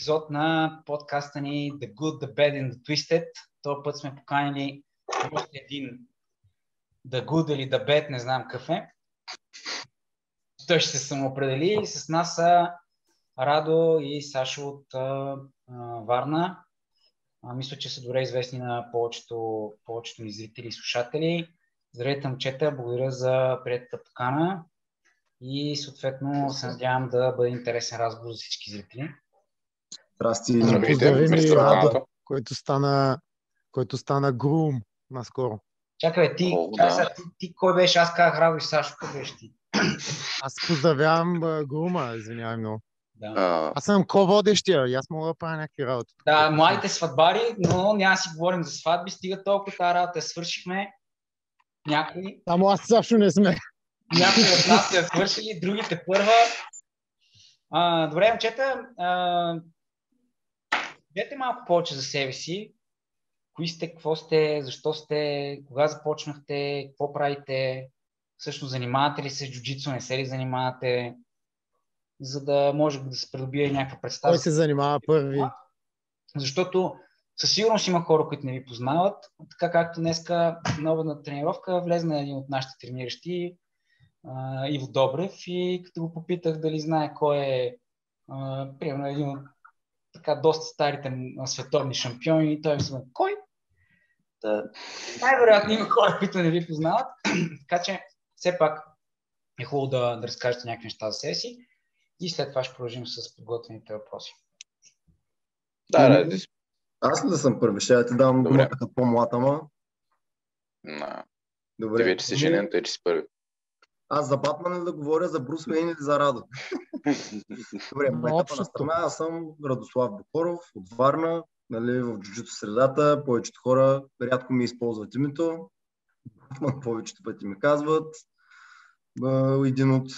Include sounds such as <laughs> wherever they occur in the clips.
епизод на подкаста ни The Good, The Bad and The Twisted. Този път сме поканили още един The Good или The Bad, не знам какъв е. Той ще се самоопредели. С нас са Радо и Сашо от а, Варна. А, мисля, че са добре известни на повечето, повечето ни зрители и слушатели. Здравейте, момчета, благодаря за приятата покана и съответно се надявам да бъде интересен разговор за всички зрители. Здрасти, Поздравим и Радо, който стана, който стана грум наскоро. Чакай, ти, О, да. са, ти, ти, кой беше? Аз казах Радо и Сашо, кой беше ти? <clears throat> Аз поздравявам грума, извинявай много. Да. Аз съм ко-водещия и аз мога да правя някакви работи. Да, младите сватбари, но няма си говорим за сватби, стига толкова тази работа свършихме. Някои. Само аз също не сме. Някои от нас <laughs> са свършили, другите първа. А, добре, момчета, Дете малко повече за себе си. Кои сте, какво сте, защо сте, кога започнахте, какво правите, всъщност занимавате ли се с джуджицу, не се ли занимавате, за да може да се придобие някаква представа. Кой се занимава първи? Защото със сигурност има хора, които не ви познават. Така както днеска нова на тренировка влезна един от нашите трениращи, Иво Добрев, и като го попитах дали знае кой е примерно един от така доста старите световни шампиони, той ми кой? Та, най-вероятно има хора, които не ви познават, <clears throat> така че все пак е хубаво да, да разкажете някакви неща за себе си и след това ще продължим с подготвените въпроси. Да, да, Аз не съм първи, ще ти дам думата по-млад, ама. No. Добре. Ти вече си женен, той че си първи. Аз за Батман да говоря за Брус Уейн или за Радо? Добре, майтапа на страна, аз съм Радослав Бокоров от Варна, нали, в джуджито средата. Повечето хора рядко ми използват името. Батман повечето пъти ми казват. Един от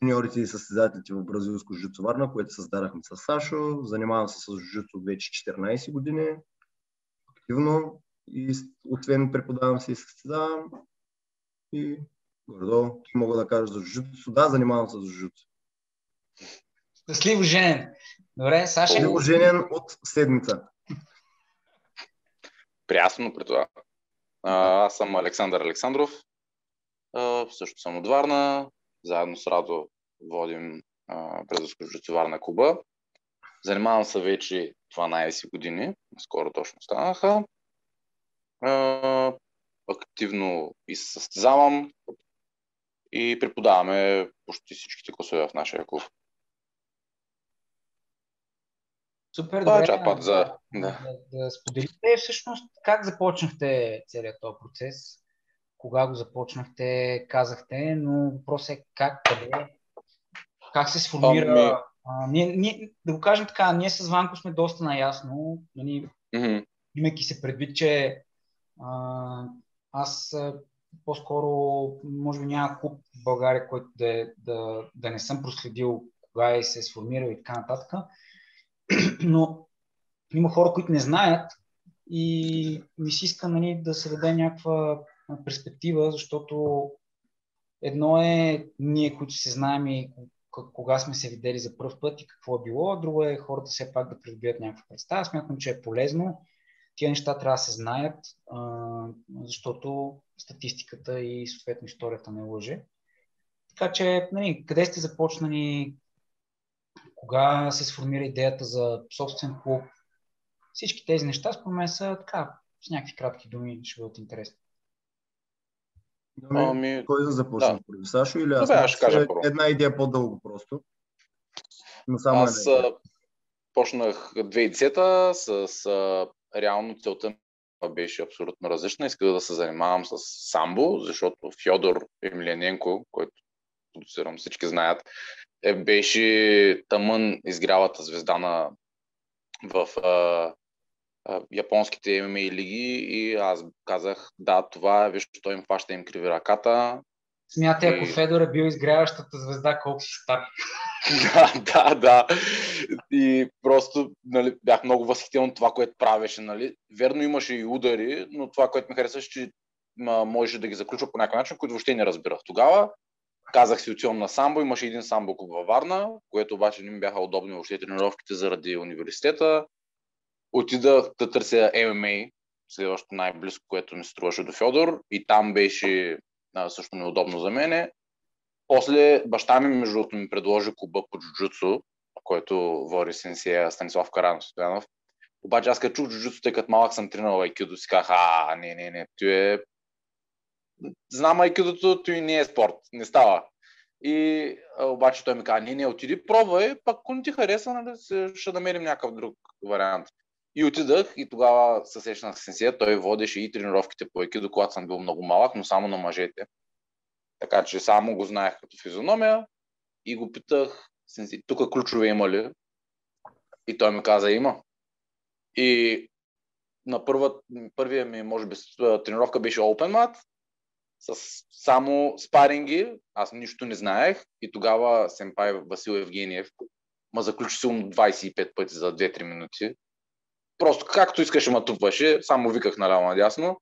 треньорите и състезателите в бразилско джуджито Варна, което създадахме с Сашо. Занимавам се с джуджито вече 14 години. Активно и освен преподавам се и състезавам. И Гордо, мога да кажа за жужуцу. Да, занимавам се с жужуцу. Щастливо женен. Добре, Саша. Щастливо женен от седмица. Приясно при това. А, аз съм Александър Александров. А, също съм от Варна. Заедно с Радо водим Бразилско Варна клуба. Занимавам се вече 12 години. Скоро точно станаха. А, активно и се състезавам и преподаваме почти всичките класове в нашия клуб. Супер, Това е добре. Е за... Да, да. да споделите всъщност как започнахте целият този процес, кога го започнахте, казахте, но въпросът е как, къде, как се сформира. Ами... А, ние, ние, да го кажем така, ние с Ванко сме доста наясно, нали, mm-hmm. имайки се предвид, че а, аз по-скоро, може би няма клуб в България, който да, е, да, да не съм проследил кога е се е сформирал и така нататък. <clears throat> Но има хора, които не знаят и ми се иска нали, да се даде някаква перспектива, защото едно е ние, които се знаем и кога сме се видели за първ път и какво е било, друго е хората все пак да придобият някаква представа. Смятам, че е полезно Тия неща трябва да се знаят, а, защото статистиката и съответно историята не лъже. Така че, нали, къде сте започнали, кога се сформира идеята за собствен клуб, всички тези неща, според мен са така, с някакви кратки думи ще бъдат интересни. Ами, Кой да започне? Да. Сашо или аз? Добре, ще кажа първо. Една идея по-дълго просто. Но само аз а, почнах 2010 с а, реално целта беше абсолютно различна. Исках да се занимавам с самбо, защото Фьодор Емельяненко, който продуцирам, всички знаят, е, беше тъмън изгрявата звезда на, в а, а, японските ММА лиги и аз казах, да, това е, виж, той им фаща им криви ръката, Смятай, ако Федор е бил изгряващата звезда, колко си стар. да, да, да. И просто нали, бях много възхитен от това, което правеше. Нали. Верно имаше и удари, но това, което ми харесваше, че можеше да ги заключва по някакъв начин, който въобще не разбирах. Тогава казах си отивам на самбо, имаше един самбо клуб във Варна, което обаче не ми бяха удобни въобще тренировките заради университета. Отидах да търся ММА, следващото най-близко, което ми струваше до Федор и там беше а, също неудобно за мене. После баща ми, между другото, ми предложи клуба по джуджуцу, който води сенсия Станислав Каранов Стоянов. Обаче аз като чух джуджуцу, тъй като малък съм тренирал айкидо, си казах, а, не, не, не, той е... Знам айкидото, той не е спорт, не става. И а, обаче той ми каза, не, не, отиди, пробвай, пак ако не ти хареса, нали, ще намерим някакъв друг вариант. И отидах и тогава се срещнах с сенсия. Той водеше и тренировките по екидо, когато съм бил много малък, но само на мъжете. Така че само го знаех като физиономия и го питах, сенси, тук ключове има ли? И той ми каза, има. И на първа, първия ми, може би, тренировка беше Open Mat, с само спаринги, аз нищо не знаех и тогава семпай Васил Евгениев ма заключи силно 25 пъти за 2-3 минути просто както искаше ма тупваше, само виках наляво надясно.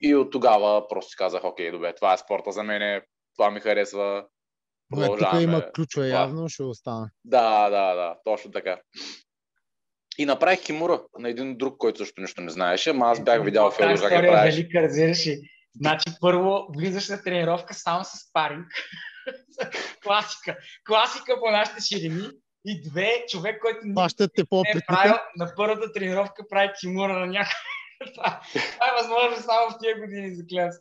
И от тогава просто си казах, окей, добре, това е спорта за мен, това ми харесва. Добре, тук има ключове явно, ще остана. Да, да, да, точно така. И направих кимура на един друг, който също нищо не знаеше, ама аз бях видял Федор как правиш. Велика, разбираш Значи първо влизаш на тренировка само с паринг. <laughs> Класика. Класика по нашите ширини. И две, човек, който те по не е правил на първата тренировка, прави кимура на някой. <laughs> това е възможно само в тия години за клас.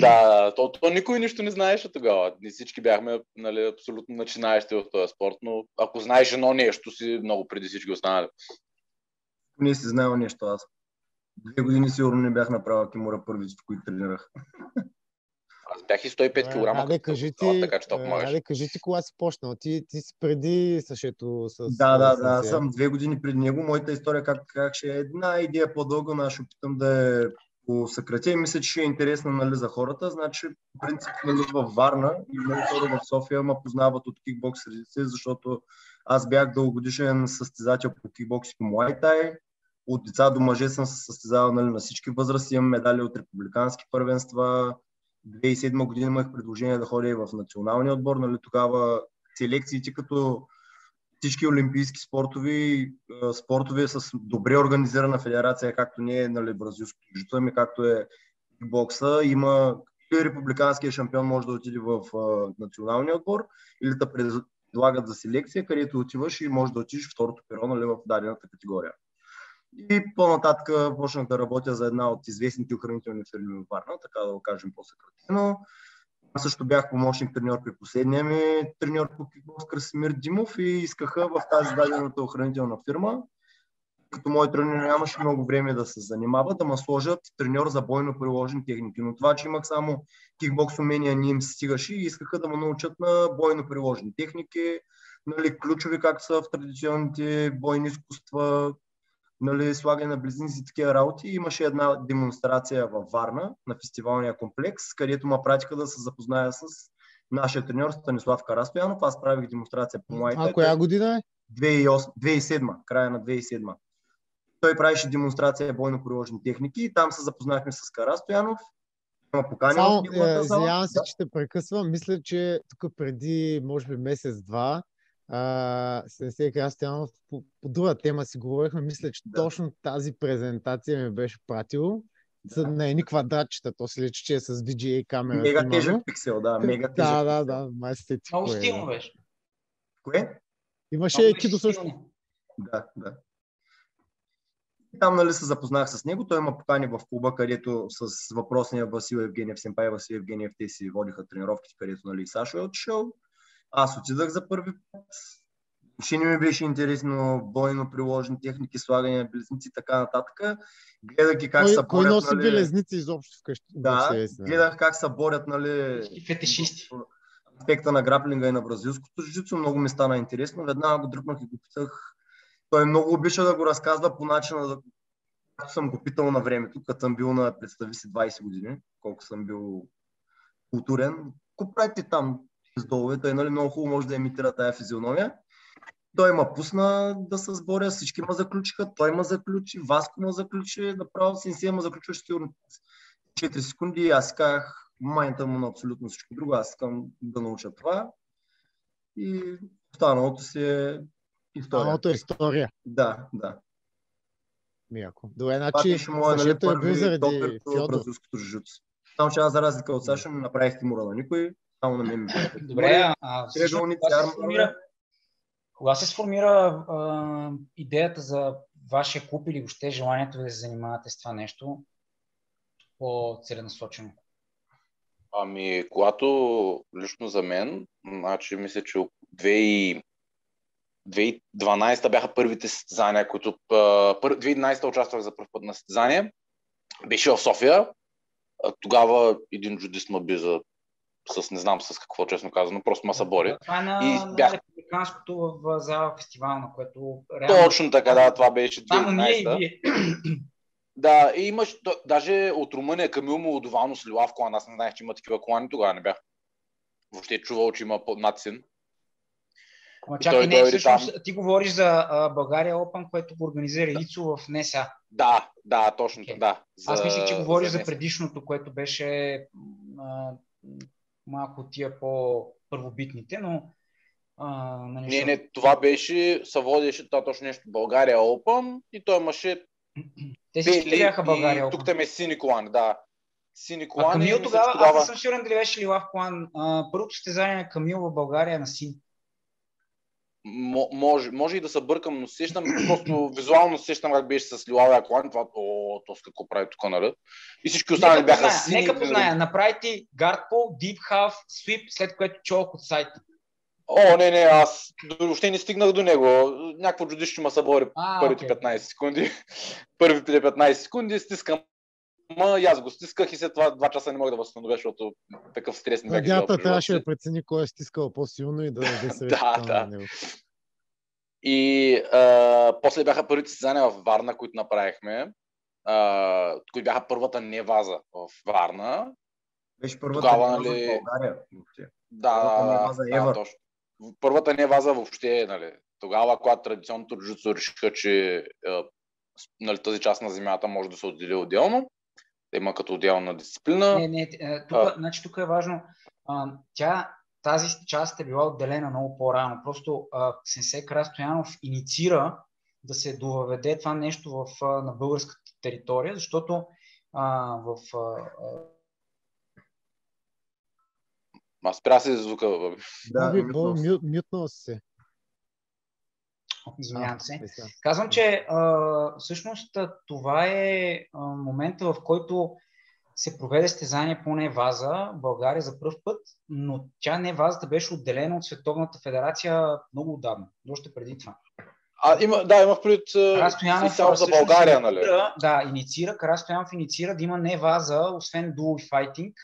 Да, то, то никой нищо не знаеше тогава. Ние всички бяхме нали, абсолютно начинаещи в този спорт, но ако знаеш едно нещо си много преди всички останали. Не си знаел нещо аз. Две години сигурно не бях направил кимура първите, в които тренирах. <laughs> Аз бях и 105 кг. Аде, кажи ти, така че Аде, кажи ти кога си почнал. Ти, ти си преди Сашето с... Да, да, да. Аз съм две години преди него. Моята история как, как ще е една идея по-дълга, но аз ще опитам да е по съкратя и мисля, че ще е интересна нали, за хората. Значи, в принцип, нали, във Варна и много хора в София ме познават от кикбокс средици, защото аз бях дългогодишен състезател по кикбокс и по муайтай. От деца до мъже съм се състезавал нали, на всички възрасти, имам медали от републикански първенства, 2007 година имах предложение да ходя и в националния отбор. Нали, тогава селекциите като всички олимпийски спортови, спортове с добре организирана федерация, както не е нали, бразилското жито, ами както е бокса, има и републиканския шампион може да отиде в а, националния отбор или да предлагат за селекция, където отиваш и може да отидеш второто перо нали, в дадената категория. И по-нататък почнах да работя за една от известните охранителни фирми в Варна, така да го кажем по-съкратено. Аз също бях помощник треньор при последния ми треньор по кикбокс Красимир Димов и искаха в тази дадената охранителна фирма, като мой треньор нямаше много време да се занимава, да ме сложат треньор за бойно приложени техники. Но това, че имах само кикбокс умения, не им стигаше и искаха да ме научат на бойно приложени техники, нали, ключови, както са в традиционните бойни изкуства, нали, слагане на близнаци и такива работи. Имаше една демонстрация във Варна на фестивалния комплекс, където ме пратиха да се запозная с нашия треньор Станислав Карастоянов. Аз правих демонстрация по моите. А коя година е? 2007, края на 2007. Той правеше демонстрация бойно приложени техники и там се запознахме с Карастоянов. Само, е, извинявам се, да. че те прекъсвам. Мисля, че тук преди, може би, месец-два, Сенсей Крастянов по, по друга тема си говорихме. Мисля, че да. точно тази презентация ми беше пратил. Да. на едни квадратчета, то се лечи, че е с VGA камера. Мега тежък пиксел, да. Мега тежък да, да, да. Май сте ти. Много стилно беше. Кое? Имаше екидо също. Да, да. Там нали, се запознах с него. Той има покани в клуба, където с въпросния Васил Евгениев, Семпай Васил Евгениев, те си водиха тренировките, където нали, Сашо е отшъл. Аз отидах за първи път. Ще не ми беше интересно бойно приложени техники, слагане на белезници и така нататък. Гледах и как кой, се борят. Кой носи нали... белезници изобщо вкъщи? Да, гледах как се борят нали... фетишисти. Аспекта на граплинга и на бразилското жицу. Много ми стана интересно. Веднага го дръпнах и го питах. Той много обича да го разказва по начина, да... както съм го питал на времето, като съм бил на, представи си, 20 години, колко съм бил културен. Какво правите там? Долове, той нали, много хубаво може да имитира тая физиономия. Той ма пусна да се сборя, всички ма заключиха, той ма заключи, Васко ма заключи, направо си си ма заключваше сигурно 4 секунди и аз казах, майната му на абсолютно всичко друго. Аз искам да науча това. И останалото си е история. Останалото е история. Да, да. Мияко. Добре, значи, съжето е бил заради Фьодор. бразилското. Само че аз за разлика от Саша не направих Тимура на никой, само на мен Добре, а, кога, кога се сформира а, идеята за вашия клуб или въобще желанието да се занимавате с това нещо по-целенасочено? Ами, когато лично за мен, значи мисля, че 2012 бяха първите състезания, които 2011 участвах за първ път на състезание. Беше в София. Тогава един джудист ме би за с не знам с какво, честно казано, просто ма събори. Това е на, и бях... на републиканското в зала фестивал, на което реално... Точно така, да, това беше 2011 <clears throat> Да, и имаш, даже от Румъния Камил Молдовано с Лилав колан, аз не знаех, че има такива колани, тогава не бях. Въобще чувал, че има надсин. Ама чакай, не, всъщност там... ти говориш за а, България Open, което го организира да. Ицо в НЕСА. Да, да, точно, okay. да. За, Аз мислих, че говориш за, за предишното, което беше а, малко тия по-първобитните, но а, нали, не, не, това беше, се водеше това точно нещо България Open и той имаше <clears throat> те всички бяха България Open. Тук там е сини колан, да. Сини колан. А Камил тогава, тогава, аз не съм сигурен дали беше ли лав колан. Първото състезание на Камил в България е на син може, може и да се бъркам, но сещам, просто визуално сещам как беше с Лилавия Клан, това, о, то с какво прави тук, нали? И всички останали нека бяха сини. Нека позная, направи ти гардпол, deep half, sweep, след което чолк от сайта. О, не, не, аз въобще не стигнах до него. Някакво джудище ма събори първите okay. 15 секунди. <laughs> Първите 15 секунди стискам Ма и аз го стисках и след това два часа не мога да възстановя, защото такъв стрес не бях Съдята трябваше да прецени кой е стискал по-силно и да даде съвет. <laughs> да, да. Него. И а, после бяха първите състезания в Варна, които направихме, а, които бяха първата не ваза в Варна. Беше първата Тогава, нали... в България. Да, първата не ваза да, точно. Първата не ваза въобще, нали. Тогава, когато традиционното джуцу решиха, че нали, тази част на земята може да се отдели отделно, има като отделна дисциплина. Не, не, тук, а... значи, тук е важно. А, тя, тази част е била отделена много по-рано. Просто а, Сенсей Крастоянов инициира да се доведе това нещо в, а, на българската територия, защото а, в а, аз спря се звука. Да, мютнал се. Извинявам се. Казвам, че а, всъщност това е а, момента, в който се проведе стезание по Неваза в България за първ път, но тя Невазата беше отделена от Световната федерация много отдавна, още преди това. А, има, да, има предвид само за България, нали? Да, инициира, Карастоянов инициира да има Неваза, освен дуо и файтинг,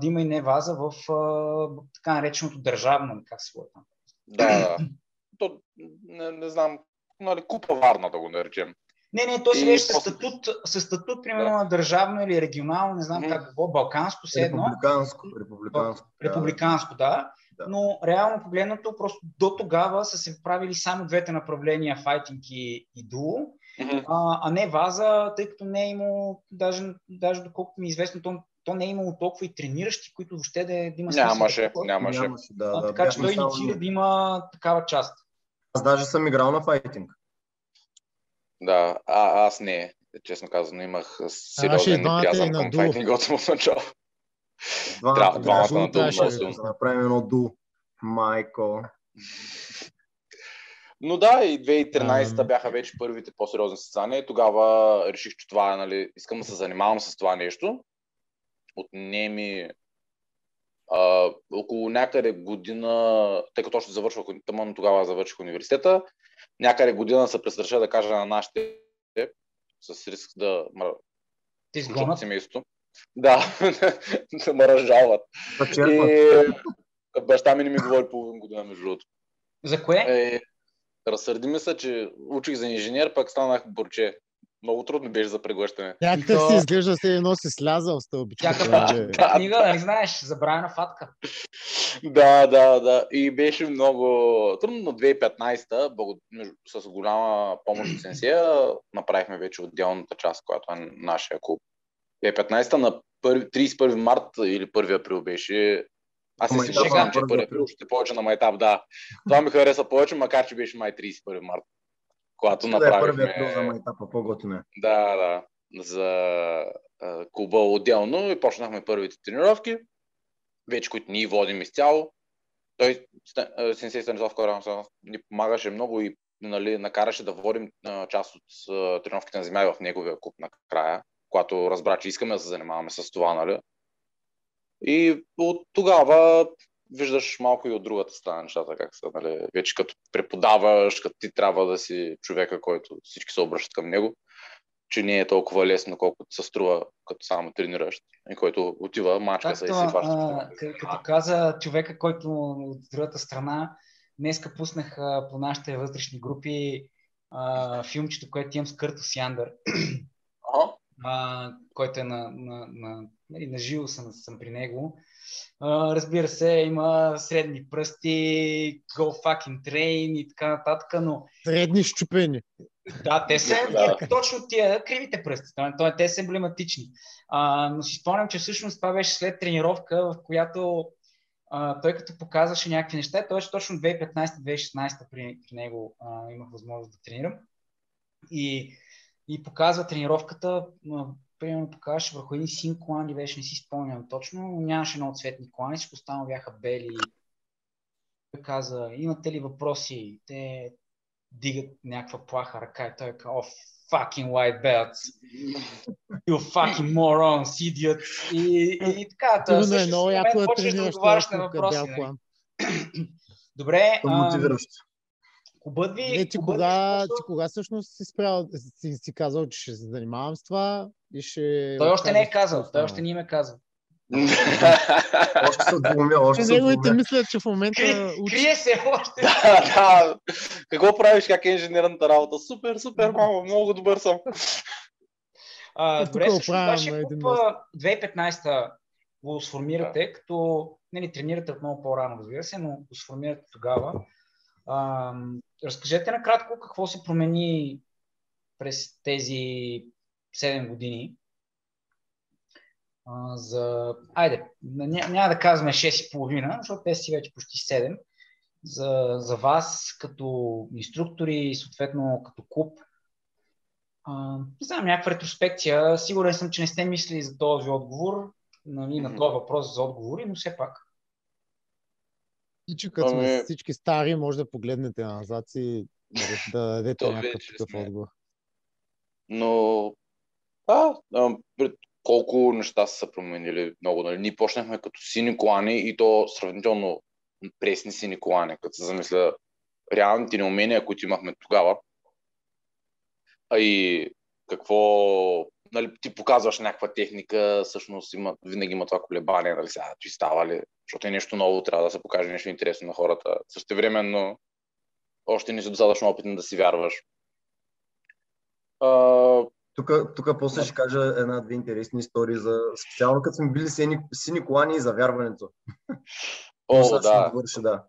да има и Неваза в а, така нареченото държавно, как се там. Да, да <clears throat> то, не, не знам, нали, купа Варна да го наречем. Не, не, то се беше с статут, с статут, примерно, да. на държавно или регионално, не знам как го, балканско, все едно. Републиканско, републиканско. Републиканско, да. да. Но реално погледнато, просто до тогава са се правили само двете направления, файтинг и, и дуо, mm-hmm. а, а не ваза, тъй като не е имало, даже, даже доколкото ми е известно, то, то не е имало толкова и трениращи, които въобще да, да има смисъл. Нямаше, нямаше. нямаше да, а, така че той инициира да има такава част. Аз даже съм играл на файтинг. Да, а, аз не. Честно казано, имах сериозен неприязъм към файтинга от самото начало. Двамата, двамата на дул. Да направим едно ду. Майко. Но да, и 2013 um... бяха вече първите по-сериозни състезания. Тогава реших, че това, нали, искам да се занимавам с това нещо. Отне ми а, около някъде година, тъй като още завършвах, тъмън тогава завърших университета, някъде година се престраша да кажа на нашите с риск да Ти изгонят семейството. Да, <laughs> да ме разжалват. И баща ми не ми говори половин година, между другото. За кое? Е, разсърди ми се, че учих за инженер, пък станах борче. Много трудно беше за преглъщане. Някак то... си изглежда се едно си слязал с стълбичка. Всяка книга, нали знаеш, забравена фатка. да, да, да. И беше много трудно. 2015-та, с голяма помощ от Сенсия, направихме вече отделната част, която е нашия клуб. 2015-та на 31 март или 1 април беше. Аз се си шегам, че 1 април ще повече на майтап, да. Това ми хареса повече, макар че беше май 31 март. Когато ще направихме... Да е 1 април за майтапа, по-готино е. Да, да. За а, клуба отделно и почнахме първите тренировки, вече които ние водим изцяло. Той, Сенсей Станислав Карамсанов, ни помагаше много и нали, накараше да водим а, част от а, тренировките на земя в неговия клуб накрая, когато разбра, че искаме да се занимаваме с това. Нали. И от тогава виждаш малко и от другата страна нещата, как са. Нали. Вече като преподаваш, като ти трябва да си човека, който всички се обръщат към него, че не е толкова лесно, колкото се струва, като само тренираш и който отива, мачка се и си хваща. Като каза човека, който от другата страна, Днеска пуснах а, по нашите вътрешни групи а, филмчето, което имам с Кърто Сяндър, <clears throat> а, който е на, на, на, нали, на живо съм, съм при него. А, разбира се, има средни пръсти, go fucking train и така нататък, но... Средни щупени. Да, те са да. точно тия кривите пръсти. Те са емблематични. А, но си спомням, че всъщност това беше след тренировка, в която а, той като показваше някакви неща, той беше точно 2015-2016 при, при него а, имах възможност да тренирам. И, и показва тренировката, а, примерно показваше върху един син колани, беше не си спомням точно, но нямаше много цветни колани, всичко останало бяха бели. Той каза, имате ли въпроси? Те дигат някаква плаха ръка и той каза, fucking white belts. You fucking morons, idiots. И, и така. Трудно е много яко да тренираш да на въпроси. Нали? Добре. Кубът ви... Не, ти, кога, просто... ти кога всъщност си спрял, си, си казал, че ще се занимавам с това и ще... Той още не е казал, той още не ме е казал. <laughs> още са двумя, още са Неговите мислят, че в момента... Крие се още. <laughs> да, какво правиш, как е инженерната работа? Супер, супер, мамо, много добър съм. А, добре, също вашия клуб 2015-та го сформирате, да. като нали, тренирате много по-рано, разбира се, но го сформирате тогава. А, разкажете накратко какво се промени през тези 7 години а, за... Айде, ня, няма да казваме 6,5, защото те си вече почти 7. За, за вас като инструктори и съответно като клуб. А, не знам, някаква ретроспекция. Сигурен съм, че не сте мислили за този отговор, нали, на този въпрос за отговори, но все пак. И че като сме ами- всички стари, може да погледнете назад и да дадете някакъв такъв отговор. Но, а, пред колко неща са се променили много. Нали? Ние почнахме като сини колани и то сравнително пресни сини колани, като се замисля реалните неумения, които имахме тогава. А и какво нали, ти показваш някаква техника, всъщност има, винаги има това колебание, нали, сега, ти става ли, защото е нещо ново, трябва да се покаже нещо интересно на хората. Също времено още не си достатъчно опитен да си вярваш. А, тук, тук после ще кажа една-две интересни истории за специално като сме били сини, сини колани и за вярването. О, да. Довърши, да.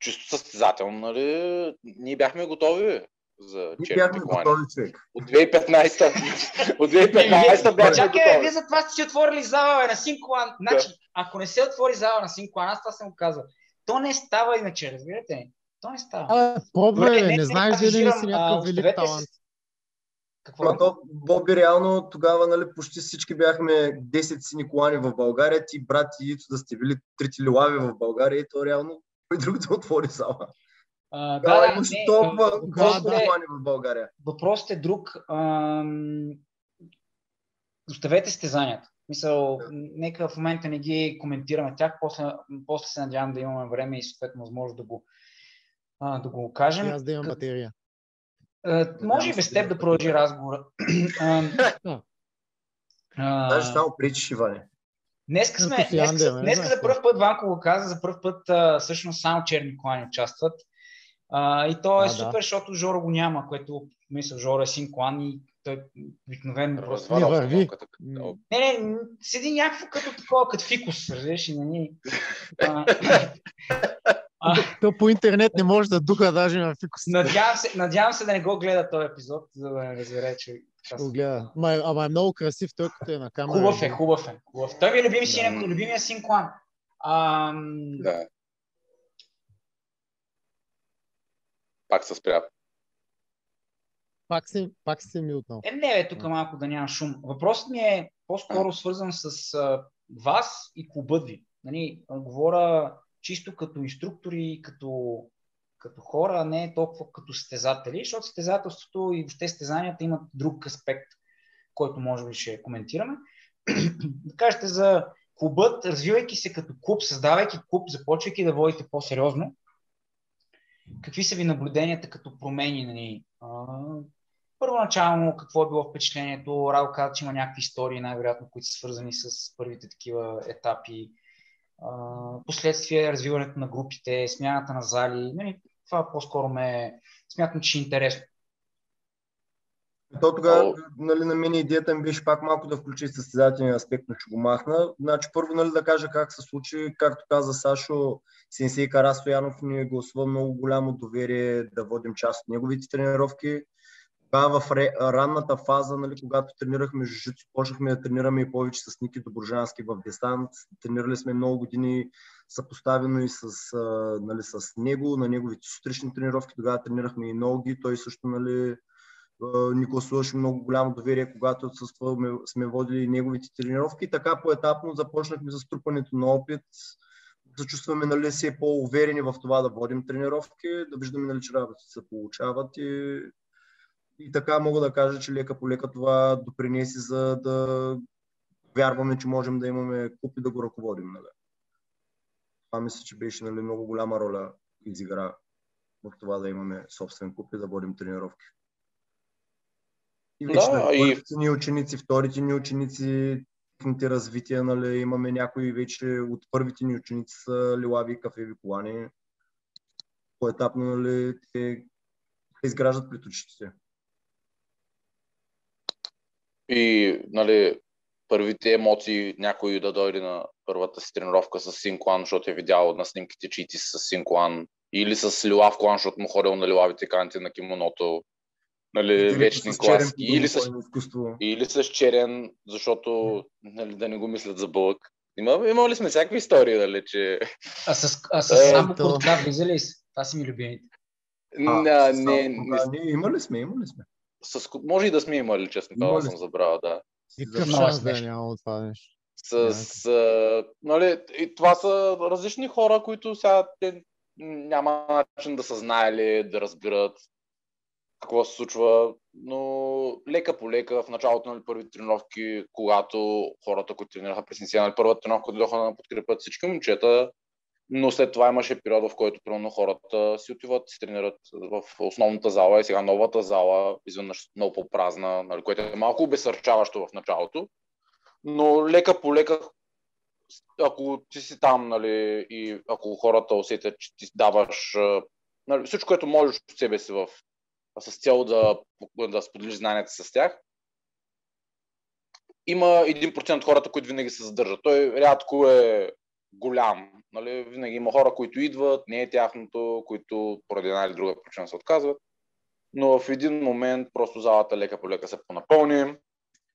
Чисто състезателно, нали? Ние бяхме готови за Ние бяхме колани. готови, човек. От 2015-та. От 2015-та бяхме Чакай, готови. вие за това сте си отворили зала на син колан. Значи, ако не се отвори зала на син колан, аз това съм казал. То не става иначе, разбирате? То не става. А, пробвай, не, не, не знаеш дали не си някакъв велик талант. Какво? То, Боби, реално тогава нали, почти всички бяхме 10 сини колани в България, ти брат и Ито да сте били трите лилави в България и то реално кой друг да отвори зала. А, да, да, имаше не, толкова да, да, в България. Въпросът е друг. Ам... Оставете стезанията. Мисъл, нека в момента не ги коментираме тях, после, после се надявам да имаме време и съответно възможност да го, а, да го кажем. И аз да имам материя. Може и без теб да продължи разговора. <clears throat> Даже само причиш, Иване. Днеска сме, днеска, днеска за първ път Ванко го каза, за първ път а, всъщност само черни колани участват. А, и то е а, супер, да. защото Жоро го няма, което мисля, Жоро е син колан и той обикновено просто... Не върви. Не, не, седи някакво като такова, като фикус, разбираш, и нали... То по интернет не може да духа даже на фикус. Надявам се, надявам се да не го гледа този епизод, за да не разбере, че го гледа. Ама, ама е много красив той, като е на камера. Хубав е, хубав е. Хубав. Той ми е любим син, да. любимия син Клан. Ам... Да. Пак се спря. Пак си, пак си ми отново. Е, не, бе, тук малко да няма шум. Въпросът ми е по-скоро свързан с а, вас и клубът ви. Нали, говоря чисто като инструктори, като, като хора, а не толкова като стезатели, защото стезателството и въобще стезанията имат друг аспект, който може би ще коментираме. <clears throat> да кажете за клубът, развивайки се като клуб, създавайки клуб, започвайки да водите по-сериозно, какви са ви наблюденията като промени? Нали? Първоначално какво е било впечатлението? Радо каза, че има някакви истории, най-вероятно, които са свързани с първите такива етапи. последствие развиването на групите, смяната на зали. Нали? Това по-скоро ме смятам, че е интересно. То тогава, нали, на мен идеята ми беше пак малко да включи състезателния аспект, но ще го махна. Значи, първо нали, да кажа как се случи. Както каза Сашо, Сенсей Карастоянов ни гласува много голямо доверие да водим част от неговите тренировки. Тогава в ранната фаза, нали, когато тренирахме жужицу, почнахме да тренираме и повече с Ники Доброжански в десант. Тренирали сме много години съпоставено и с, нали, с него, на неговите сутрични тренировки. Тогава тренирахме и ноги. Той също нали, ни гласуваше много голямо доверие, когато отсъстваме, сме водили неговите тренировки. Така поетапно започнахме за струпането на опит, да чувстваме нали, си по-уверени в това да водим тренировки, да виждаме нали, че работите се получават и, и така мога да кажа, че лека по лека това допринеси за да вярваме, че можем да имаме куп и да го ръководим. Нали. Това мисля, че беше нали, много голяма роля изигра в това да имаме собствен куп и да водим тренировки. И вече да, и... ни ученици, вторите ни ученици, техните развития, нали, имаме някои вече от първите ни ученици са лилави кафеви колани. По-етапно нали, те, те изграждат пред очите И нали, първите емоции някой да дойде на първата си тренировка с Синклан, защото е видял на снимките, че и ти си с Синклан, или с лилав клан, защото му ходил на лилавите канти на кимоното, нали, вечни класки. Или с, или с черен, защото нали, да не го мислят за бълък. Има, имали сме всякакви истории, нали, че... А с, а с е, само то... куртка влизали си? Това си ми любимите. А, не, не, не, имали сме, имали сме. С, може и да сме имали, честно казвам, съм забравя, да. Никакъв шанс да няма това нещо. С, с, нали, и това са различни хора, които сега те няма начин да са знаели, да разберат какво се случва, но лека по лека в началото на нали, първи тренировки, когато хората, които тренираха през нали, първата тренировка дойдоха да подкрепят всички момчета, но след това имаше период, в който примерно хората си отиват, си тренират в основната зала и сега новата зала, изведнъж много по-празна, нали, което е малко обесърчаващо в началото. Но лека по лека, ако ти си там нали, и ако хората усетят, че ти даваш нали, всичко, което можеш от себе си в с цел да, да споделиш знанията с тях. Има 1% от хората, които винаги се задържат. Той рядко е голям. Нали? Винаги има хора, които идват, не е тяхното, които поради една или друга причина се отказват. Но в един момент просто залата лека по лека се понапълни.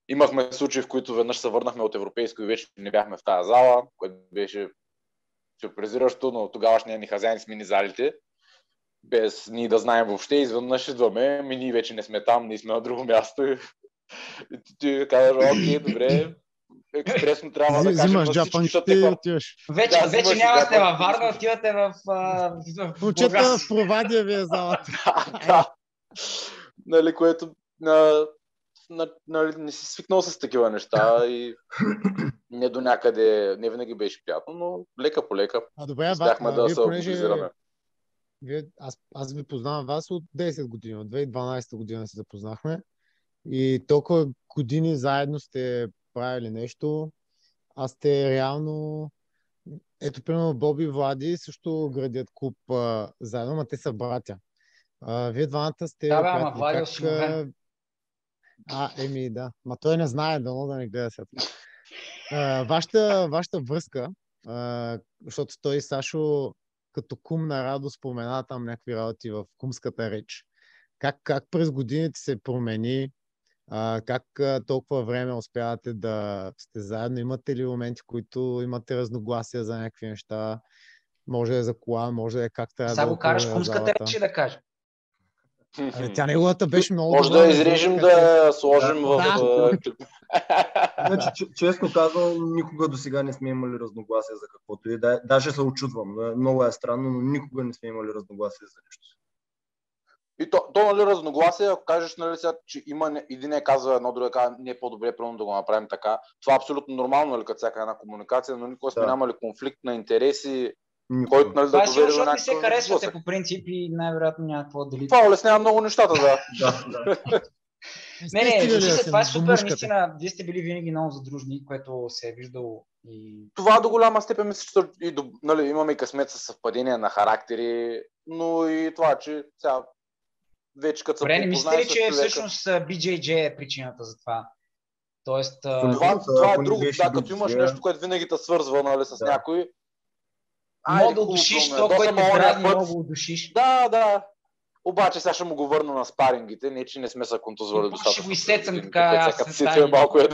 Имахме случаи, в които веднъж се върнахме от европейско и вече не бяхме в тази зала, което беше сюрпризиращо, но тогавашния ни хазяин смени залите без ние да знаем въобще, изведнъж идваме, ми ние вече не сме там, ние сме на друго място. <laughs> И ти, ти окей, добре, експресно трябва да кажем Взимаш джапанчите и отиваш. Вече, да, вече няма сте във Варна, отивате в... Учета в Провадия ви е залата. <laughs> да, Нали, което на, на, нали, не си свикнал с такива неща и не до някъде, не винаги беше приятно, но лека по лека а, добре, успяхме да се организираме вие, аз, аз ви познавам вас от 10 години, от 2012 година се запознахме. И толкова години заедно сте правили нещо, а сте реално ето, примерно, Боби и Влади също градят клуб а, заедно, но те са братя. А, вие двамата сте... Да, бе, ама Влади как... А, еми, да. Ма той не знае, дано да не гледа сега. вашата, вашата връзка, а, защото той Сашо като кум на Радо спомена там някакви работи в кумската реч. Как, как през годините се промени А, как толкова време успявате да сте заедно? Имате ли моменти, които имате разногласия за някакви неща? Може да е за кола, може да е как трябва Сега да го караш кумската речи да кажа. Ами, тя неговата беше много Може да изрежем да сложим в... <laughs> Значи, честно казвам, никога до сега не сме имали разногласия за каквото и. Даже се очудвам. Много е странно, но никога не сме имали разногласия за нещо. И то, то нали, разногласие, ако кажеш, нали, сега, че има един е казва едно, друго казва, не е по-добре, правилно да го направим така. Това е абсолютно нормално, нали, като всяка една комуникация, но никога сме да. нямали конфликт на интереси, който нали, да доведе до някакво... се харесвате по принцип и най-вероятно някакво дали. Това улеснява много нещата, да. <laughs> Не, не, слушайте, това е супер, наистина. Вие сте били винаги много задружни, което се е виждало и... Това до голяма степен мисля, че и до, нали, имаме и късмет с съвпадения на характери, но и това, че сега вече като Добре, не мислите ли, че човека... всъщност BJJ е причината за това? Тоест, това, това е друго, да, като имаш нещо, което винаги те свързва нали, с да. някой. Мога да удушиш то, което дразни, много удушиш. Да, да. Обаче сега ще му го върна на спарингите, не че не сме се контузвали достатъчно. Ще го изсецам така, аз се е малко е...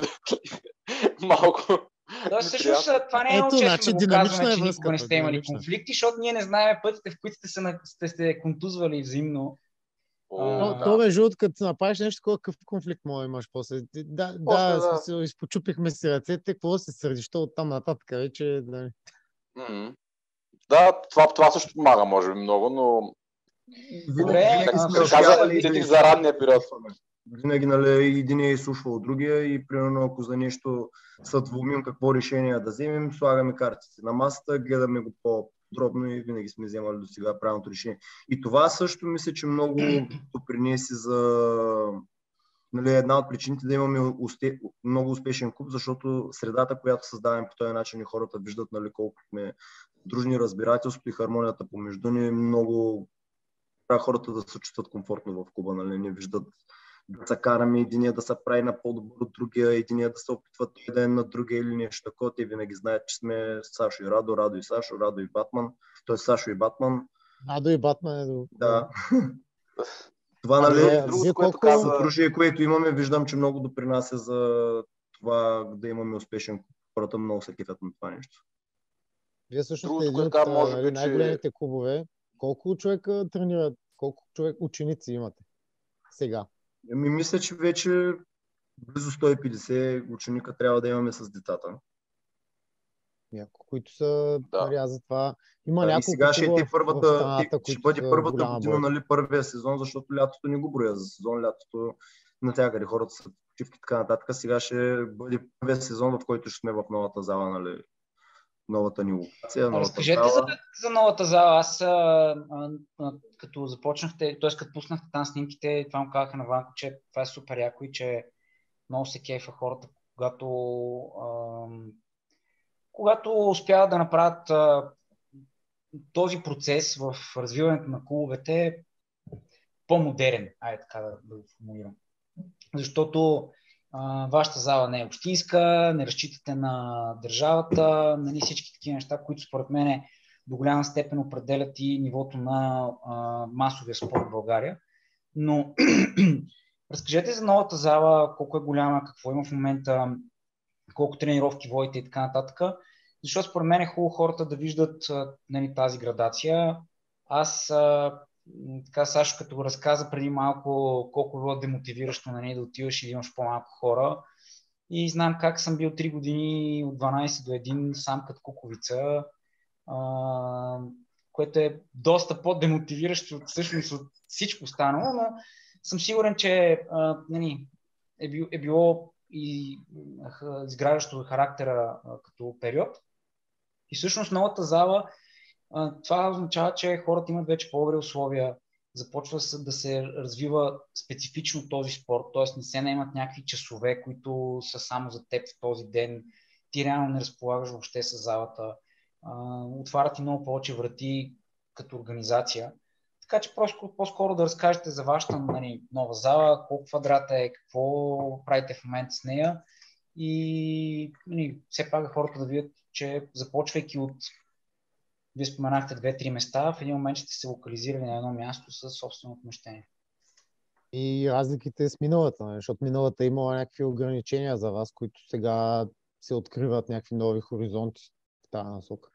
малко... Да, всъщност това не е много често значи, да го казваме, е че никога не сте имали конфликти, защото ние не знаем пътите, в които сте се, сте, сте контузвали взаимно. Но, да. То между другото, като направиш нещо такова, какъв конфликт може да имаш после? Да, после, да, да. Смисъл, изпочупихме си ръцете, какво се сърдиш, от там нататък вече. Да, mm-hmm. да това, това също помага, може би много, но Добре, да, каза, за ранния период. Винаги нали, един е изслушвал другия и примерно ако за нещо съдвумим какво решение да вземем, слагаме картите на масата, гледаме го по подробно и винаги сме вземали до сега правилното решение. И това също мисля, че много допринесе за нали, една от причините да имаме усте, много успешен клуб, защото средата, която създаваме по този начин и хората виждат нали, колко сме дружни, разбирателството и хармонията помежду ни много трябва хората да се чувстват комфортно в клуба, нали, не виждат да се караме единия да се прави на по-добър от другия, единия да се опитва той да е на другия или нещо такова. Те винаги знаят, че сме Сашо и Радо, Радо и Сашо, Радо и Батман. Той е Сашо и Батман. Радо и Батман е добре. Да. <laughs> това, нали, е, другото, което каза... съдружие, което имаме, виждам, че много допринася за това да имаме успешен хората много се кефят на това нещо. Вие също сте един от нали, най-големите клубове. Колко човека тренират? Колко човек ученици имате сега? Ами, мисля, че вече близо 150 ученика трябва да имаме с децата. Няколко, които са да. нали, за това. Има да, няколко. сега ще, е първата, страната, ще бъде първата година, нали, първия сезон, защото лятото не го броя за сезон. Лятото натягали хората са почивки така нататък. Сега ще бъде първия сезон, в който ще сме в новата зала, нали, новата ни локация. Новата Разкажете зала. За, за новата зала. Аз а, а, а, като започнахте, т.е. като пуснахте там снимките, това му казаха на Ванко, че това е супер яко и че много се кефа хората, когато, а, когато успяват да направят а, този процес в развиването на клубовете по-модерен, айде така да, да го формулирам. Защото вашата зала не е общинска, не разчитате на държавата, нали, всички такива неща, които според мен до голяма степен определят и нивото на а, масовия спорт в България. Но <clears throat> разкажете за новата зала, колко е голяма, какво има в момента, колко тренировки водите и така нататък. Защото според мен е хубаво хората да виждат нали, тази градация. Аз а, така Сашо като го разказа преди малко колко било демотивиращо нали, да отиваш и да имаш по-малко хора. И знам как съм бил 3 години от 12 до 1 сам като куковица, а, което е доста по-демотивиращо всъщност от всичко останало, но съм сигурен, че а, нали, е, бил, е било и изграждащо характера а, като период. И всъщност новата зала това означава, че хората имат вече по-добри условия, започва да се развива специфично този спорт, т.е. не се наемат някакви часове, които са само за теб в този ден. Ти реално не разполагаш въобще с залата. Отварят ти много повече врати като организация. Така че просто по-скоро да разкажете за вашата нали, нова зала, колко квадрата е, какво правите в момента с нея и нали, все пак хората да видят, че започвайки от вие споменахте две-три места, в един момент ще се локализирали на едно място с собствено помещение. И разликите с миналата, нали? защото миналата имала някакви ограничения за вас, които сега се откриват някакви нови хоризонти в тази насока.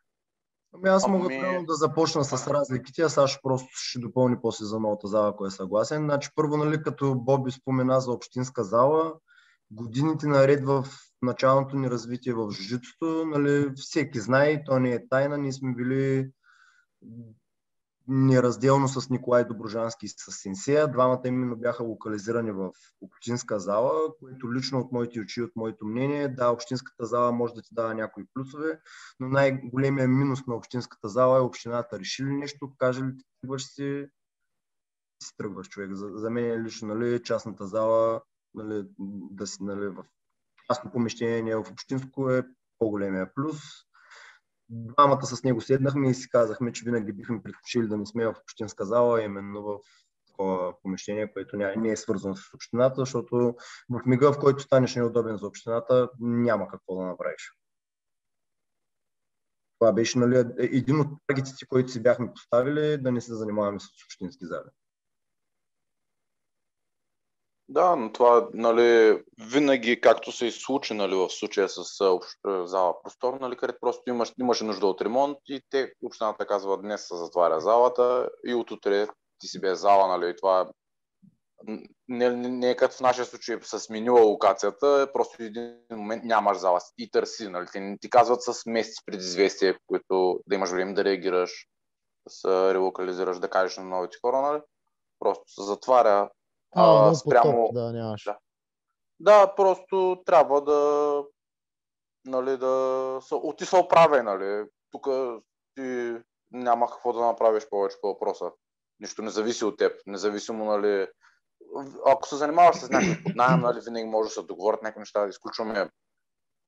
Ами аз мога ами... да започна с разликите, а Саш просто ще допълни после за новата зала, ако е съгласен. Значи първо, нали, като Боби спомена за общинска зала, годините наред в началното ни развитие в жужитото, нали, всеки знае, то не е тайна, ние сме били неразделно с Николай Доброжански и с Сенсея. Двамата именно бяха локализирани в общинска зала, което лично от моите очи, от моето мнение, да, общинската зала може да ти дава някои плюсове, но най-големия минус на общинската зала е общината решили нещо, каже ли ти тръгваш си, си тръгваш човек. За, за мен лично нали, частната зала, нали, да си нали, в частно помещение, не в общинско е по-големия плюс двамата с него седнахме и си казахме, че винаги бихме предпочили да не сме в общинска зала, именно в такова помещение, което не е свързано с общината, защото в мига, в който станеш неудобен за общината, няма какво да направиш. Това беше нали, един от таргетите, които си бяхме поставили, да не се занимаваме с общински зали. Да, но това нали, винаги, както се и случи нали, в случая с зала простор, нали, където просто имаш, имаше нужда от ремонт и те, общината казва, днес се затваря залата и от утре ти си без зала, нали, това не, не, не е като в нашия случай с сменила локацията, просто един момент нямаш зала и търси, нали, ти, ти казват с месец предизвестие, които да имаш време да реагираш, да се релокализираш, да кажеш на новите хора, нали, просто се затваря а, а спрямо... Потоп, да, нямаш. Да. да, просто трябва да нали, да ти се оправя, нали. Тук ти няма какво да направиш повече по въпроса. Нищо не зависи от теб. Независимо, нали, ако се занимаваш с някакъв поднаем, нали, винаги може да се договорят някакви неща, да изключваме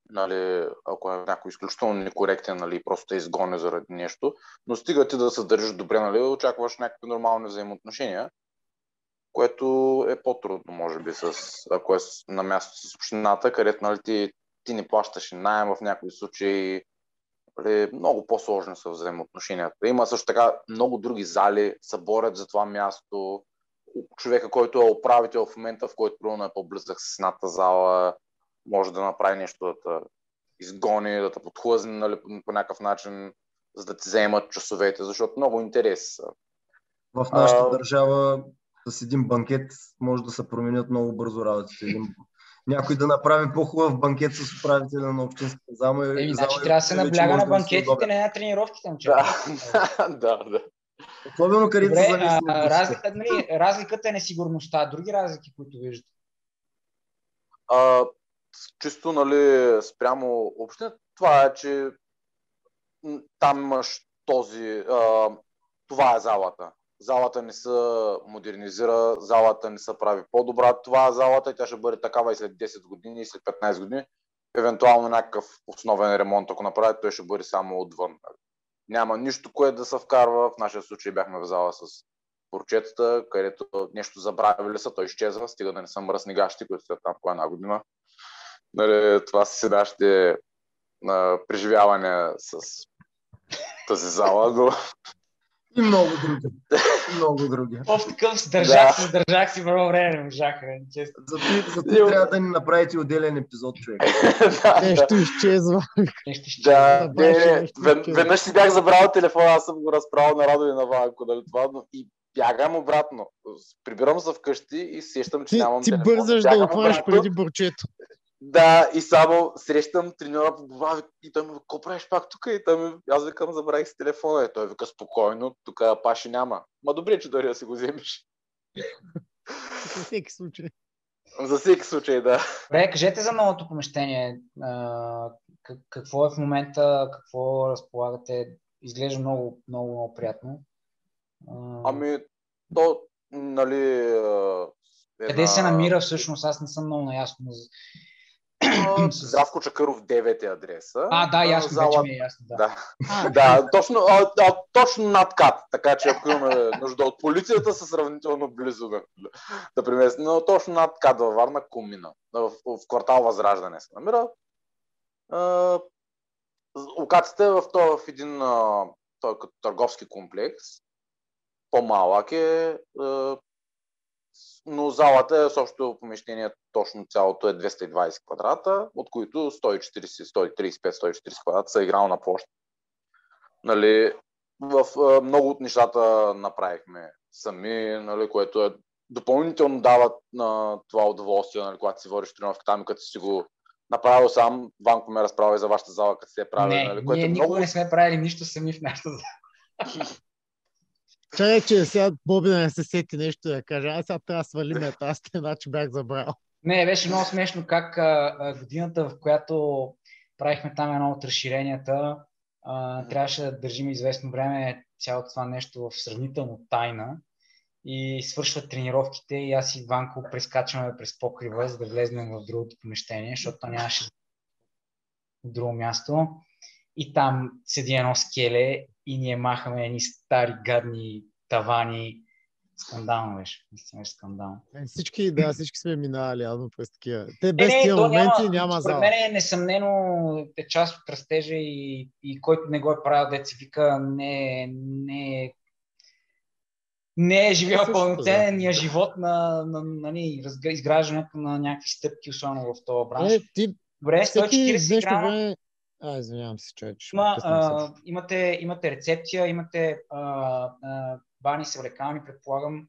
нали, ако е някой изключително некоректен, нали, просто те изгони заради нещо, но стига ти да се държиш добре, нали, очакваш някакви нормални взаимоотношения което е по-трудно, може би, с, ако е на място с общината, където нали, ти, ти не плащаш найем в някои случаи. Нали, много по-сложни са взаимоотношенията. Има също така много други зали, се борят за това място. Човека, който е управител в момента, в който примерно е по-близък с едната зала, може да направи нещо, да те изгони, да те подхлъзне нали, по някакъв начин, за да ти вземат часовете, защото много интерес. В нашата а, държава с един банкет може да се променят много бързо работите. Един, някой да направи по-хубав банкет с управителя на общинската зама. Еми, значи трябва да се набляга на банкетите, не на тренировките. Да, <laughs> да, да. Особено където се разлика, нали, разликата е несигурността. Други разлики, които виждате? А, чисто, нали, спрямо община, това е, че там имаш този, а, това е залата залата не се модернизира, залата не се прави по-добра. Това залата и тя ще бъде такава и след 10 години, и след 15 години. Евентуално някакъв основен ремонт, ако направи, той ще бъде само отвън. Няма нищо, което да се вкарва. В нашия случай бяхме в зала с порчетата, където нещо забравили са, той изчезва, стига да не са мръсни гащи, които са там по една година. Нали, това са си нашите преживявания с тази зала, но и много други. И много други. В такъв държах се, държах си много време, не можах, честно. За ти, за ти трябва да ни направите отделен епизод, човек. <laughs> Нещо изчезва. Нещо изчезва. Да, не, веднъж си бях забрал телефона, аз съм го разправил на Радо и на Ванко, дали това, но и бягам обратно. Прибирам се вкъщи и сещам, че ти, нямам ти телефон. Ти бързаш да отвориш преди бурчето. Да, и само срещам треньора по глава и той ми вика, какво правиш пак тук? И той ми, аз викам, забравих с телефона. И той вика, спокойно, тук паши няма. Ма добре, че дори да си го вземеш. За всеки случай. За всеки случай, да. Добре, кажете за новото помещение. какво е в момента, какво разполагате? Изглежда много, много, много приятно. Ами, то, нали... Една... Къде се намира всъщност? Аз не съм много наясно. Здравко Чакъров 9 е адреса. А, да, ясно, зала... вече ми е ясно. Да, да, да точно, а, а, точно над КАТ, така че ако имаме нужда от полицията, са сравнително близо да, да преместим. Но точно над КАТ във Варна, Кумина, в, в, квартал Възраждане се намира. А, локацията е в, в един той, като търговски комплекс. По-малък е. Но залата е също помещение, точно цялото е 220 квадрата, от които 140, 135, 140 квадрата са играл на площ. Нали, в много от нещата направихме сами, нали, което е допълнително дават на това удоволствие, нали, когато си водиш тренировка там като си го направил сам, Ванко ме разправя за вашата зала, като се е правил. Не, нали, което ние е много... никога не сме правили нищо сами в нашата зала. <laughs> Чакай, че сега Боби да не се сети нещо да каже, аз сега трябва да свалиме тази стена, че бях забрал. Не, беше много смешно как а, а, годината, в която правихме там едно от разширенията, а, трябваше да държим известно време цялото това нещо в сравнително тайна и свършват тренировките и аз и Ванко прескачаме през покрива, за да влезнем в другото помещение, защото нямаше друго място. И там седи едно скеле и ние махаме едни стари гадни тавани. Скандално беше. Наистина беше скандално. Е, всички, да, <clears throat> всички сме минали явно през такива. Те без е, тия моменти няма, няма зала. мен е несъмнено е част от растежа и, и който не го е правил, деца вика, не, не не е живял пълноценния да. живот на, на, на, на изграждането на някакви стъпки, особено в този бранш. Е, ти, Добре, 140 грама. А, извинявам се, че. Има, а, имате, имате рецепция, имате а, а, бани с влекални, предполагам.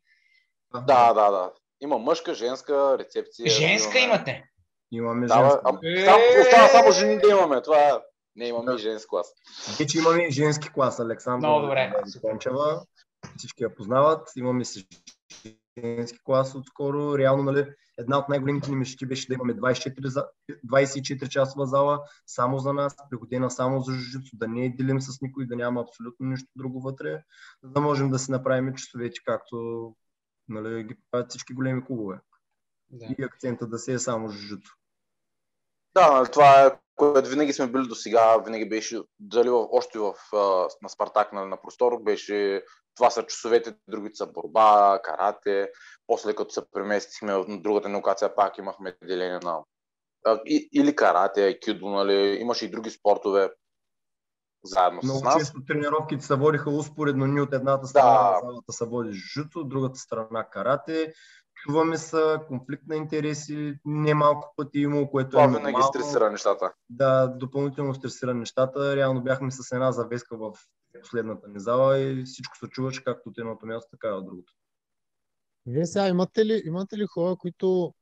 Да, да, да. Има мъжка, женска рецепция. Женска имаме. имате? Имаме женска. Е... Там остава само жени да имаме. Това не имаме да. и женски клас. Вече имаме и женски клас, Александър. Много добре. Всички я познават. Имаме женски клас отскоро. Реално, нали, една от най-големите ни мечти беше да имаме 24, 24 часова зала само за нас, пригодена само за жужицу, да не делим с никой, да няма абсолютно нищо друго вътре, за да можем да си направим часовете, както нали, ги правят всички големи клубове. Да. И акцента да се е само жужицу. Да, това е което винаги сме били до сега, винаги беше, дали в, още в, на Спартак на, на простор, беше това са часовете, другите са борба, карате. После като се преместихме на другата локация, пак имахме деление на и, или карате, кюдо, нали, имаше и други спортове заедно Много с нас. често тренировките се водиха успоредно, ни от едната страна да. залата се води жуто, от другата страна карате. Чуваме са, конфликт на интереси, не малко пъти имало, което Това е винаги стресира нещата. Да, допълнително стресира нещата. Реално бяхме с една завеска в последната ни зала и всичко се чуваше както от едното място, така и от другото. Вие сега имате ли, имате ли хора, които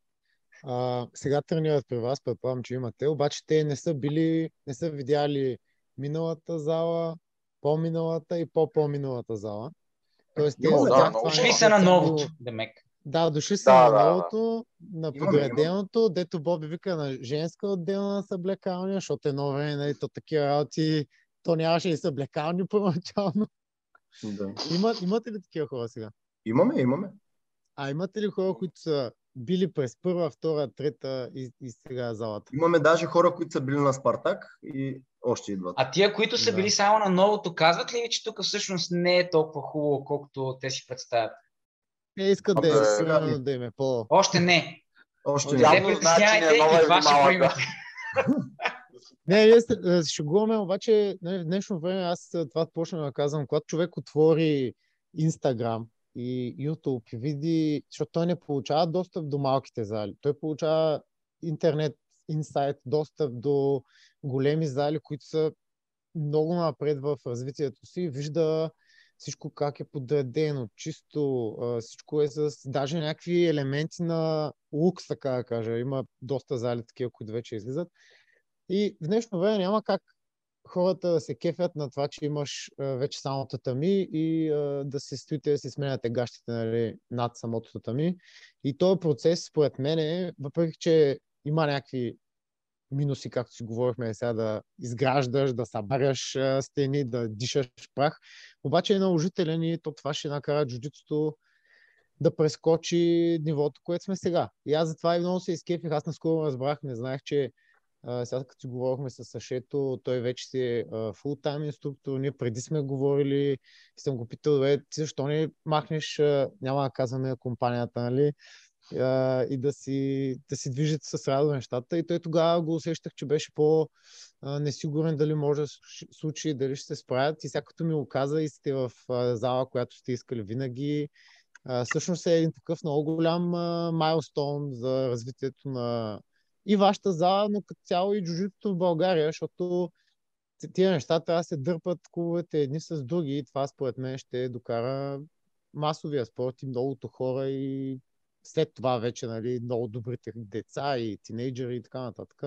а, сега тренират при вас, предполагам, че имате, обаче те не са били, не са видяли миналата зала, по-миналата и по-по-миналата зала. Тоест, те за да, това са на новото, Демек. Да, дошли са да, на новото, да, на подреденото, дето Боби вика на женска отделна съблекалня, защото едно време, нали, то такива работи, то нямаше и съблекални <laughs> първоначално. Да. Има, имате ли такива хора сега? Имаме, имаме. А имате ли хора, които са били през първа, втора, трета и, и сега залата? Имаме даже хора, които са били на Спартак и още идват. А тия, които са да. били само на новото, казват ли ви, че тук всъщност не е толкова хубаво, колкото те си представят? Те искат да, е, сега, да. им е по... Още не. Още не. Явно значи не е нова и го <laughs> Не, ние се шегуваме, обаче в днешно време аз това почна да казвам, когато човек отвори Instagram и YouTube и види, защото той не получава достъп до малките зали, той получава интернет инсайт, достъп до големи зали, които са много напред в развитието си, вижда всичко как е подредено, чисто, всичко е с даже някакви елементи на лукс, така да кажа. Има доста зали такива, които вече излизат. И в днешно време няма как хората да се кефят на това, че имаш вече само татами и да се стоите да си сменяте гащите нали, над самото татами. И този процес, според мен, е, въпреки че има някакви минуси, както си говорихме сега, да изграждаш, да събаряш стени, да дишаш прах. Обаче е наложителен и то това ще накара джуджитото да прескочи нивото, което сме сега. И аз затова и много се изкефих. Аз наскоро разбрах, не знаех, че а, сега като си говорихме с Сашето, той вече си е фултайм инструктор. Ние преди сме говорили и съм го питал, бе, ти защо не махнеш, а, няма да казваме компанията, нали? И да си, да си движат с радо нещата. И той тогава го усещах, че беше по-несигурен дали може да случи, дали ще се справят. И сега като ми го каза и сте в зала, която сте искали винаги, а, всъщност е един такъв много голям майлстоун за развитието на и вашата зала, но като цяло и джуджитото в България, защото тия неща трябва да се дърпат клубовете едни с други и това според мен ще докара масовия спорт и многото хора и след това вече нали, много добрите деца и тинейджери и така нататък.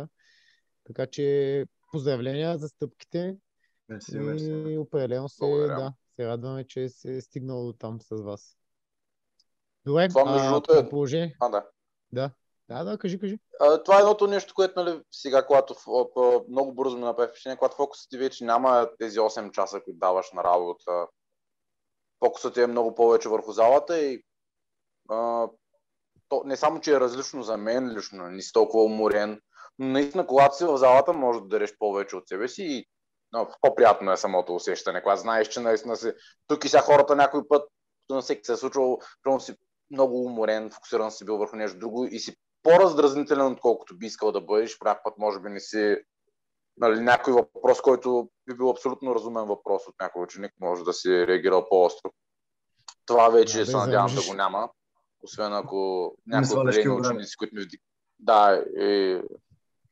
Така че поздравления за стъпките. Мерси, и определено се, да, се радваме, че се е стигнало до там с вас. Добре, това между другото е... положение. А, да. Да. Да, да, кажи, кажи. А, това е едното нещо, което нали, сега, когато много бързо ми направи впечатление, когато фокусът ти вече няма тези 8 часа, които даваш на работа. Фокусът ти е много повече върху залата и а, то, не само, че е различно за мен лично, не си толкова уморен, но наистина, когато си в залата, може да дадеш повече от себе си и но, по-приятно е самото усещане, когато знаеш, че наистина си тук и сега хората някой път, на всеки се е случвало, примерно си много уморен, фокусиран си бил върху нещо друго и си по-раздразнителен, отколкото би искал да бъдеш. По път може би не си нали, някой въпрос, който би бил абсолютно разумен въпрос от някой ученик, може да си реагирал по-остро. Това вече да, се надявам да го няма. Освен ако някои определени ученици, които ми. Да, и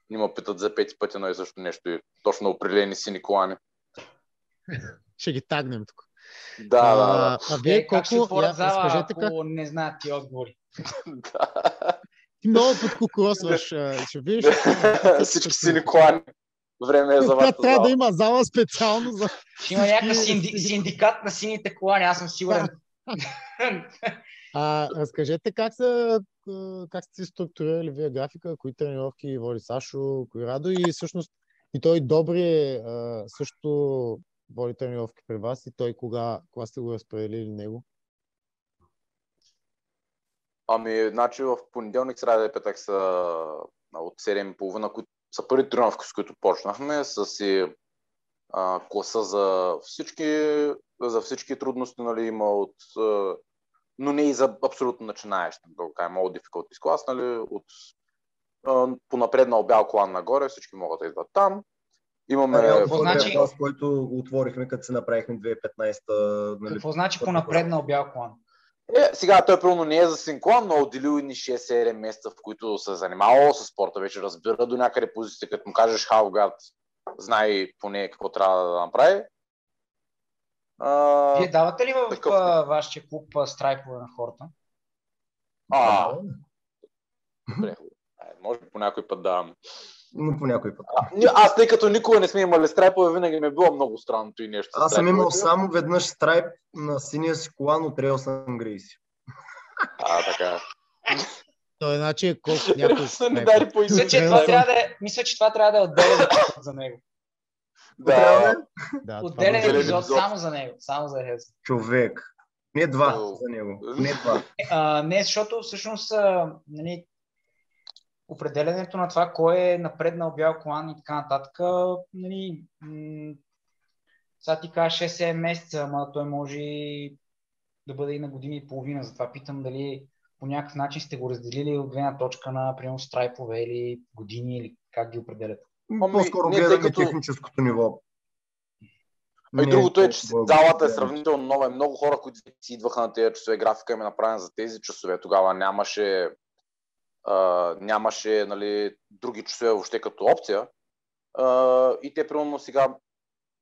не ме питат за пети пъти, но и също нещо и точно определени сини колани. Ще ги тагнем тук. Да, а, да, да. А вие е, колко... Как ще я, зала, ако как... не знаят ти отговори? да. Ти много подкукосваш. Ще видиш. <laughs> Всички сини колани. Време е за вас. Трябва да има зала специално за. Ще има някакъв синди... синдикат на сините колани, аз съм сигурен. <laughs> <laughs> А, разкажете как, са, как сте структурирали вие графика, кои тренировки води Сашо, кои Радо и всъщност и той Добри е също води тренировки при вас и той кога, кога сте го разпределили него? Ами, значи в понеделник, сряда и петък са от 7.30, които са първи тренировки, с които почнахме, с си класа за всички, за всички трудности, нали, има от а, но не и за абсолютно начинаещ, да кажем, много difficult клас, нали, от по напреднал бял колан нагоре, всички могат да идват там. Имаме... Е, какво значи... Клас, който отворихме, като се направихме 2015-та. Нали, какво значи по напреднал бял колан? Е, сега той пълно не е за синклон, но отделил и 6-7 месеца, в които се е занимавал с спорта, вече разбира до някъде позиция, като му кажеш Халгард, знае поне какво трябва да направи. А, Вие давате ли в такъв... вашия клуб страйкове на хората? А, добре. Може по някой път даваме. Но по някой път. А, аз, тъй като никога не сме имали страйпове, винаги ми е било много странното и нещо. Аз съм имал само веднъж страйп на синия си колан от Рейл съм Грейси. А, така. Той значи е колко някой. <laughs> Мисля, че това трябва да е, мисля, че това трябва да е отделен за него. Да. да Отделен епизод, само за него. Само за Хелс. Човек. Не два oh. за него. Не два. А, не, защото всъщност а, нали, определенето на това кой е напреднал бял колан и така нататък, нали, м- сега ти кажа 6-7 месеца, ама той може да бъде и на година и половина. Затова питам дали по някакъв начин сте го разделили от гледна точка на, примерно, страйпове или години или как ги определяте. Ами, По-скоро не, гледаме като... техническото ниво. А и другото е, че залата е сравнително нова. Много хора, които си идваха на тези часове, графика им е направена за тези часове. Тогава нямаше, а, нямаше нали, други часове въобще като опция. А, и те, примерно, сега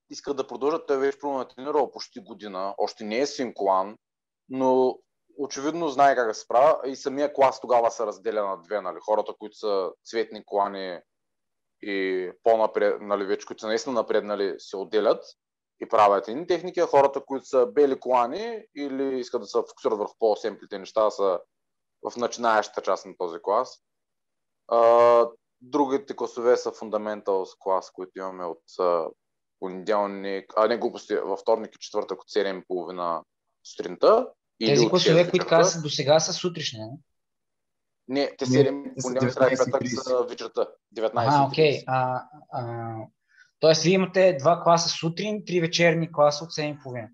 искат да продължат. Той вече примерно е тренирал почти година. Още не е синклан, но очевидно знае как да се справя. И самия клас тогава се разделя на две. Нали. Хората, които са цветни колани, и по-напред, нали, вече, които са наистина напреднали, се отделят и правят едни техники, а хората, които са бели колани или искат да се фокусират върху по-семплите неща, са в начинаещата част на този клас. А, другите класове са Fundamentals клас, които имаме от понеделник, а не глупости, във вторник и четвъртък от 7.30 сутринта. Тези класове, които казах до сега са сутрешни, не? Не, те 7 понеделник, сряда петък са вечерта. 19. А, окей. Okay. А, а, тоест, вие имате два класа сутрин, три вечерни класа от 7.30.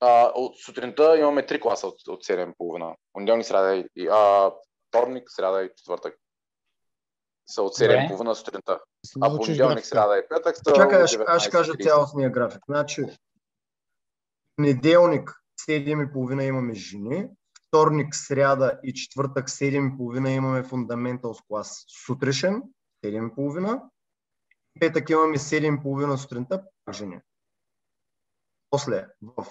А, от сутринта имаме три класа от, от 7.30. Понеделник, сряда и а, вторник, сряда и четвъртък. Са от 7.30 сутринта. А понеделник, сряда и петък са Чакай, аз ще кажа цялостния график. Значи, неделник 7.30 имаме жени, вторник, сряда и четвъртък 7.30 имаме фундаментал с клас сутрешен, 7.30. Петък имаме 7.30 сутринта, жени. После в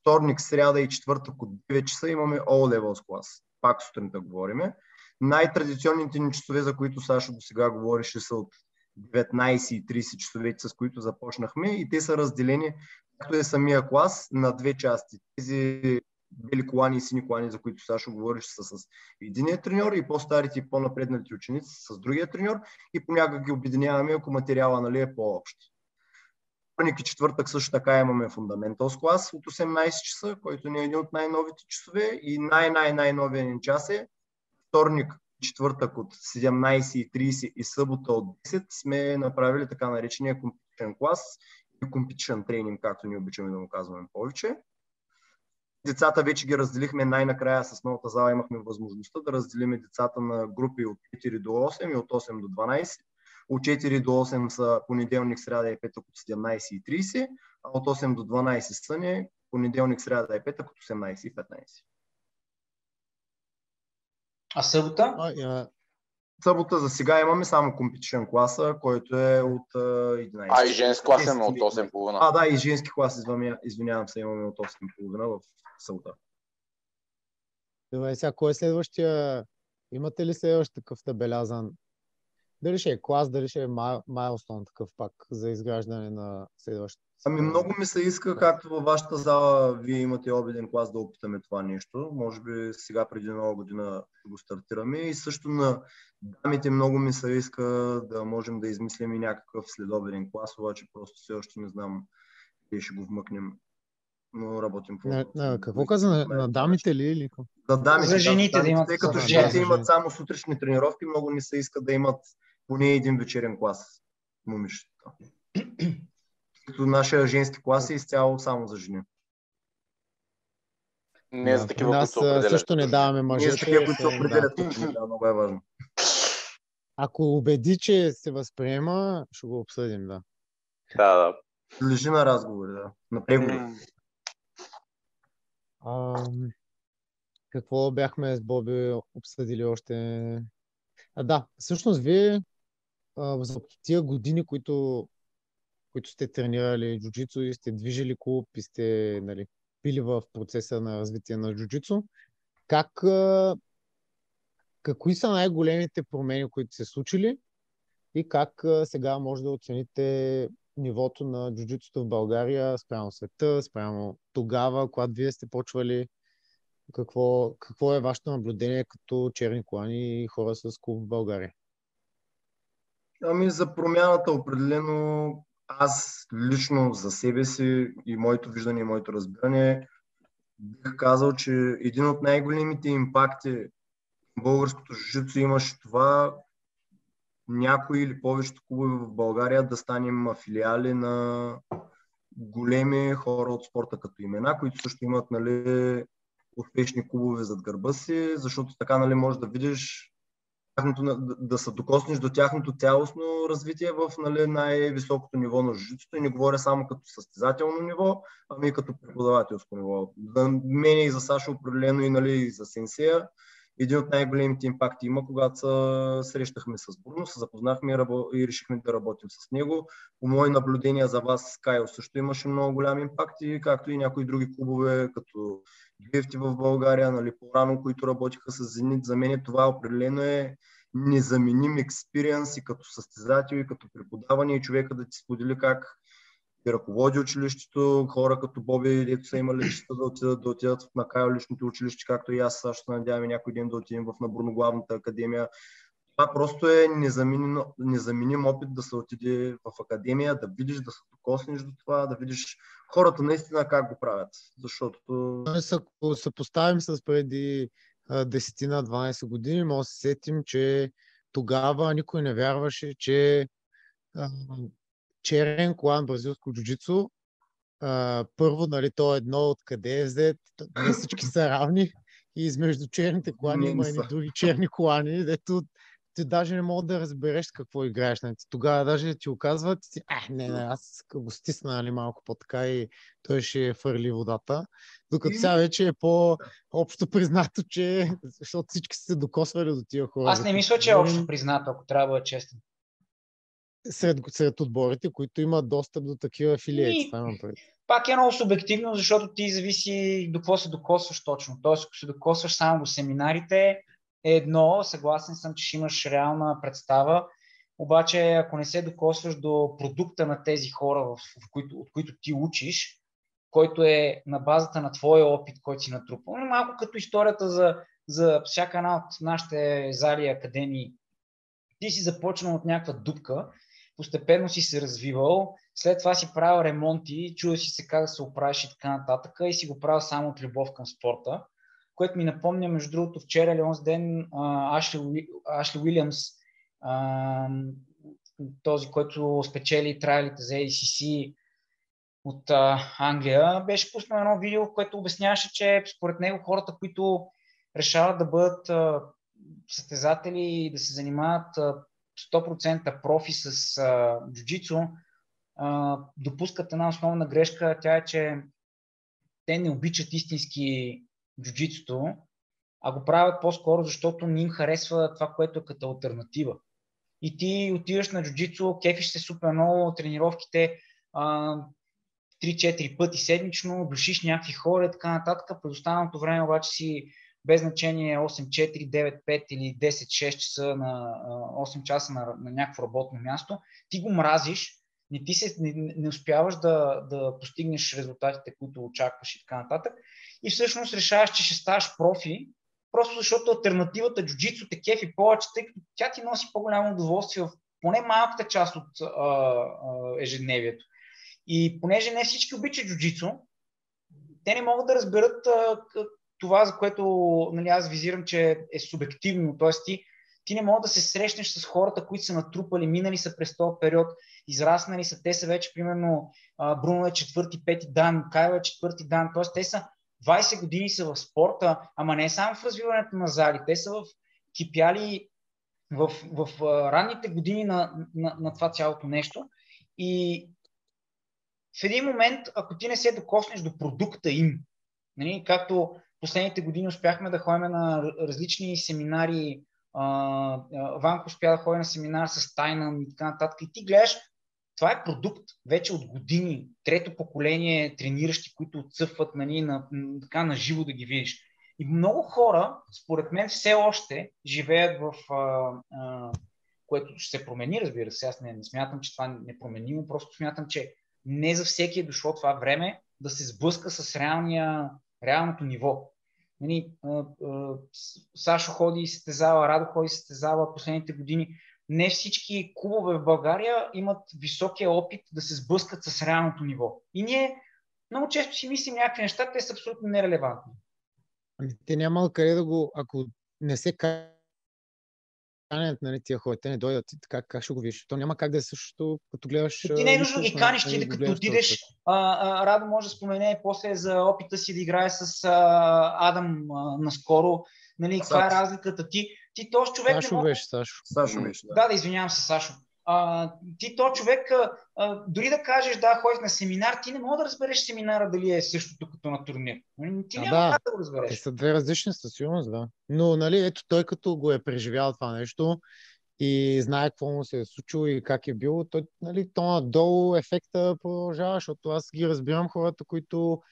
вторник, сряда и четвъртък от 9 часа имаме All Levels клас. Пак сутринта говориме. Най-традиционните ни часове, за които Сашо до сега говореше, са от 19.30 часовете, с които започнахме и те са разделени, както е самия клас, на две части. Тези бели колани и сини колани, за които Сашо говориш, са с единия треньор и по-старите и по-напредналите ученици с другия треньор и понякога ги обединяваме, ако материала нали, е по-общ. Вторник и четвъртък също така имаме фундаменталс клас от 18 часа, който не е един от най-новите часове и най-най-най-новия час е вторник четвъртък от 17.30 и събота от 10 сме направили така наречения competition клас и competition тренинг, както ни обичаме да му казваме повече. Децата вече ги разделихме най-накрая с новата зала. Имахме възможността да разделим децата на групи от 4 до 8 и от 8 до 12. От 4 до 8 са понеделник, сряда и петък от 17.30, а от 8 до 12 са не понеделник, сряда и петък от 18.15. А събота? А, Събота за сега имаме само компетишен класа, който е от 11. А и женски клас имаме от 8.30. А, да, и женски клас, извинявам, извинявам се, имаме от 8.30 в събота. Добре, сега кой е следващия? Имате ли следващ такъв табелязан? Дали ще е клас, дали ще е майлстон такъв пак за изграждане на следващата Ами много ми се иска, както във вашата зала вие имате обиден клас да опитаме това нещо. Може би сега преди нова година го стартираме. И също на дамите много ми се иска да можем да измислим и някакъв следобеден клас, обаче просто все още не знам къде ще го вмъкнем. Но работим по... На, на, какво каза? На, на дамите ли? Или? На дамите, за жените да, да имат. Тъй като жените имат само сутрешни тренировки, много ми се иска да имат поне един вечерен клас момичетата като нашия женски клас е изцяло само за жени. Не за такива, които определят. също не даваме мъже. Не за такива, които се определят. Да. да, много е важно. Ако убеди, че се възприема, ще го обсъдим, да. Да, да. Лежи на разговори, да. На преговори. А, какво бяхме с Боби обсъдили още? А, да, всъщност вие а, за тия години, които които сте тренирали джуджицу и сте движили клуб и сте нали, били в процеса на развитие на джуджицу, как, какви са най-големите промени, които се случили и как сега може да оцените нивото на джуджицуто в България спрямо света, спрямо тогава, когато вие сте почвали, какво, какво е вашето наблюдение като черни колани и хора с клуб в България? Ами за промяната определено аз лично за себе си и моето виждане и моето разбиране бих казал, че един от най-големите импакти българското жужицу имаше това някои или повечето клубове в България да станем филиали на големи хора от спорта като имена, които също имат нали, успешни клубове зад гърба си, защото така нали, можеш да видиш тяхното, да, се докоснеш до тяхното цялостно развитие в нали, най-високото ниво на жужицото и не говоря само като състезателно ниво, ами и като преподавателско ниво. За мен и за Саша определено и, нали, и за Сенсея един от най-големите импакти има, когато се срещахме с Бруно, се запознахме и решихме да работим с него. По мои наблюдения за вас Кайо също имаше много голям импакт и както и някои други клубове, като Гифти в България, нали, по-рано, които работиха с Зенит. За мен това определено е незаменим експириенс и като състезател, и като преподаване, и човека да ти сподели как и ръководи училището, хора като Боби, дето са имали честа да отидат, да отидат на Кайо личното училище, както и аз също надяваме някой ден да отидем в Набурноглавната академия. Това просто е незаменим, незаменим опит да се отиде в академия, да видиш, да се докоснеш до това, да видиш хората наистина как го правят. Защото... Ако се поставим с преди 10-12 години, може да се сетим, че тогава никой не вярваше, че черен колан бразилско джуджицу първо, нали, то е едно откъде е взет, не всички са равни и измежду черните колани има и други черни колани, дето ти даже не мога да разбереш какво играеш. Нали? Тогава даже ти оказват, ти, а, не, не, аз го стисна нали, малко по-така и той ще фърли водата. Докато сега вече е по-общо признато, че защото всички са се докосвали до тия хора. Аз не мисля, че е общо признато, ако трябва да бъда честен. Сред, сред отборите, които имат достъп до такива афилиети. И... Пак е много субективно, защото ти зависи до какво се докосваш точно. Тоест, ако се докосваш само до семинарите, е едно, съгласен съм, че ще имаш реална представа, обаче ако не се докосваш до продукта на тези хора, в, в които, от които ти учиш, който е на базата на твоя опит, който си натрупал, но малко като историята за, за всяка една от нашите зали академии. Ти си започнал от някаква дупка, постепенно си се развивал, след това си правил ремонти, чува си се как да се оправиш и така нататък и си го правил само от любов към спорта което ми напомня, между другото, вчера или онзи ден Ашли, Ашли Уилямс, този, който спечели трайлите за ACC от Англия, беше пуснал едно видео, което обясняваше, че според него хората, които решават да бъдат състезатели и да се занимават 100% профи с а, джуджицу, а, допускат една основна грешка. Тя е, че те не обичат истински джуджитото, а го правят по-скоро, защото не им харесва това, което е като альтернатива. И ти отиваш на джуджицу, кефиш се супер много, тренировките а, 3-4 пъти седмично, душиш някакви хора и така нататък. През останалото време обаче си без значение 8-4, 9-5 или 10-6 часа на 8 часа на, на някакво работно място, ти го мразиш, не ти се, не, не успяваш да, да постигнеш резултатите, които очакваш и така нататък и всъщност решаваш, че ще ставаш профи, просто защото альтернативата джуджицу те кефи повече, тъй като тя ти носи по-голямо удоволствие в поне малката част от а, а, ежедневието. И понеже не всички обичат джуджицу, те не могат да разберат а, това, за което нали, аз визирам, че е субективно. Т.е. ти, ти не мога да се срещнеш с хората, които са натрупали, минали са през този период, израснали са, те са вече примерно Бруно е четвърти, пети дан, Кайла е четвърти дан, т.е. те са 20 години са в спорта, ама не само в развиването на зали, те са в кипяли в, в, в ранните години на, на, на това цялото нещо. И в един момент, ако ти не се докоснеш до продукта им, нали, както последните години успяхме да ходим на различни семинари, Ванко успя да ходи на семинар с Тайна и така нататък, и ти гледаш това е продукт вече от години, трето поколение трениращи, които отсъфват нали, на, така на живо да ги видиш. И много хора, според мен, все още живеят в а, а, което ще се промени, разбира се. Аз не, не смятам, че това не е променимо, просто смятам, че не за всеки е дошло това време да се сблъска с реалния, реалното ниво. Нали, Сашо ходи и състезава, Радо ходи и състезава последните години не всички клубове в България имат високия опит да се сблъскат с реалното ниво. И ние много често си мислим някакви неща, те са абсолютно нерелевантни. Ами те няма къде да го, ако не се канят нали, тия хора, те не дойдат, така как ще го видиш? То няма как да е същото, като гледаш... Ти не е нужно да ги каниш, ти като отидеш, а, а, Радо може да спомене после за опита си да играе с а, Адам а, наскоро, нали, каква е разликата ти ти този човек. Сашо не беше, Сашо. Сашо беше, да. Да, да, извинявам се, Сашо. А, ти то човек, а, дори да кажеш да, ходиш на семинар, ти не мога да разбереш семинара дали е същото като на турнир. Нали, ти няма да. как да го разбереш. Те са две различни със сигурност, да. Но, нали, ето той като го е преживял това нещо и знае какво му се е случило и как е било, той, нали, то надолу ефекта продължава, защото аз ги разбирам хората, които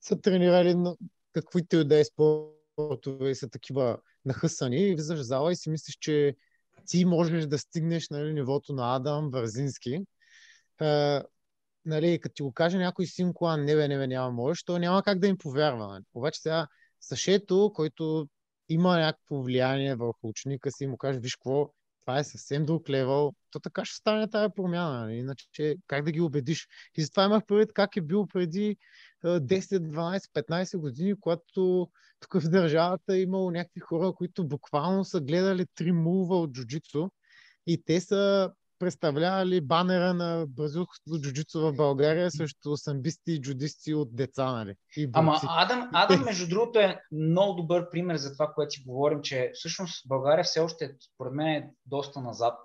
са тренирали на каквито и да е спортове и са такива нахъсани и влизаш в зала и си мислиш, че ти можеш да стигнеш нали, нивото на Адам Вързински. А, нали, като ти го каже някой синко, а не бе, не бе, няма можеш, то няма как да им повярва. Нали. Обаче сега Сашето, който има някакво влияние върху ученика си му каже, виж какво, това е съвсем друг левел, то така ще стане тази промяна. Нали? Иначе как да ги убедиш? И затова имах предвид как е бил преди 10, 12, 15 години, когато тук в държавата е имало някакви хора, които буквално са гледали три мува от джуджицу и те са представлявали банера на бразилското джуджицу в България срещу самбисти и джудисти от деца, нали? И Ама Адам, Адам, <laughs> между другото, е много добър пример за това, което си говорим, че всъщност България все още, според мен, е доста назад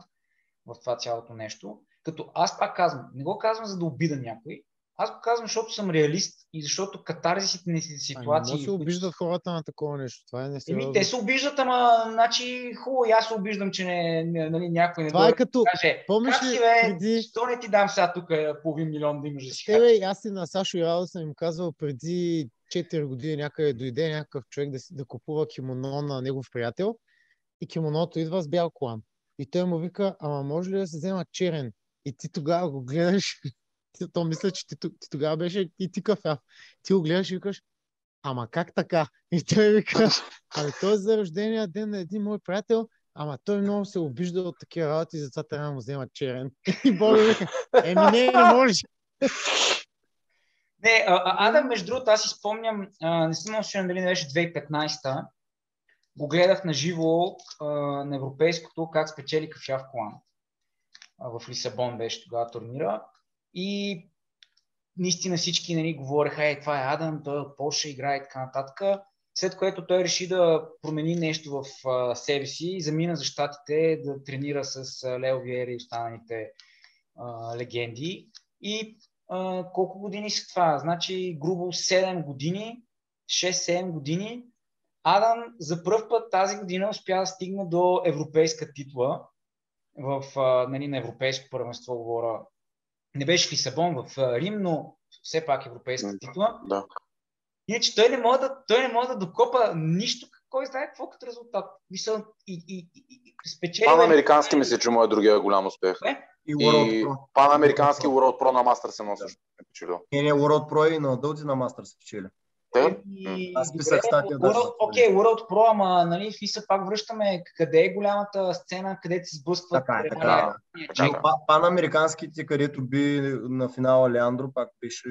в това цялото нещо. Като аз пак казвам, не го казвам за да обида някой, аз го казвам, защото съм реалист и защото катарзисите на ситуации... не се обиждат хората на такова нещо. Това е не Еми, те се обиждат, ама значи хубаво, аз се обиждам, че не, не, нали, някой не Това е като... Каже, помниш ли, бе, преди... що не ти дам сега тук половин милион да имаш да си Те, аз и на Сашо и Радо съм им казвал преди 4 години някъде дойде някакъв човек да, да купува кимоно на негов приятел и кимоното идва с бял колан. И той му вика, ама може ли да се взема черен? И ти тогава го гледаш то мисля, че ти, ти тогава беше и ти кафя. Ти го гледаш и викаш, ама как така? И той вика, ами той е за рождения ден на един мой приятел, ама той много се обижда от такива работи, затова трябва да му взема черен. И Боби вика, еми не, не може. Не, а, Адам, между другото, аз си спомням, не съм много дали не беше 2015-та, го гледах на живо на европейското, как спечели кафяв колан. В Лисабон беше тогава турнира. И наистина всички нали, говореха, е, това е Адам, той е от Польша, играе и така нататък. След което той реши да промени нещо в а, себе си и замина за щатите да тренира с а, Лео Виери и останалите а, легенди. И а, колко години са това? Значи грубо 7 години, 6-7 години. Адам за първ път тази година успя да стигне до европейска титла в, а, нали, на европейско първенство, говоря не беше в Лисабон, в Рим, но все пак европейска титла. Да. Иначе той не може да, той не може да докопа нищо, кой знае какво като резултат. Мисъл, и, и, и, и спечели... Панамерикански мисля, че му е другия голям успех. Е? И, и Панамерикански World Pro на Мастър се носи. Да. Не, не, World Pro и на Дълзи на Мастър се печели. И... Аз писах статия. Окей, okay, World Pro, ама нали, и се пак връщаме къде е голямата сцена, къде се сблъскват. Така е, така е. е панамериканските, където би на финала Леандро, пак беше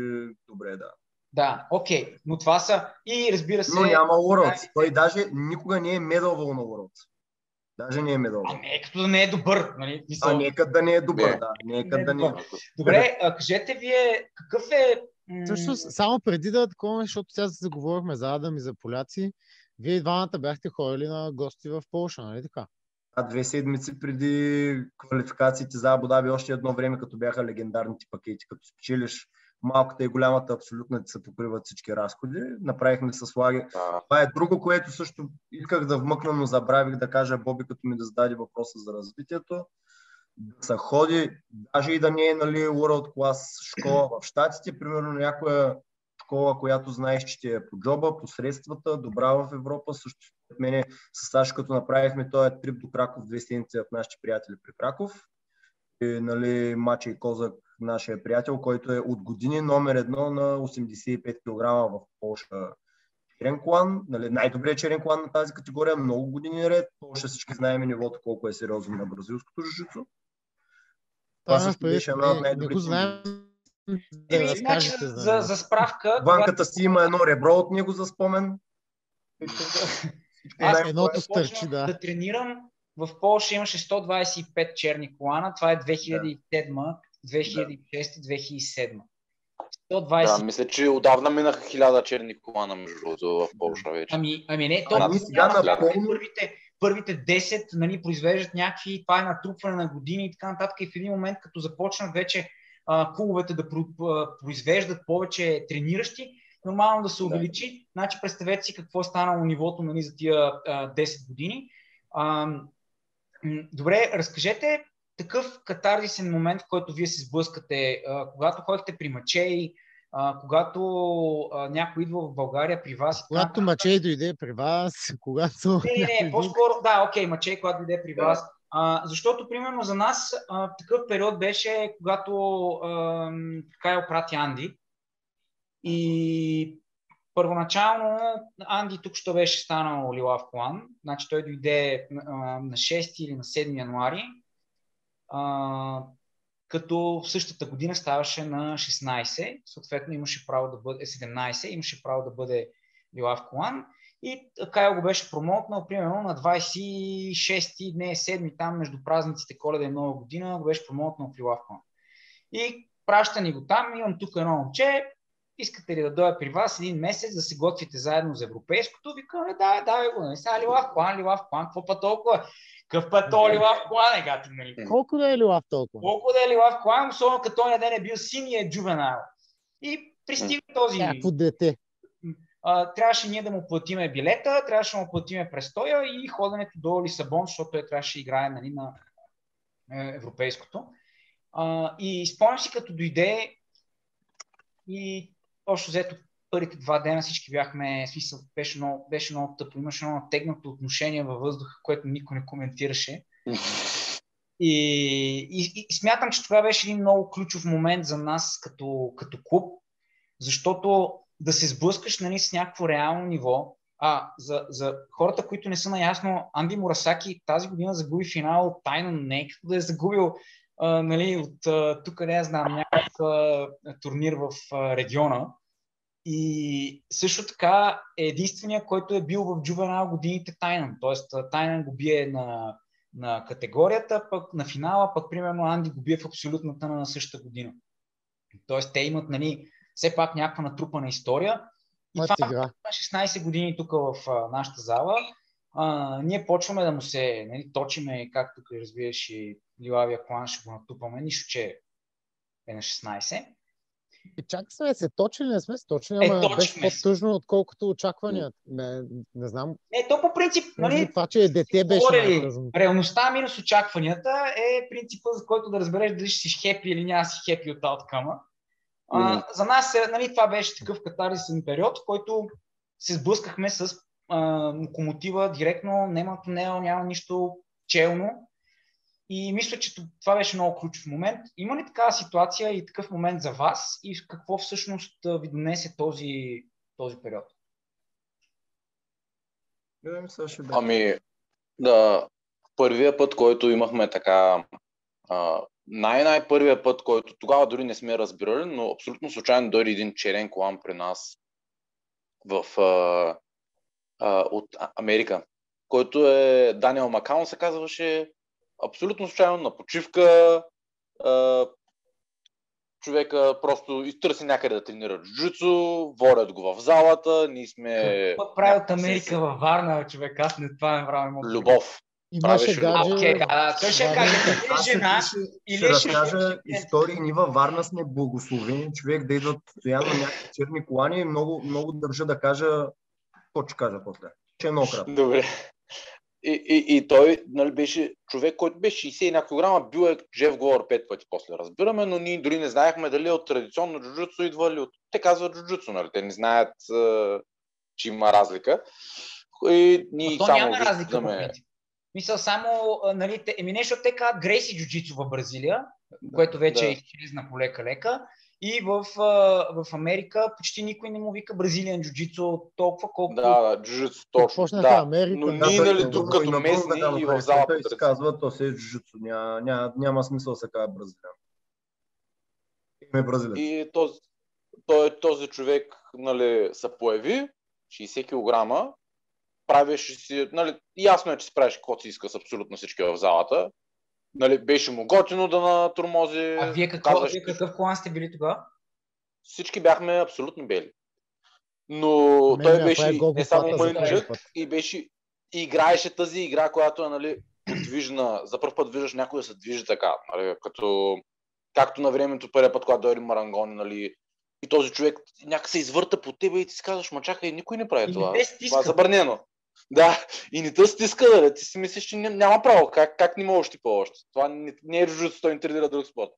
добре, да. Да, окей, okay. но това са и разбира се... Но няма Worlds. Той даже никога не е медалвал на Worlds. Даже не е медал. А не е като да не е добър. Нали? А нека да не е добър, не. да. Нека не е да не е. Добре, а, кажете вие, какъв е също, само преди да такова, защото сега се заговорихме за Адам и за поляци, вие двамата бяхте ходили на гости в Полша, нали така? А две седмици преди квалификациите за Абудаби, още едно време, като бяха легендарните пакети, като спечелиш малката и голямата абсолютно се покриват всички разходи. Направихме с лаги. Това е друго, което също исках да вмъкна, но забравих да кажа Боби, като ми да зададе въпроса за развитието да се ходи, даже и да не е нали, World Class школа в Штатите, примерно някоя школа, която знаеш, че ти е по джоба, по средствата, добра в Европа. Също от мене с Сашо, като направихме този трип до Краков, две седмици в нашите приятели при Краков. И, нали, Мачей Козак, нашия приятел, който е от години номер едно на 85 кг в Польша черен колан, нали, най-добрият черен колан на тази категория, много години ред. Польша всички знаем нивото колко е сериозно на бразилското жужицу. Това също беше една от най-добрите. знаем. Да значи, за, за справка. Ванката когато... си има едно ребро от него за спомен. Аз едното стърчи, да. да тренирам. В Польша имаше 125 черни колана. Това е 2007, 2006, 2007. 120. Да, мисля, че отдавна минаха хиляда черни колана, между другото, в Польша вече. Ами, ами не, то ами сега на първите, първите 10 нали, произвеждат някакви, това е натрупване на години и така нататък. И в един момент, като започнат вече а, клубовете да произвеждат повече трениращи, нормално да се увеличи. Да. Значи представете си какво е станало нивото нали, за тия а, 10 години. А, добре, разкажете такъв катарзисен момент, в който вие се сблъскате, а, когато ходите при мачей, а, когато а, някой идва в България при вас. Когато Мачей дойде при вас, <laughs> когато... Не, не, не, по-скоро, да, окей, Мачей, когато дойде при вас. А, защото, примерно, за нас а, такъв период беше, когато а, Кайл прати Анди. И първоначално Анди тук що беше станал Лилав План. Значи той дойде а, на 6 или на 7 януари. А, като в същата година ставаше на 16, съответно имаше право да бъде 17, имаше право да бъде Лилав Колан. И Кайл го беше промотнал, примерно на 26 не 7 там между празниците Коледа и Нова година, го беше промотнал при Лавкон. И праща ни го там, имам тук едно момче, искате ли да дойда при вас един месец да се готвите заедно за европейското? Викаме, да, да, го, нали сега Лилав план, Лилав план, какво па толкова? Какъв път то Лилав план е гати, нали? Колко да е Лилав толкова? Колко да е Лилав план, особено като този ден е бил синия джувенал. И пристига този... Някакво дете. А, трябваше ние да му платиме билета, трябваше да му платиме престоя и ходенето до Лисабон, защото той трябваше да играе нали, на е, европейското. А, и спомням си, като дойде и общо взето първите два дена всички бяхме, смисъл, беше много, беше много тъпо, имаше много натегнато отношение във въздуха, което никой не коментираше. И, и, и смятам, че това беше един много ключов момент за нас като, като клуб, защото да се сблъскаш нали, с някакво реално ниво. А, за, за хората, които не са наясно, Анди Мурасаки тази година загуби финал от Тайна, не е като да е загубил а, нали, от тук, не знам, някакъв а, турнир в а, региона. И също така е единствения, който е бил в Джувенал годините Тайнан. Тоест Тайнан го бие на, на категорията, пък на финала, пък примерно Анди го бие в абсолютната на същата година. Тоест те имат нали, все пак някаква натрупана история. И това игра. на 16 години тук в а, нашата зала. А, ние почваме да му се нали, точиме, както разбираш и Лилавия клан ще го натупаме, нищо, че е на 16. И чакай сме се точили, не сме се точили, е, ама беше по-тъжно, отколкото очакванията. Не, не знам. Не, то по принцип, нали, това, че е дете беше говорили, Реалността минус очакванията е принципа, за който да разбереш дали ще си хепи или няма си хепи от ауткъма. За нас е, нали, това беше такъв катарисен период, в който се сблъскахме с а, локомотива директно, няма тунел, няма нищо челно. И мисля, че това беше много ключов момент. Има ли такава ситуация и такъв момент за вас и какво всъщност ви донесе този, този период? Ами, да, първия път, който имахме така, най-най-първия път, който тогава дори не сме разбирали, но абсолютно случайно дойде един черен колан при нас в, а, а, от Америка, който е Даниел Макаун се казваше, абсолютно случайно на почивка. А, човека просто изтърси някъде да тренира джуджицу, водят го в залата, ние сме... Какво прави от Америка във Варна, човек? Аз не това не правим. Любов. Имаше гадже... Окей, да, той ще каже, или жена, или ще разкажа истории. Ние във Варна сме благословени човек да идват постоянно някакви черни колани. Много, много държа да кажа, какво ще кажа после. Че е много кратко. Добре. И, и, и той нали, беше човек, който беше 60 кг, бил е Джеф Говор пет пъти после, разбираме, но ние дори не знаехме дали е от традиционно джуджуцу идва или от... Те казват джуджуцу, нали? Те не знаят, че има разлика. И ние то само няма разлика, Мисля, само, нали, те, еми нещо, те казват Грейси джуджицу в Бразилия, което вече да. е изчезна по лека-лека. И в, в Америка почти никой не му вика бразилиан джуджицу толкова колкото... Да, да, джуджицу точно. Да. Америка. Но ние, нали, тук като местни и в залата... Той се казва, то се е джуджицу. Няма, няма, няма смисъл да се казва бразилиан. Име бразилиан. И този, той, този човек нали, се появи, 60 кг, правеше си, нали, ясно е, че си правиш каквото си иска с абсолютно всички в залата нали, беше му готино да натурмози. А вие, какво, казваш, вие какъв клан сте били тогава? Всички бяхме абсолютно бели. Но Мен той беше е не само мънжък и беше и играеше тази игра, която е нали, подвижна. За първ път виждаш някой да се движи така. Нали, като, както на времето първият път, когато дойде Марангони, нали, и този човек някак се извърта по тебе и ти си казваш, ма чакай, никой не прави и това. Не това е забранено. <laughs> Да, и не те стиска, да, ти си мислиш, че няма право. Как, как не можеш ти по-още? Това не, не е джуджуцу, той интридира друг спорт.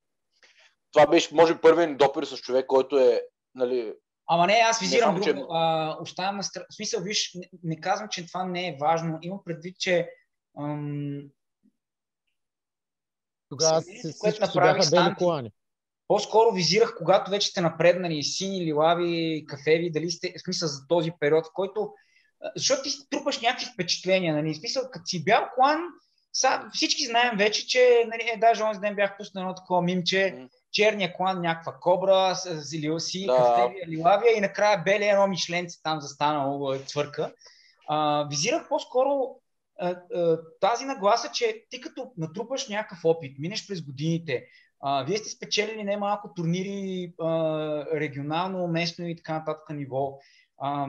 Това беше, може би, първият допир с човек, който е, нали, Ама не, аз визирам друго. Че... А, оставям на страна. В смисъл, виж, не, не казвам, че това не е важно. Имам предвид, че ам... тогава всички бяха бели колани. По-скоро визирах, когато вече сте напреднали сини, лилави, кафеви, дали сте, в смисъл за този период, в който защото ти трупаш някакви впечатления, нали? Смисъл, като си бял клан, са, всички знаем вече, че нали, е, даже онзи ден бях пуснал едно такова мимче, mm. черния клан, някаква кобра, си, да. кафевия, лилавия и накрая белия едно мишленце там застанало цвърка. А, визирах по-скоро а, а, тази нагласа, че ти като натрупаш някакъв опит, минеш през годините, а, вие сте спечелили немалко турнири а, регионално, местно и така нататък ниво. А,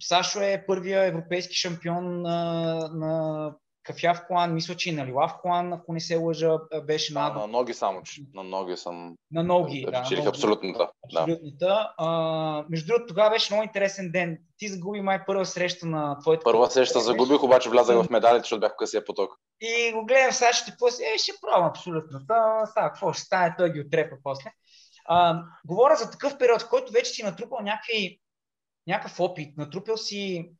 Сашо е първия европейски шампион на, на кафяв клан, мисля, че и на лилав клан, ако не се лъжа, беше да, на... на ноги само, че на ноги съм... На ноги, да. Абсолютно, абсолютната. Абсолютната. Да. А, между другото, тогава беше много интересен ден. Ти загуби май първа среща на твоите... Първа среща загубих, обаче влязах в медалите, защото бях в късия поток. И го гледам сега, ще после, е, ще пробвам абсолютно. Та, сега, какво ще стане, той ги отрепа после. А, говоря за такъв период, в който вече си натрупал някакви, някакъв опит, натрупал си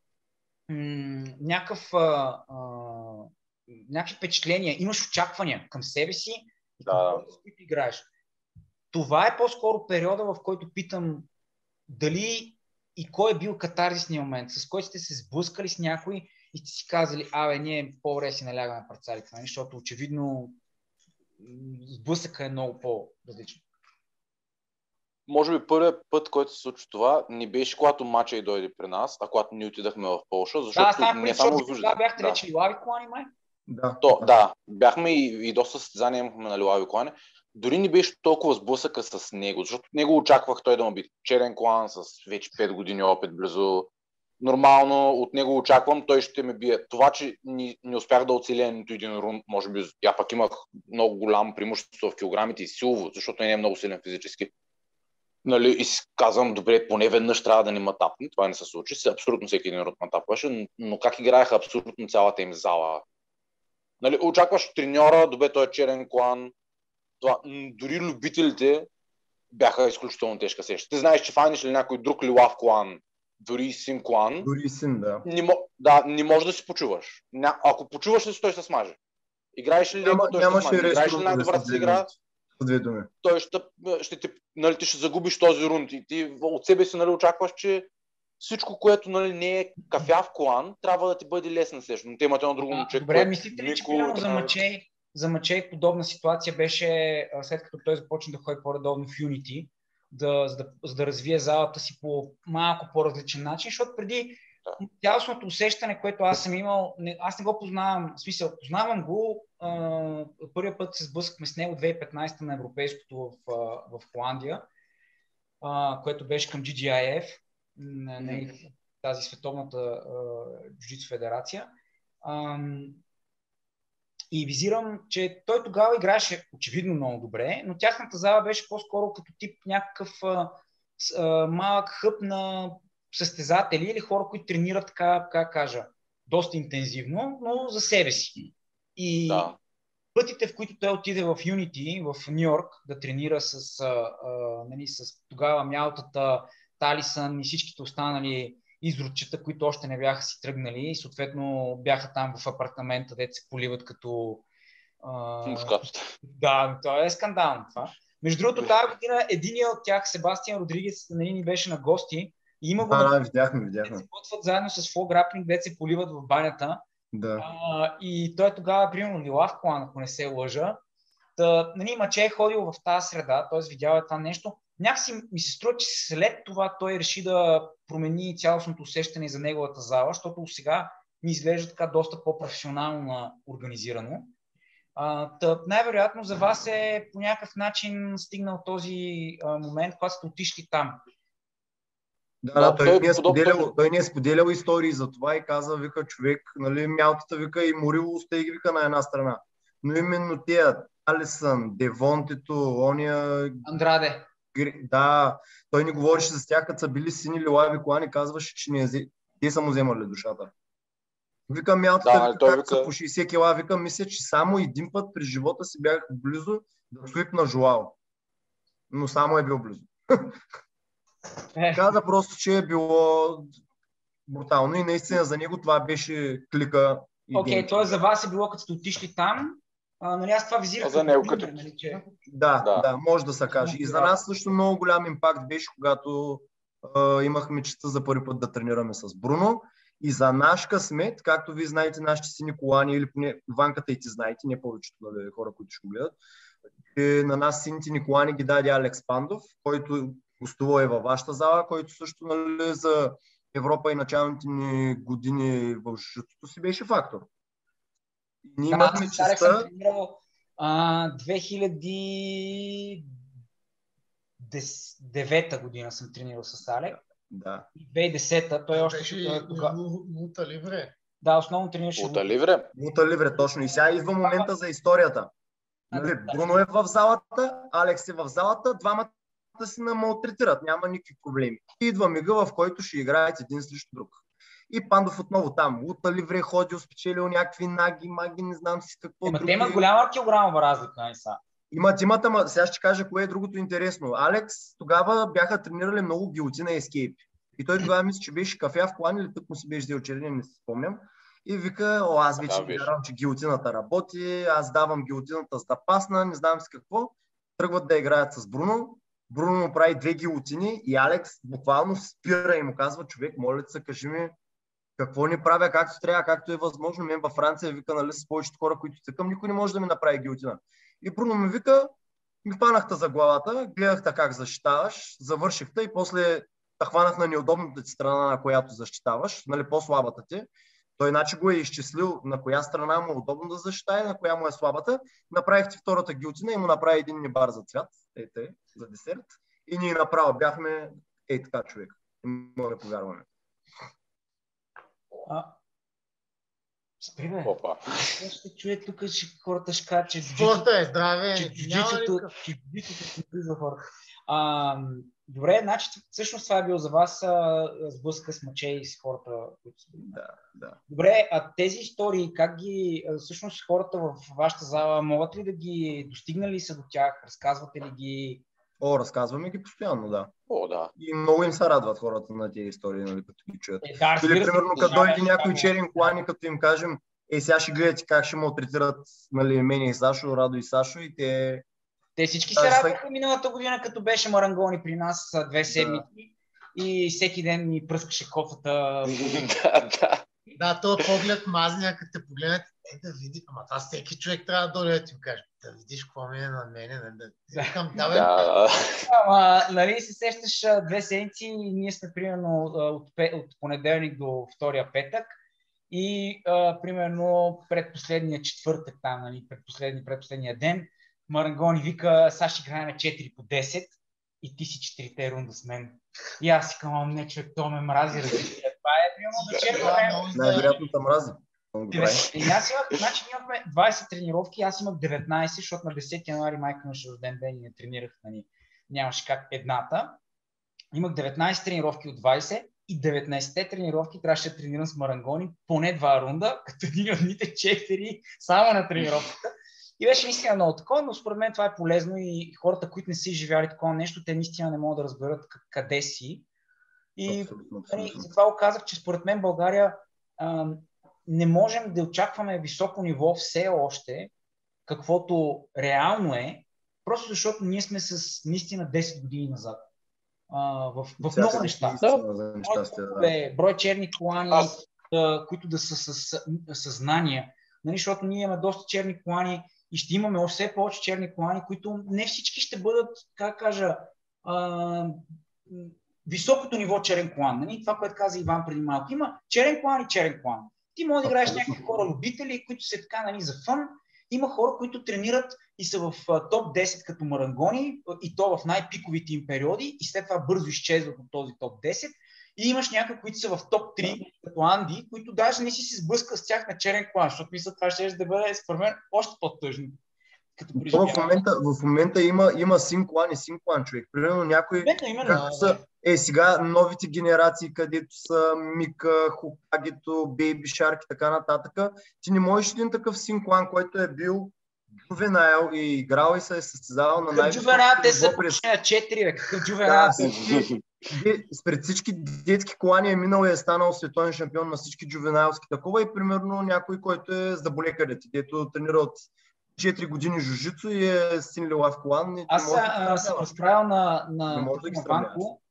м- някакъв, а, а, някакви впечатления, имаш очаквания към себе си и към да. хората, с които играеш. Това е по-скоро периода, в който питам дали и кой е бил катарзисния момент, с кой сте се сблъскали с някой и сте си казали, абе, ние по-добре си налягаме парцалите, нали? защото очевидно сблъсъка е много по-различен. Може би първият път, който се случи това, не беше когато мача и дойде при нас, а когато ние отидахме в Польша, защото да, не само Да, бяхте да. вече лави колани, май? Да. То, да, бяхме и, и доста състезания имахме на Лилави Колане. Дори не беше толкова сблъсъка с него, защото него очаквах той да му би черен клан с вече 5 години опит близо. Нормално от него очаквам, той ще ме бие. Това, че не, не успях да оцеля нито един рун, може би, я пък имах много голямо преимущество в килограмите и силово, защото не е много силен физически. Нали, и казвам, добре, поне веднъж трябва да не ма тапне. Това не се случи. Абсолютно всеки един род ма тапваше, но как играеха абсолютно цялата им зала Нали, очакваш треньора, добе той е черен клан. Това, дори любителите бяха изключително тежка сеща. Ти знаеш, че фаниш ли някой друг лилав клан, дори син клан. Дори син, да. Не, да, не можеш да си почуваш. Ня, ако почуваш ли си, той ще смаже. Играеш ли Няма, той ще смаже. Играеш ли най-добрата си игра, две думи. той ще, ще ти, нали, ти ще загубиш този рунд и ти от себе си нали, очакваш, че всичко, което нали, не е кафяв колан, трябва да ти бъде лесна среща. Но те имат едно друго момче. Добре, мислите ли, че примерно за Мачей, за Мачей подобна ситуация беше след като той започна да ходи по-редовно в Unity, да, за, да, за да развие залата си по малко по-различен начин, защото преди да. цялостното усещане, което аз съм имал, не, аз не го познавам, в смисъл, познавам го, а, първият път се сблъскахме с него 2015 на европейското в, в Холандия, а, което беше към GGIF на, на тази световната джуджитсу федерация. А, и визирам, че той тогава играеше очевидно много добре, но тяхната зала беше по-скоро като тип някакъв а, малък хъп на състезатели или хора, които тренират така, как кажа, доста интензивно, но за себе си. И да. пътите, в които той отиде в Unity, в Нью Йорк, да тренира с, а, а, нали, с тогава мялтата Талисън и всичките останали изручета, които още не бяха си тръгнали и съответно бяха там в апартамента, де се поливат като... А... Да, това е скандално това. Между другото, тази година единият от тях, Себастиан Родригес, нали, ни беше на гости и има го... Да, да, видяхме, видяхме. Се потват заедно с Фол Граплинг, де се поливат в банята. Да. А, и той тогава, примерно, Лилав Клан, ако не се лъжа. Та, нали, Маче е ходил в тази среда, т.е. видял е това нещо някакси ми се струва, че след това той реши да промени цялостното усещане за неговата зала, защото сега ми изглежда така доста по-професионално организирано. А, тъп, най-вероятно за вас е по някакъв начин стигнал този а, момент, когато сте отишли там. Да, да, той, той, ни е споделял, той ни е споделял истории за това и каза, вика човек, нали, мялтата вика и морило сте ги вика на една страна. Но именно тия, Алисън, Девонтето, ония... Андраде да, той ни говореше с тях, като са били сини лилави колани, казваше, че не е, те са му вземали душата. Викам мялтата, да, вика, как вика... са по 60 кила, викам, мисля, че само един път при живота си бях близо да свипна Жуао. Но само е бил близо. <laughs> Е. Каза просто, че е било брутално и наистина за него това беше клика. Окей, okay, т.е. за вас е било като сте отишли там, а, нали, аз това визирах. За него като... Нали, че... да, да, да, може да се каже. И за нас също много голям импакт беше, когато а, имахме честа за първи път да тренираме с Бруно. И за наш късмет, както вие знаете, нашите си Николани, или поне ванката и ти знаете, не повечето нали, хора, които ще го гледат, е, на нас сините Николани ги даде Алекс Пандов, който гостува е във вашата зала, който също нали, за Европа и началните ни години в жутото си беше фактор. Ние да, имахме честа... съм тренирал а, 2009 година съм тренирал с Алек. Да. 2010-та, той още беше тогава. Лута Ливре. Да, основно тренираше. Лута Ливре. Лута Ливре, точно. И сега идва момента за историята. Нали, Бруно е в залата, Алекс е в залата, двамата си намалтретират, няма никакви проблеми. И идва мига, в който ще играят един срещу друг. И Пандов отново там. Лута Ливре ходил, спечелил някакви наги, маги, не знам си какво. Ема те имат голяма килограмова разлика, не са. Имат, имат, ама сега ще кажа кое е другото интересно. Алекс тогава бяха тренирали много гилотина ескейп. И той тогава мисля, че беше кафе в колан или тък му си беше взел черен, не си спомням. И вика, о, аз вече да, вярвам, че гилотината работи, аз давам гилотината за да пасна, не знам с какво. Тръгват да играят с Бруно. Бруно му прави две гилотини и Алекс буквално спира и му казва, човек, моля се, кажи ми какво ни правя, както трябва, както е възможно. Мен във Франция вика, нали, с повечето хора, които цъкам, никой не може да ми направи гилотина. И Бруно ми вика, ми хванахте за главата, гледахте как защитаваш, завършихте и после те хванах на неудобната ти страна, на която защитаваш, нали, по-слабата ти. Той иначе го е изчислил на коя страна му е удобно да защитава и на коя му е слабата. Направих ти втората гилтина и му направи един небар за цвят, ете, за десерт. И ние направо бяхме ей така човек. Не мога да повярваме. А, Спри, бе. Опа. Ще чуе тук, че хората ще кажат, че Спорта е здраве. Че джуджитото се хората. Добре, значи всъщност това е било за вас а, сблъска с мъче и с хората, които са били. Да, да. Добре, а тези истории, как ги, всъщност хората в вашата зала, могат ли да ги достигнали са до тях? Разказвате ли ги? О, разказваме ги постоянно, да. О, да. И много им се радват хората на тези истории, нали, като ги чуят. Е, да, Или, примерно, като дойде някой черен колани, като им кажем, е, сега ще гледате как ще му отритират нали, мен и Сашо, Радо и Сашо и те... Те всички се радваха миналата година, като беше Марангони при нас две седмици да. и всеки ден ни пръскаше кофата. <laughs> да, да. Да, то поглед мазния, като те погледнат, е да види, ама това всеки човек трябва да дойде да ти го каже, да видиш какво ми е на мене, да, да, да, да, да. Ама, нали се сещаш две седмици и ние сме примерно от, от понеделник до втория петък и а, примерно предпоследния четвъртък, там, нали, предпоследния, предпоследния ден, Марангони вика, сега ще играем 4 по 10 и ти си четирите рунда с мен. И аз си казвам, не човек, то ме мрази, разбира. Това е примерно вечерно време. Най-вероятно те мрази. И аз имах, значи имахме 20 тренировки, аз имах 19, защото на 10 януари майка имаше рожден ден и не тренирах, нали, нямаше как едната. Имах 19 тренировки от 20 и 19-те тренировки трябваше да тренирам с марангони поне два рунда, като един от дните 4 само на тренировката. И беше наистина много такова, но според мен това е полезно и хората, които не са изживяли такова нещо, те наистина не могат да разберат къде си. И абсолютно, нали, абсолютно. затова оказах, че според мен България а, не можем да очакваме високо ниво все още, каквото реално е, просто защото ние сме с наистина 10 години назад а, в, в много неща. Да. Е, брой черни колани, Аз... които да са с съзнания. Нали, защото ние имаме доста черни колани и ще имаме още все повече черни колани, които не всички ще бъдат, как кажа, а, високото ниво черен колан. Нали? Това, което каза Иван преди малко. Има черен колан и черен колан. Ти може да играеш някакви хора любители, които са така нали, за фън. Има хора, които тренират и са в топ 10 като марангони и то в най-пиковите им периоди и след това бързо изчезват от този топ 10. И имаш някои, които са в топ 3, като Анди, които даже не си се сблъска с тях на черен клан, защото мисля, това ще да бъде според мен още по-тъжно. Като в, момента, в момента има, има синклан и синклан човек. Примерно някои, както са, е сега новите генерации, където са Мика, Хокагето, Бейби Шарк и така нататък, ти не можеш един такъв синклан, който е бил Джувенайл и играл и се е състезавал на най Джувенайл, те са през... 4, бе. Какъв Джувенайл? Спред всички детски колани е минал и е станал световен шампион на всички джувенаилски такова и примерно някой, който е заболекарите, дето тренира от 4 години жужицу и е син Лилав Колан. Аз да съм разправил на, на, на, да Банко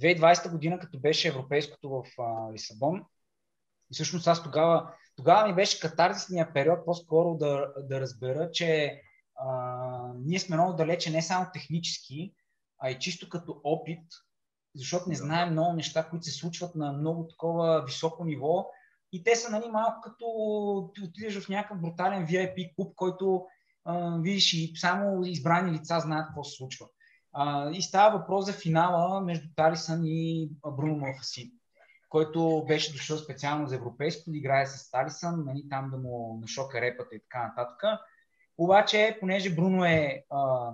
2020 година, като беше европейското в а, Лисабон. И всъщност аз тогава, тогава ми беше катарзисния период по-скоро да, да разбера, че а, ние сме много далече не само технически, а и чисто като опит защото не знаем много неща, които се случват на много такова високо ниво и те са нали, малко като отидеш в някакъв брутален VIP клуб, който а, видиш и само избрани лица знаят какво се случва. А, и става въпрос за финала между Талисън и Бруно Малфасин, който беше дошъл специално за европейско да играе с Талисън, нали, там да му нашока репата и така нататък. Обаче, понеже Бруно е а,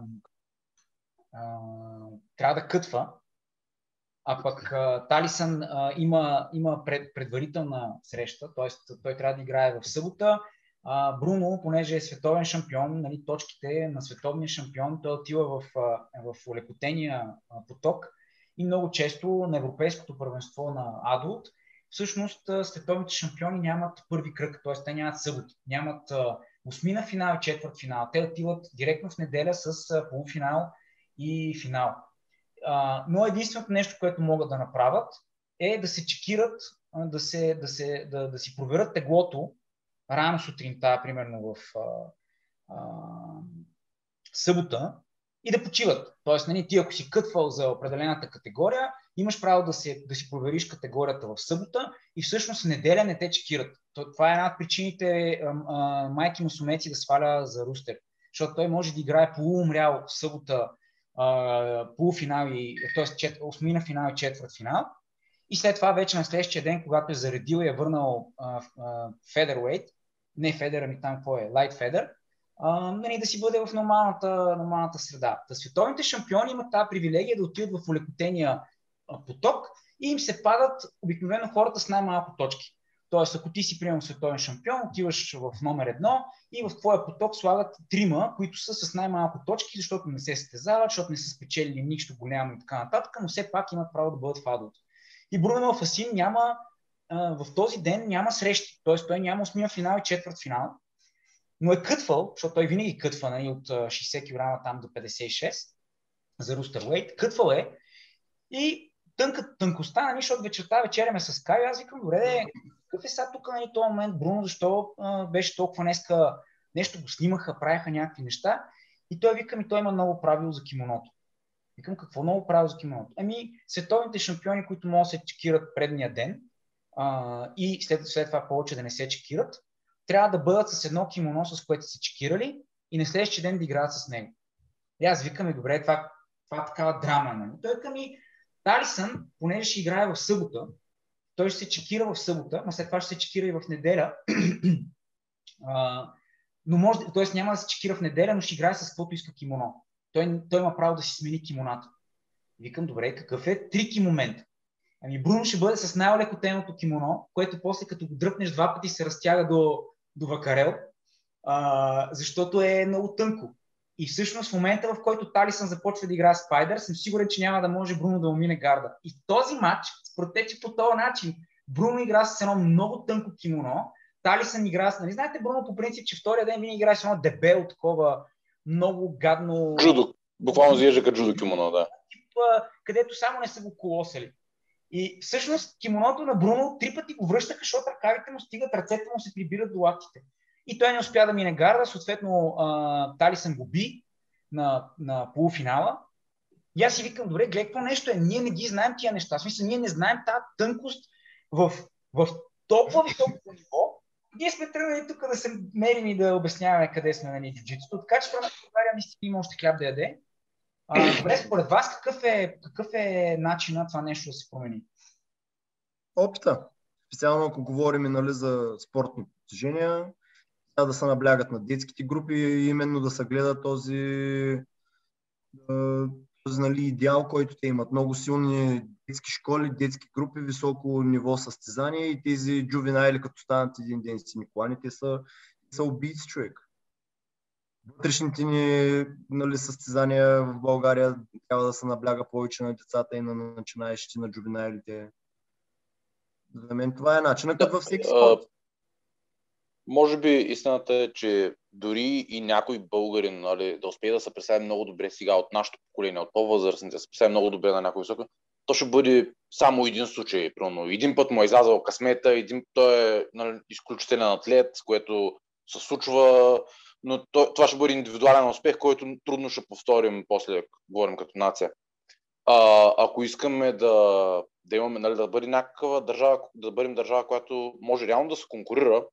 трябва да кътва, а пък а, Талисън а, има, има пред, предварителна среща, т.е. той трябва да играе в събота. А, Бруно, понеже е световен шампион, нали, точките на световния шампион, той отива в, в улекотения поток и много често на Европейското първенство на Адулт, всъщност световните шампиони нямат първи кръг, т.е. те нямат събота, нямат осмина финал и четвърт финал. Те отиват директно в неделя с полуфинал и финал. А, но единственото нещо, което могат да направят е да се чекират, да, се, да, се, да, да си проверят теглото рано сутринта, примерно в а, а, събота, и да почиват. Тоест, нали, ти ако си кътвал за определената категория, имаш право да, се, да си провериш категорията в събота и всъщност неделя не те чекират. Това е една от причините а, а, майки му сумеци да сваля за Рустер. Защото той може да играе полуумрял в събота полуфинал и, т.е. осмина финал и четвърт финал. И след това вече на следващия ден, когато е заредил и е върнал Федервейт, не Федер, ами там какво е, Light Федер, нали, да си бъде в нормалната, нормалната среда. Та световните шампиони имат тази привилегия да отидат в улекотения поток и им се падат обикновено хората с най-малко точки. Тоест, ако ти си приемал световен шампион, отиваш в номер едно и в твоя поток слагат трима, които са с най-малко точки, защото не се състезават, защото не са спечелили нищо голямо и така нататък, но все пак имат право да бъдат в адулт. И Бруно Фасин няма в този ден няма срещи, т.е. той няма осмия финал и четвърт финал, но е кътвал, защото той винаги кътва нали, от 60 кг там до 56 за Рустер кътвал е и тънка, тънкостта, нали, защото вечерта вечеряме с Кай, аз викам, добре, какъв е сега тук нали, този момент, Бруно, защо а, беше толкова днеска, нещо го снимаха, правиха някакви неща. И той вика ми, той има много правило за кимоното. Викам, какво много правило за кимоното? Ами, световните шампиони, които могат да се чекират предния ден а, и след, след това повече да не се чекират, трябва да бъдат с едно кимоно, с което са чекирали и на следващия ден да играят с него. И аз викаме, добре, това, това такава драма. Нали? Той ми, Талисън, понеже ще играе в събота, той ще се чекира в събота, но след това ще се чекира и в неделя. <clears throat> но може, т.е. няма да се чекира в неделя, но ще играе с каквото иска кимоно. Той, той има право да си смени кимоната. Викам, добре, какъв е трики момент? Ами Бруно ще бъде с най-лекотеното кимоно, което после като го дръпнеш два пъти се разтяга до, до вакарел, а, защото е много тънко. И всъщност в момента, в който Талисън започва да играе Спайдер, съм сигурен, че няма да може Бруно да умине гарда. И този матч протече по този начин. Бруно игра с едно много тънко кимоно, Талисън игра с... Нали знаете Бруно по принцип, че втория ден винаги играе с едно дебело такова много гадно... Джудо. Буквално изглежда като джудо кимоно, да. Където само не са го колосали. И всъщност кимоното на Бруно три пъти го връщаха, защото ръкавите му стигат, ръцете му се прибират до лактите. И той не успя да мине гарда, съответно Талисън го би на, на полуфинала. И аз си викам, добре, гледай какво нещо е. Ние не ги знаем тия неща. В смисъл, ние не знаем тази тънкост в, в толкова високо ниво. Ние сме тръгнали тук да се мерим и да обясняваме къде сме на нали. Така че в България наистина има още хляб да яде. А, добре, според вас какъв е, какъв е начинът това нещо да се промени? Опита. Специално ако говорим нали, за спортни постижения, да се наблягат на детските групи и именно да се гледа този, този нали, идеал, който те имат. Много силни детски школи, детски групи, високо ниво състезания и тези джувенайли, като станат един ден си Николани, те са, са убийци човек. Вътрешните ни нали, състезания в България трябва да се набляга повече на децата и на начинаещите, на джувенайлите. За мен това е начинът, като във всеки спорт може би истината е, че дори и някой българин нали, да успее да се представи много добре сега от нашото поколение, от по-възрастните, да се представи много добре на някой високо, то ще бъде само един случай. Примерно. Един път му е излязал късмета, един той е нали, изключителен атлет, с което се случва, но това ще бъде индивидуален успех, който трудно ще повторим после, говорим като нация. а, ако искаме да, да имаме, нали, да бъде някаква държава, да бъдем държава, която може реално да се конкурира,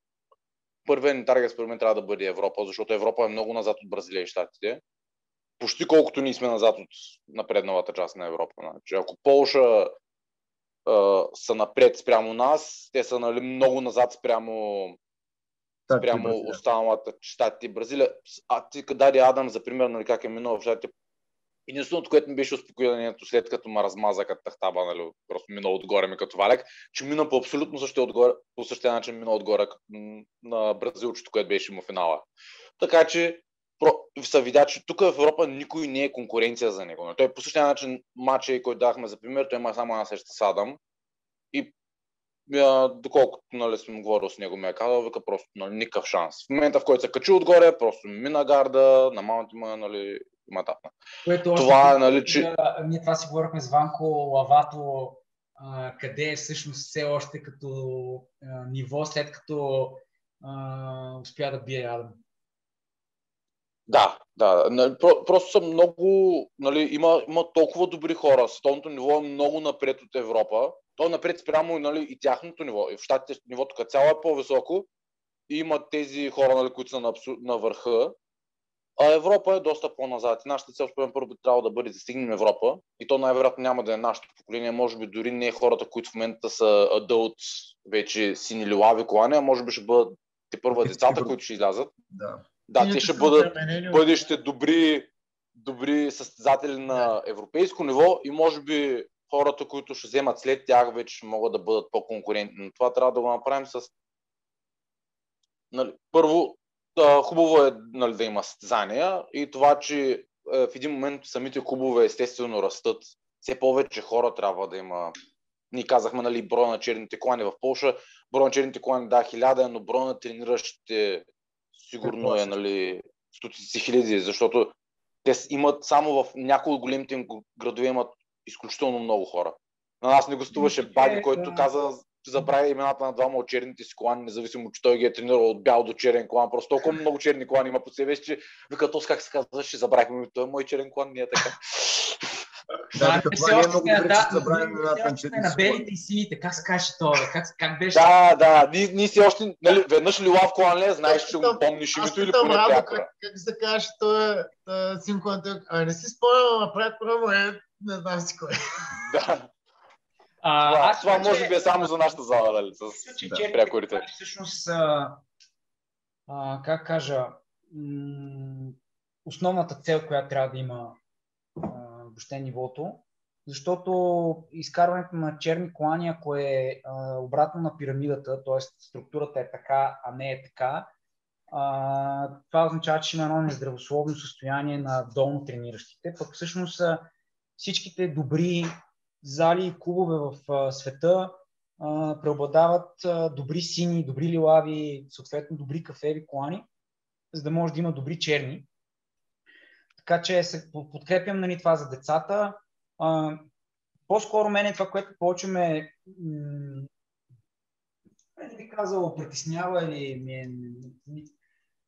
първият ни таргет според мен трябва да бъде Европа, защото Европа е много назад от Бразилия и Штатите. Почти колкото ние сме назад от напредналата част на Европа. Значи, ако Полша а, са напред спрямо нас, те са нали, много назад спрямо, спрямо останалата щатите и Бразилия. А ти даде Адам за пример, нали, как е минало в щатите, Единственото, което ми беше успокоението след като ме размаза като тахтаба, нали, просто мина отгоре ми като валяк, че мина по абсолютно същия, отгоре, по същия начин мина отгоре на бразилчето, което беше му финала. Така че се видя, че тук в Европа никой не е конкуренция за него. Той по същия начин матча, който дахме за пример, той има само една среща с Адам. И а, доколкото нали, съм говорил с него, ми е казал, вика просто нали, никакъв шанс. В момента, в който се качи отгоре, просто мина гарда, на маунт има нали, матапна. Което това е, нали, че... Да, ние това си говорихме с Ванко, лавато, а, къде е всъщност все още като а, ниво, след като а, успя да бие Адам. Да, да. Просто са много, нали, има, има толкова добри хора. Световното ниво е много напред от Европа. То е напред спрямо нали, и тяхното ниво. И в щатите нивото като цяло е по-високо. И има тези хора, нали, които са на, на върха. А Европа е доста по-назад. И нашата цел, според първо, би трябвало да бъде да стигнем Европа. И то най-вероятно няма да е нашето поколение. Може би дори не е хората, които в момента са адълт, вече сини или лави колани, а може би ще бъдат те първа децата, които ще излязат. Да. Да, те ще бъдат бъдеще добри, добри състезатели на европейско ниво и може би хората, които ще вземат след тях, вече могат да бъдат по-конкурентни. Но това трябва да го направим с... Нали, първо, да, хубаво е нали, да има състезания и това, че е, в един момент самите клубове естествено растат. Все повече хора трябва да има. Ние казахме, нали, броя на черните клани в Польша. Броя на черните клани, да, хиляда, но броя на трениращите сигурно е, нали, стотици хиляди, защото те имат само в някои от големите градове имат изключително много хора. На нас не гостуваше Бади, който каза, забравя имената на двама от черните си колани, независимо, че той ги е тренирал от бял до черен колан. Просто толкова много черни колани има по себе си, че вика, то как се казва, ще забравихме, той е мой черен колан, не е така. <laughs> Да, това не е много добре, че забравим на белите и сините. Как се каже това? Как, как беше? Да, да. Ние, ние си още, нали, веднъж ли лав колан ли, знаеш, че го помниш името или поне Радо, как, как се каже той син колан? А не си спомням, а прякора му е, не знам си кой. Да. А, това, аз, това може би е само за нашата зала, дали, с че, да, прякорите. Всъщност, а, а, как кажа, м- основната цел, която трябва да има въобще нивото, защото изкарването на черни колани, ако е а, обратно на пирамидата, т.е. структурата е така, а не е така, а, това означава, че има едно нездравословно състояние на долно трениращите. Пък всъщност всичките добри зали и клубове в света а, преобладават а, добри сини, добри лилави, съответно добри кафеви колани, за да може да има добри черни. Така че се подкрепям нали, това за децата. А, по-скоро мен е това, което повече ме не би казал притеснява или ми е,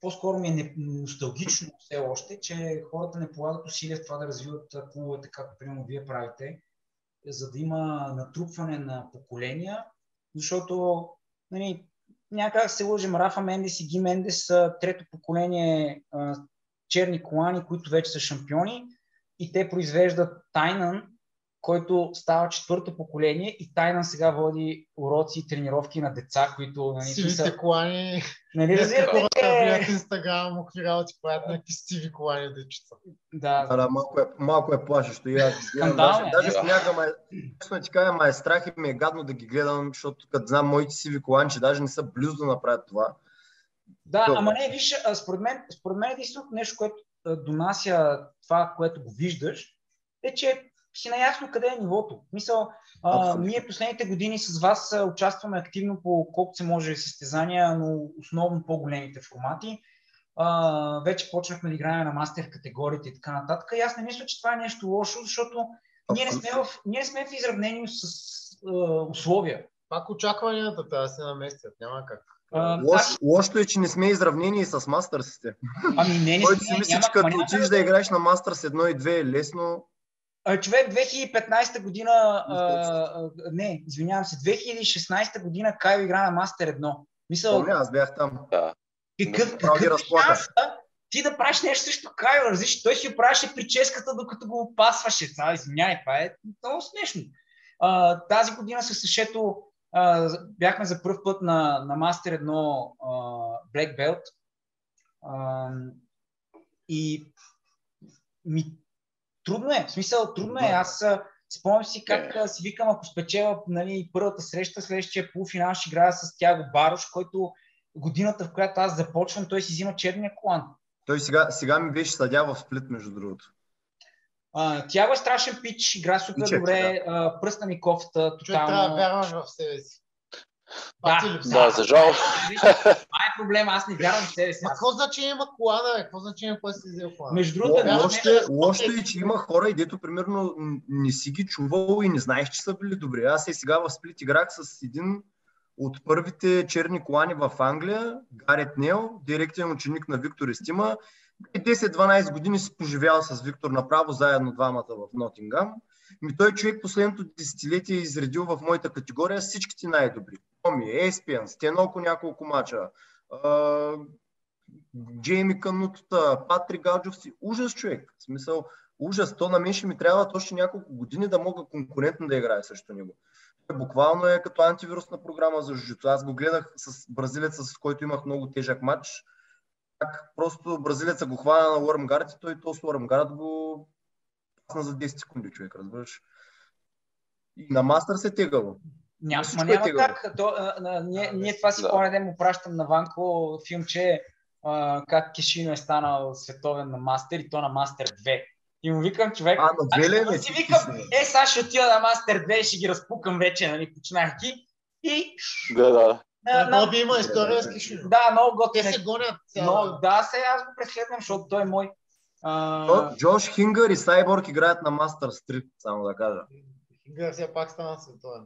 по-скоро ми е носталгично все още, че хората не полагат усилия в това да развиват клубовете, както примерно вие правите, за да има натрупване на поколения, защото нали, някак се лъжим, Рафа Мендес и Ги Мендес са трето поколение черни колани, които вече са шампиони и те произвеждат Тайнан, който става четвърто поколение и Тайнан сега води уроци и тренировки на деца, които... Нали, сивите са... колани... Нали, разбирате, хората влият Инстаграм, му работи правят някакви сиви колани дечица. Да. да, да малко, е, малко е плашещо. И аз даже, е, даже понякога ме, ти кажа, ма е страх и ми е гадно да ги гледам, защото като знам моите сиви колани, че даже не са близо да направят това. Да, Добре. ама не, виж, според мен, според мен единственото нещо, което донася това, което го виждаш, е, че си наясно къде е нивото. Мисъл, а, ние последните години с вас участваме активно по колкото се може състезания, но основно по-големите формати. А, вече почнахме да играем на мастер категориите и така нататък. И аз не мисля, че това е нещо лошо, защото ние не сме в, ние не сме в изравнение с а, условия. Пак очакванията трябва да се наместят, няма как. Лош, аз... Лошото е, че не сме изравнени с мастърсите. Ами не, не Който си мисли, че като отидеш да играеш на мастърс 1 и 2 е лесно. Човек 2015 година, а, не, извинявам се, 2016 година Кайо игра на Мастер 1. Мисъл, Помня, аз бях там. Да. Какъв, какъв шанс, ти да правиш нещо срещу Кайо, различно. Той си правеше прическата, докато го опасваше. Това, извиняй, това е много смешно. А, тази година с Сашето а, бяхме за първ път на, на Мастер 1 а, Black Belt. А, и ми, трудно е, в смисъл, трудно е. Аз спомням си как yeah. си викам, ако спечеля нали, първата среща, следващия полуфинал ще играя с Тяго Барош, който годината, в която аз започвам, той си взима черния колан. Той сега, сега ми беше съдя в сплит, между другото. Тяго е страшен пич, игра супер добре, да. пръсна ми кофта, тотално. трябва да вярваш в себе си. Да, да, за жал. Това е проблема, аз не вярвам в себе си. А какво значение има колана, бе? Какво значение кой си взел колана? Между другото, лошо е, че има хора, и дето примерно не си ги чувал и не знаеш, че са били добри. Аз е сега в сплит играх с един от първите черни колани в Англия, Гарет Нел, директен ученик на Виктор Естима. 10-12 години си поживял с Виктор направо, заедно двамата в Нотингам. Ми той човек последното десетилетие е изредил в моята категория всичките най-добри. Томи, Еспиан, Стеноко няколко мача, Джейми Канутата, Патри Галджов си. Ужас човек. В смисъл, ужас. То на мен ще ми трябва още няколко години да мога конкурентно да играя срещу него. Буквално е като антивирусна програма за жужито. Аз го гледах с бразилеца, с който имах много тежък матч. Как просто бразилеца го хвана на Уърмгард и той то с Уърмгард го пасна за 10 секунди, човек, разбираш. И на мастър се тегало. Няма, ма няма е как. То, а, а, ние, ние това си да. по му пращам на Ванко филмче а, как Кишино е станал световен на мастер и то на мастер 2. И му викам човек. А, на две ли е? си викам, е, сега ще отида на Мастер 2 и ще ги разпукам вече, нали, починайки. И... Да, да. На, на... Боби има история с Кишино. Да, много готино. Те се гонят. Но, да, сега аз го преследвам, защото той е мой. А... Джош Хингър и Сайборг играят на Мастер Стрит, само да кажа. Хингър все пак стана световен.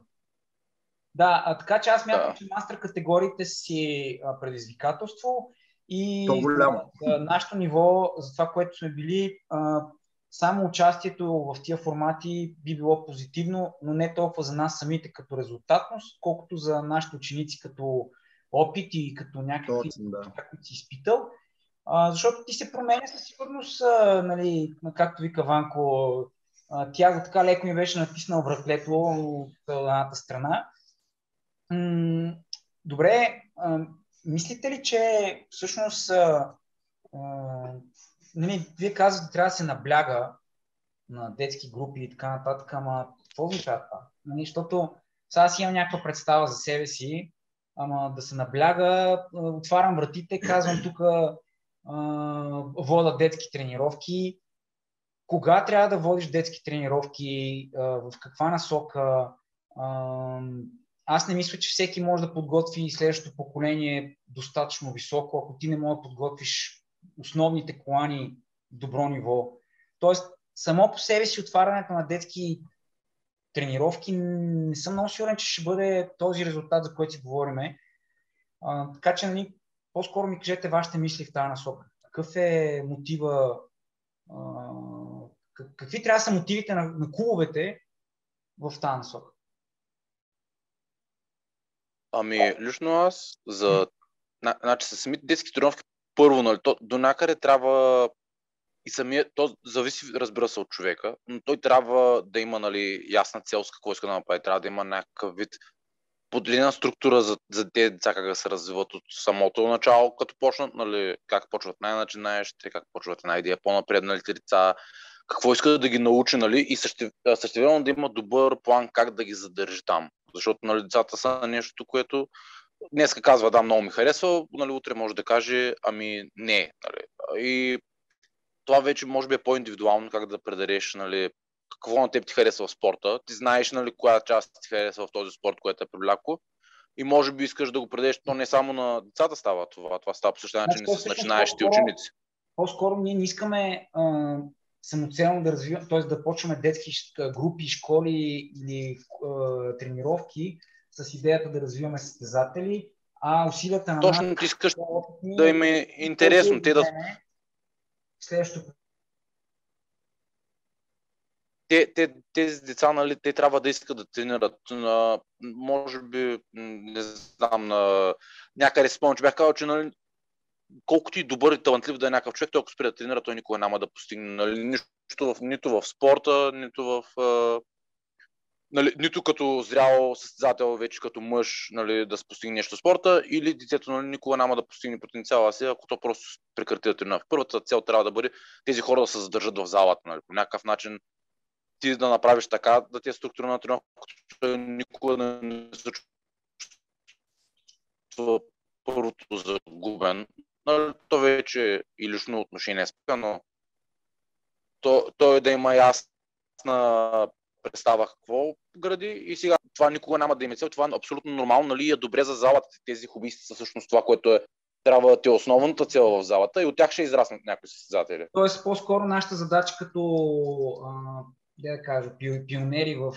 Да, а, така че аз мятам, да. че мастер категориите си а, предизвикателство и а, нашето ниво, за това, което сме били, а, само участието в тия формати би било позитивно, но не толкова за нас самите като резултатност, колкото за нашите ученици като опит и като някакви, да. които си изпитал. А, защото ти се променя със сигурност, а, нали, както вика Ванко, а, тя така леко ми беше натиснал вратлето от едната страна. Добре, мислите ли, че всъщност нали, вие казвате, трябва да се набляга на детски групи и така нататък, ама какво означава това? Нали, защото сега аз имам някаква представа за себе си, ама да се набляга, отварям вратите, казвам тук вода детски тренировки. Кога трябва да водиш детски тренировки, в каква насока? Аз не мисля, че всеки може да подготви следващото поколение достатъчно високо, ако ти не можеш да подготвиш основните колани добро ниво. Тоест, само по себе си отварянето на детски тренировки не съм много сигурен, че ще бъде този резултат, за който си говориме. Така че, нали, по-скоро ми кажете вашите мисли в тази насока. Какъв е мотива, а, какви трябва да са мотивите на, на клубовете в тази насока? Ами, лично аз за... Значи, с самите детски тренировки първо, нали, то, до някъде трябва и самия, то зависи, разбира се, от човека, но той трябва да има нали, ясна цел с какво иска да направи. Трябва да има някакъв вид поделена структура за, за тези деца, как да се развиват от самото начало, като почнат, нали, как почват най-начинаещите, как почват една идея по-напредналите деца, какво искат да ги научи, нали, и същевременно да има добър план как да ги задържи там. Защото нали, децата са нещо, което днес казва, да, много ми харесва, нали, утре може да каже, ами не. Нали. И това вече може би е по-индивидуално как да предадеш нали, какво на теб ти харесва в спорта. Ти знаеш нали, коя част ти харесва в този спорт, което е привляко. И може би искаш да го предадеш, то не само на децата става това, това става по същия начин значи, с начинаещите ученици. По-скоро ние не искаме а, самоцелно да развиваме, т.е. да почваме детски групи, школи или а, тренировки с идеята да развиваме състезатели, а усилията на Точно ти искаш да им е интересно. Те да... Следващото те, те, тези деца, нали, те трябва да искат да тренират. На, може би, не знам, на някъде спомням, че бях казал, че нали, колкото и добър и талантлив да е някакъв човек, той ако спре да тренира, той никога няма да постигне нали, нищо в, нито в спорта, нито в нали, нито като зрял състезател, вече като мъж, нали, да постигне нещо в спорта, или детето нали, никога няма да постигне потенциала си, ако то просто прекрати да тренира. Първата цел трябва да бъде тези хора да се задържат в залата. Нали, по някакъв начин ти да направиш така, да ти е на тренировка, като никога не се чувства първото загубен. Нали, то вече е и лично отношение спека, но то, той е да има ясна представа какво гради и сега това никога няма да има цел. Това е абсолютно нормално, нали? Е добре за залата. Тези хубисти са всъщност това, което е трябва да ти е основната цел в залата и от тях ще израснат някои състезатели. Тоест, по-скоро нашата задача като а, да кажа, пионери в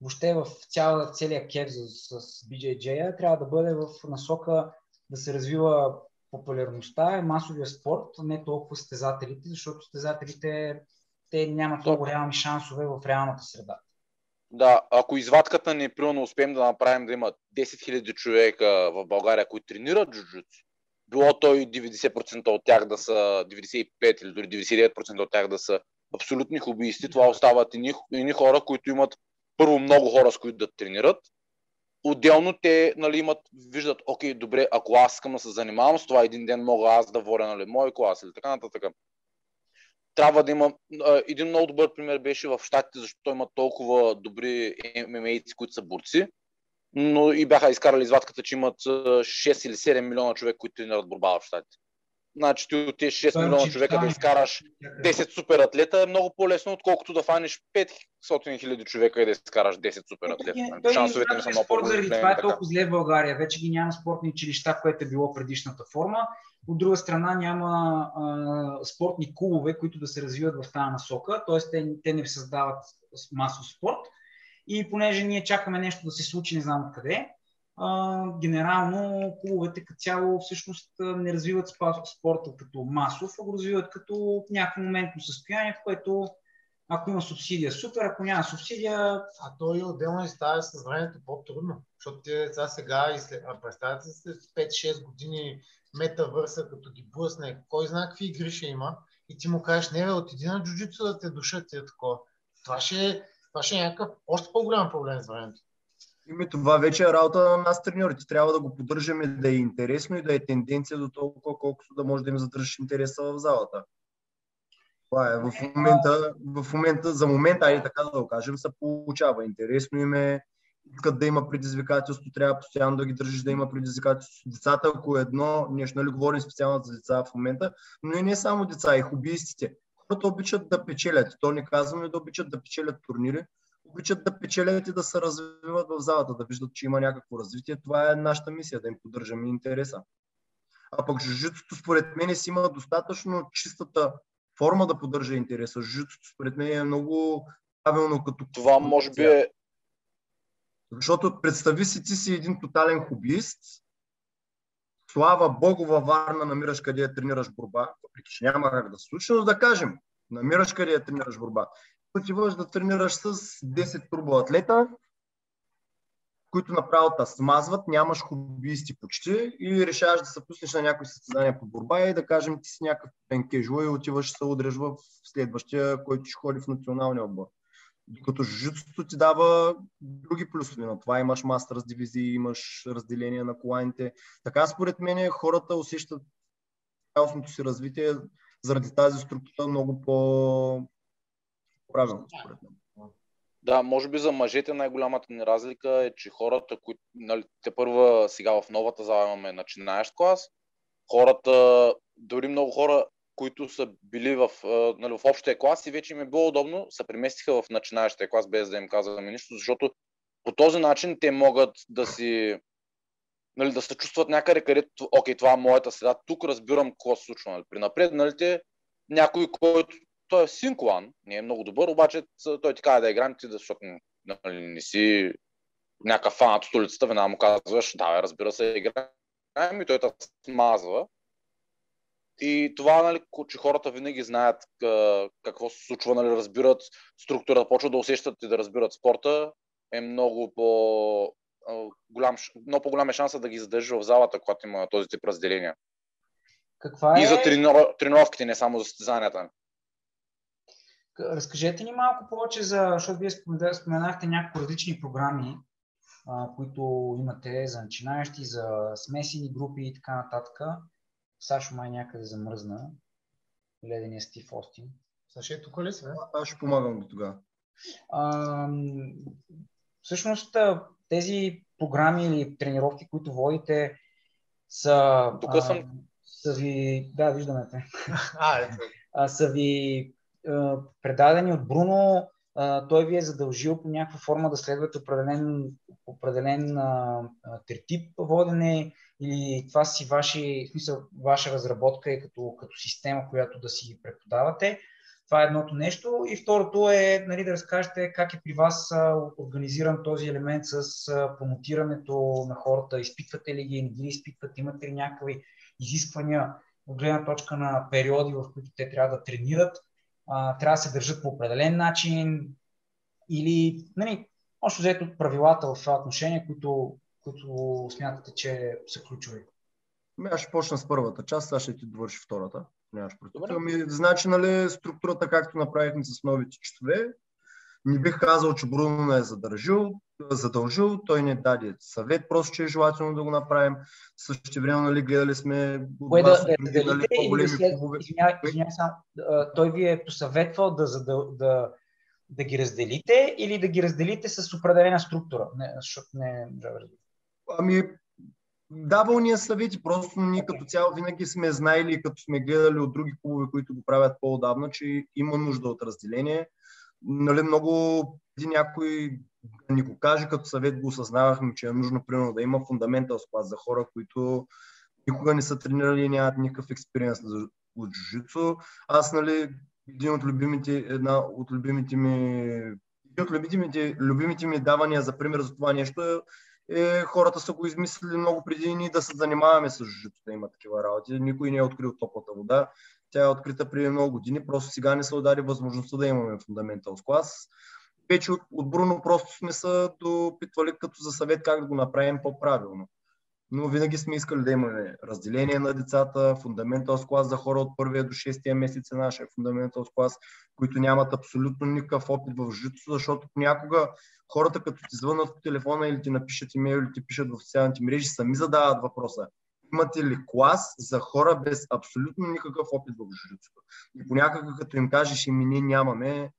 въобще в цяла, целия кев с, с BJJ трябва да бъде в насока да се развива популярността и масовия спорт, не толкова състезателите, защото състезателите те нямат много реални шансове в реалната среда. Да, ако извадката ни примерно успеем да направим да има 10 000 човека в България, които тренират джуджуцу, било той 90% от тях да са 95 или дори 99% от тях да са абсолютни хубисти, това остават едни, едни хора, които имат първо много хора, с които да тренират. Отделно те нали, имат, виждат, окей, добре, ако аз искам да се занимавам с това, един ден мога аз да водя нали, мой клас или така нататък трябва да има... Един много добър пример беше в Штатите, защото има толкова добри мма които са борци, но и бяха изкарали извадката, че имат 6 или 7 милиона човек, които тренират борба в Штатите. Значи ти от тези 6 милиона човека да изкараш 10 супер атлета е много по-лесно, отколкото да фаниш 500 хиляди човека и да изкараш 10 супер атлета. Шансовете не са много по-големи. Това е толкова зле в България. Вече ги няма спортни училища, което е било предишната форма. От друга страна няма а, спортни клубове, които да се развиват в тази насока, т.е. Те, те не създават масов спорт. И понеже ние чакаме нещо да се случи, не знам къде, а, генерално клубовете като цяло всъщност не развиват спорта като масов, а го развиват като някакво моментно състояние, в което ако има субсидия, супер, ако няма субсидия... А то и отделно и става с времето по-трудно, защото те сега, сега представете се 5-6 години метавърса, като ги блъсне, кой знае какви игри ще има, и ти му кажеш, не, бе, отиди на джуджицу да те душат ти е такова. Това ще, е, това ще е някакъв още по-голям проблем с времето. Ими това вече е работа на нас треньорите. Трябва да го поддържаме да е интересно и да е тенденция до толкова, колкото да може да им задържиш интереса в залата. Това е. В момента, в момента за момента, айде така да го кажем, се получава. Интересно им е, искат да има предизвикателство, трябва постоянно да ги държиш да има предизвикателство. Децата, ако е едно нещо, нали, говорим специално за деца в момента, но и не само деца, и хубиистите. Хората обичат да печелят. То не казваме да обичат да печелят турнири, обичат да печелят и да се развиват в залата, да виждат, че има някакво развитие. Това е нашата мисия, да им поддържаме интереса. А пък жужицото според мен си има достатъчно чистата форма да поддържа интереса. Жужицото според мен е много правилно като... Това може би е защото представи си, ти си един тотален хубист, слава Богу, във Варна намираш къде я тренираш борба, въпреки че няма как да се случи, но да кажем, намираш къде я тренираш борба. Отиваш да тренираш с 10 турбоатлета, които направо те смазват, нямаш хубисти почти и решаваш да се пуснеш на някои състезания по борба и да кажем ти си някакъв пенкежуа и отиваш да се удреш в следващия, който ще ходи в националния отбор. Докато жужицото ти дава други плюсове на това. Имаш мастерс дивизии, имаш разделение на коланите. Така според мен хората усещат цялостното си развитие заради тази структура много по правилно, според мен. Да, може би за мъжете най-голямата ни разлика е, че хората, които нали, те първа сега в новата зала имаме начинаещ клас, хората, дори много хора които са били в, нали, в общия клас и вече им е било удобно, се преместиха в начинаещия клас, без да им казваме нищо, защото по този начин те могат да си нали, да се чувстват някъде, където, окей, това е моята среда, тук разбирам какво се случва. Нали. При напред, нали, те, някой, който той е синклан, не е много добър, обаче той ти казва да играем ти, защото нали, не си някакъв фанат от улицата, веднага му казваш, да, разбира се, играем и той те смазва И това, нали, че хората винаги знаят какво се случва, нали, разбират структурата, почват да усещат и да разбират спорта, е много по голям, много по-голям е шанса да ги задържи в залата, когато има този тип разделения. Каква е... И за тренировките, не само за състезанията. Разкажете ни малко повече за, защото вие споменахте няколко различни програми, а, които имате за начинаещи, за смесени групи и така нататък. Сашо май някъде замръзна. Ледения Стив Остин. Сашо е тук ли се? Аз ще помагам до тогава. Всъщност тези програми или тренировки, които водите, са, Тук съм. А, са ви... Да, виждаме те. <laughs> а, ето. А, са ви предадени от Бруно. А, той ви е задължил по някаква форма да следвате определен, определен а, тертип водене или това си ваши, в смисъл, ваша разработка е като, като система, която да си преподавате. Това е едното нещо. И второто е нали, да разкажете как е при вас организиран този елемент с промотирането на хората. Изпитвате ли ги, не ги изпитвате, имате ли някакви изисквания от гледна точка на периоди, в които те трябва да тренират, а, трябва да се държат по определен начин или нали, общо взето правилата в това отношение, които, които смятате, че са ключови. Ами, аз ще почна с първата част, сега ще ти довърши втората нямаш против. Ами, значи, нали, структурата, както направихме с новите читове, не бих казал, че Бруно не е задържил, задължил, той не даде съвет, просто че е желателно да го направим. Също време, нали, гледали сме Кое да, да, да, нали, по-големи след... клубове. Извиня, извиня, сам, той ви е посъветвал да, да, да, да ги разделите или да ги разделите с определена структура? Не, защото не, да Ами, давал ни е съвети, просто ние като цяло винаги сме знаели, като сме гледали от други клубове, които го правят по-отдавна, че има нужда от разделение. Нали, много преди някой да ни го каже, като съвет го осъзнавахме, че е нужно примерно да има фундаментал клас за хора, които никога не са тренирали и нямат никакъв експириенс от джуджицу. Аз, нали, един от любимите, една от любимите ми един от любимите, любимите ми давания за пример за това нещо е, хората са го измислили много преди ни да се занимаваме с жито, да има такива работи. Никой не е открил топлата вода. Тя е открита преди много години, просто сега не се удари възможността да имаме фундаментал клас. Вече от, от Бруно просто сме се допитвали като за съвет как да го направим по-правилно но винаги сме искали да имаме разделение на децата, фундаментал клас за хора от първия до шестия месец е нашия фундаментал клас, които нямат абсолютно никакъв опит в жито, защото понякога хората като ти звънат по телефона или ти напишат имейл или ти пишат в социалните мрежи, сами задават въпроса. Имате ли клас за хора без абсолютно никакъв опит в жрицото? И понякога като им кажеш, ими ние нямаме,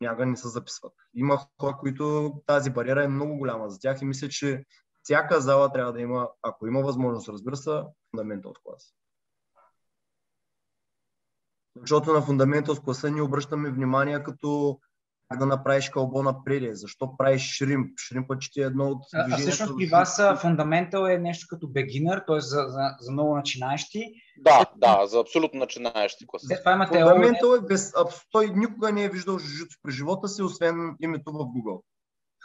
някога не се записват. Има хора, които тази бариера е много голяма за тях и мисля, че всяка зала трябва да има, ако има възможност, разбира се, фундаментал клас. Защото на фундаментал класа ни обръщаме внимание като как да направиш кълбо напред, защо правиш шримп. Шримпът ти е едно от движението. А всъщност при вас фундаментал е нещо като бегинър, т.е. За, за, за много начинаещи. Да, да, за абсолютно начинаещи класа. Фундаментал е без... Той никога не е виждал жужуцу при живота си, освен името в Google.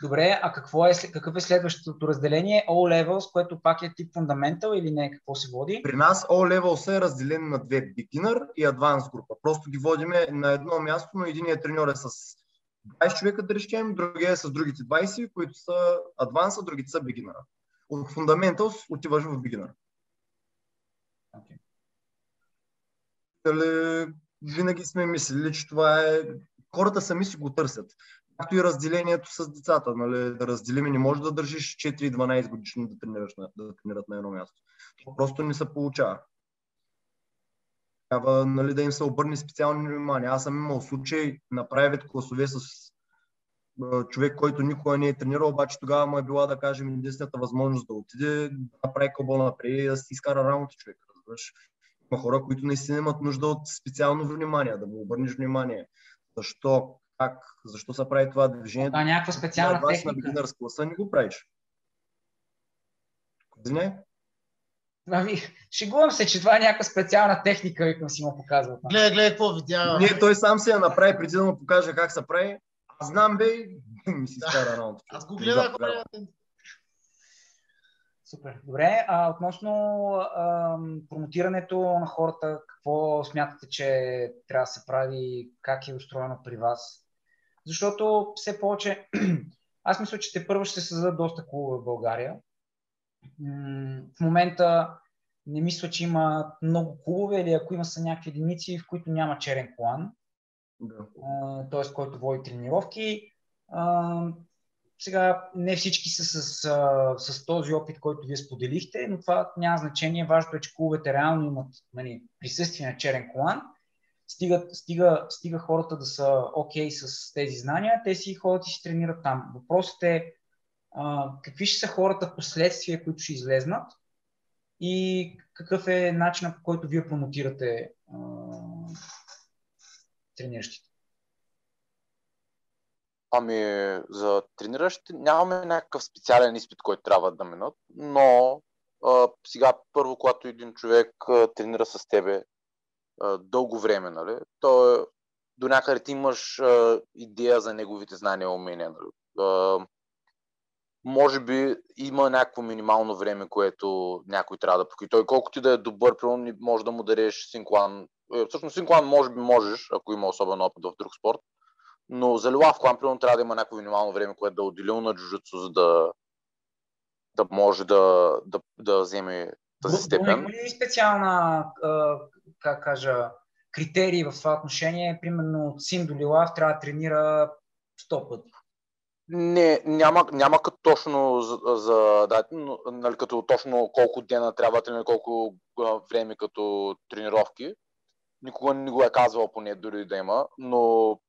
Добре, а какво е, какъв е следващото разделение? All Levels, което пак е тип Fundamental или не? Какво се води? При нас All Levels е разделен на две Beginner и Advanced група. Просто ги водиме на едно място, но единият треньор е с 20 човека, да речем, другия е с другите 20, които са Advanced, а другите са Beginner. От Fundamentals отиваш в Beginner. Okay. Дали, винаги сме мислили, че това е... Хората сами си го търсят както и разделението с децата. Нали, да разделим, не може да държиш 4-12 годишни да, тренираш, да тренират на едно място. Това просто не се получава. Трябва нали, да им се обърне специално внимание. Аз съм имал случай на правят класове с човек, който никога не е тренирал, обаче тогава му е била, да кажем, единствената възможност да отиде, да направи кълбо напред и да си изкара работа човек. Разбираш? Има хора, които наистина имат нужда от специално внимание, да му обърнеш внимание. Защо? как, защо се прави това движение. Това е някаква специална техника. На класа не го правиш. Не? Ами, шегувам се, че това е някаква специална техника, викам си му показвал. Гледай, гледай какво видя. Не, той сам се я направи, преди да му покаже как се прави. Аз знам, бе, ми си стара работа. Аз го гледах, Супер. Добре, а относно а, промотирането на хората, какво смятате, че трябва да се прави, как е устроено при вас? Защото все повече, <clears throat> аз мисля, че те първо ще се създадат доста клубове в България. В момента не мисля, че има много клубове или ако има са някакви единици, в които няма черен колан, да. т.е. който води тренировки. Сега не всички са с, с, този опит, който вие споделихте, но това няма значение. Важното е, че клубовете реално имат нали, присъствие на черен колан. Стига, стига, стига хората да са окей okay с тези знания, те си ходят и си тренират там. Въпросът е а, какви ще са хората в последствие, които ще излезнат и какъв е начинът по който вие промотирате а, трениращите. Ами, за трениращите нямаме някакъв специален изпит, който трябва да минат, но а, сега първо, когато един човек а, тренира с тебе а, дълго време, нали, то е, до някъде ти имаш а, идея за неговите знания и умения. Нали. А, може би има някакво минимално време, което някой трябва да покри. Той колкото и да е добър, примерно може да му дареш синклан. Е, всъщност синклан може би можеш, ако има особен опит в друг спорт, но за Лилав клан, примерно, трябва да има някакво минимално време, което да е отделил на джуджуцу, за да, да може да, да, да вземе тази степен. Има ли специална, как кажа, критерии в това отношение? Примерно Син до Лилав трябва да тренира 100 пъти. Не, няма, няма като точно за, за да, нали, като точно колко дена трябва да колко време като тренировки. Никога не го е казвал поне дори да има, но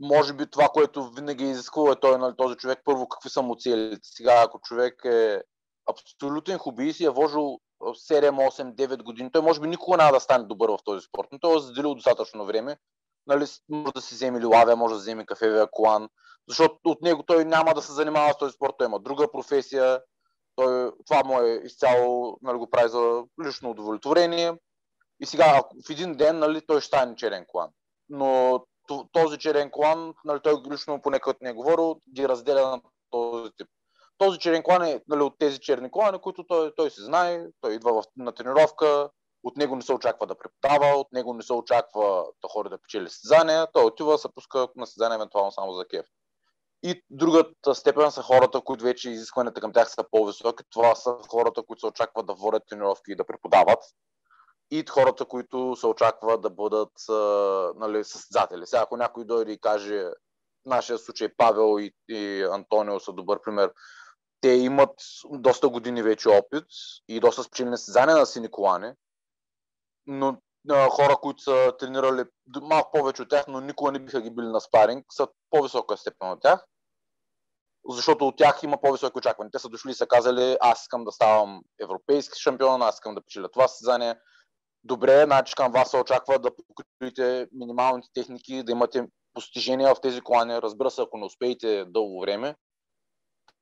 може би това, което винаги е изисква е той, нали, този човек, първо какви са му целите. Сега, ако човек е абсолютен хобиист и е вложил 7, 8, 9 години, той може би никога няма да стане добър в този спорт, но той е заделил достатъчно време. Нали, може да си вземе лилавия, може да вземе кафевия колан, защото от него той няма да се занимава с този спорт, той има друга професия, той, това му е изцяло, нали, го прави за лично удовлетворение. И сега, в един ден, нали, той ще стане черен колан. Но този черен клан, нали, той лично поне като не е говорил, ги разделя на този тип. Този черен клан е нали, от тези черни клани, които той, той се знае, той идва в, на тренировка, от него не се очаква да преподава, от него не се очаква да хори да печели състезания, той отива се пуска на състезания евентуално само за кеф. И другата степен са хората, които вече изискванията към тях са по-високи. Това са хората, които се очакват да водят тренировки и да преподават и хората, които се очаква да бъдат нали, състезатели. Сега, ако някой дойде и каже, в нашия случай Павел и, и Антонио са добър пример, те имат доста години вече опит и доста спечелени състезания на сини колани, но а, хора, които са тренирали малко повече от тях, но никога не биха ги били на спаринг, са по-висока степен от тях, защото от тях има по-високи очаквания. Те са дошли и са казали, аз искам да ставам европейски шампион, аз искам да печеля това състезание, добре, значи към вас се очаква да покриете минималните техники, да имате постижения в тези колани. Разбира се, ако не успеете дълго време,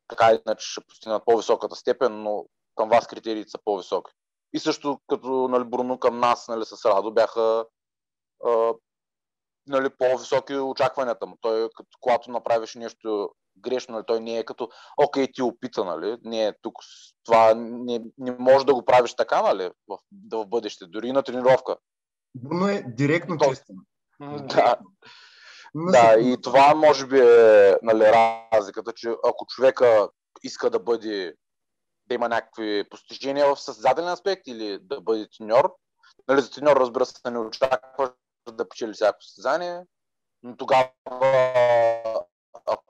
така иначе ще постигнат по-високата степен, но към вас критериите са по-високи. И също като нали, Бруно към нас нали, с Радо бяха а, нали, по-високи очакванията му. Той, като, когато направиш нещо грешно, нали, той не е като, окей, ти опита, нали, не е тук, това не, не може да го правиш така, нали, в, в бъдеще, дори на тренировка. Бруно е директно То... честен. Да. Да, и това може би е нали, разликата, че ако човека иска да бъде да има някакви постижения в състезателен аспект или да бъде треньор, нали, за треньор разбира се не очаква да печели всяко състезание, но тогава ако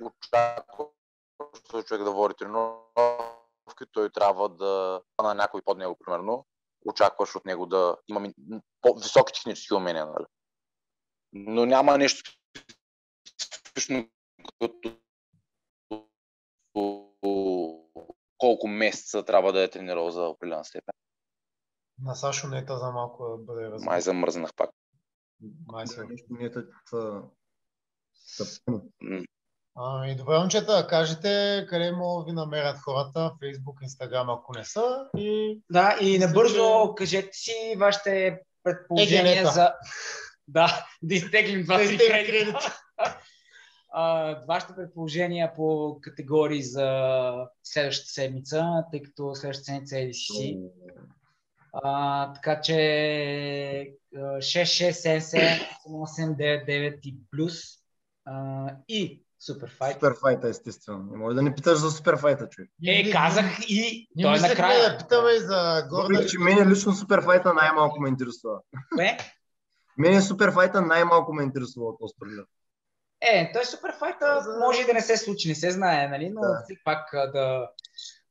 очаква човек да води тренировки, той трябва да на някой под него, примерно, очакваш от него да има високи технически умения. Нали? Но няма нещо специфично като колко месеца трябва да е тренирал за определена степен. На Сашо нета за малко да бъде възможно. Май замръзнах пак. Май се. Нещо Ами, добре, момчета, кажете къде могат ви намерят хората, Facebook, Instagram, ако не са. И... Да, и набързо кажете си вашите предположения за... <laughs> Да, да изтеглим два да кредита. <laughs> а, вашите предположения по категории за следващата седмица, тъй като следващата седмица е ADCC. А, така че 6, 6, 7, 7, 8, 9, 9 и плюс а, и Суперфайт. Суперфайта, естествено. Не може да не питаш за Суперфайта, човек. Е, казах и Ние той накрая. Да питаме и за Горда. че мене лично Суперфайта най-малко ме интересува. Кое? Мене Суперфайта най-малко ме интересува от този Е, той Суперфайта за... може и да не се случи, не се знае, нали? но да. пак да,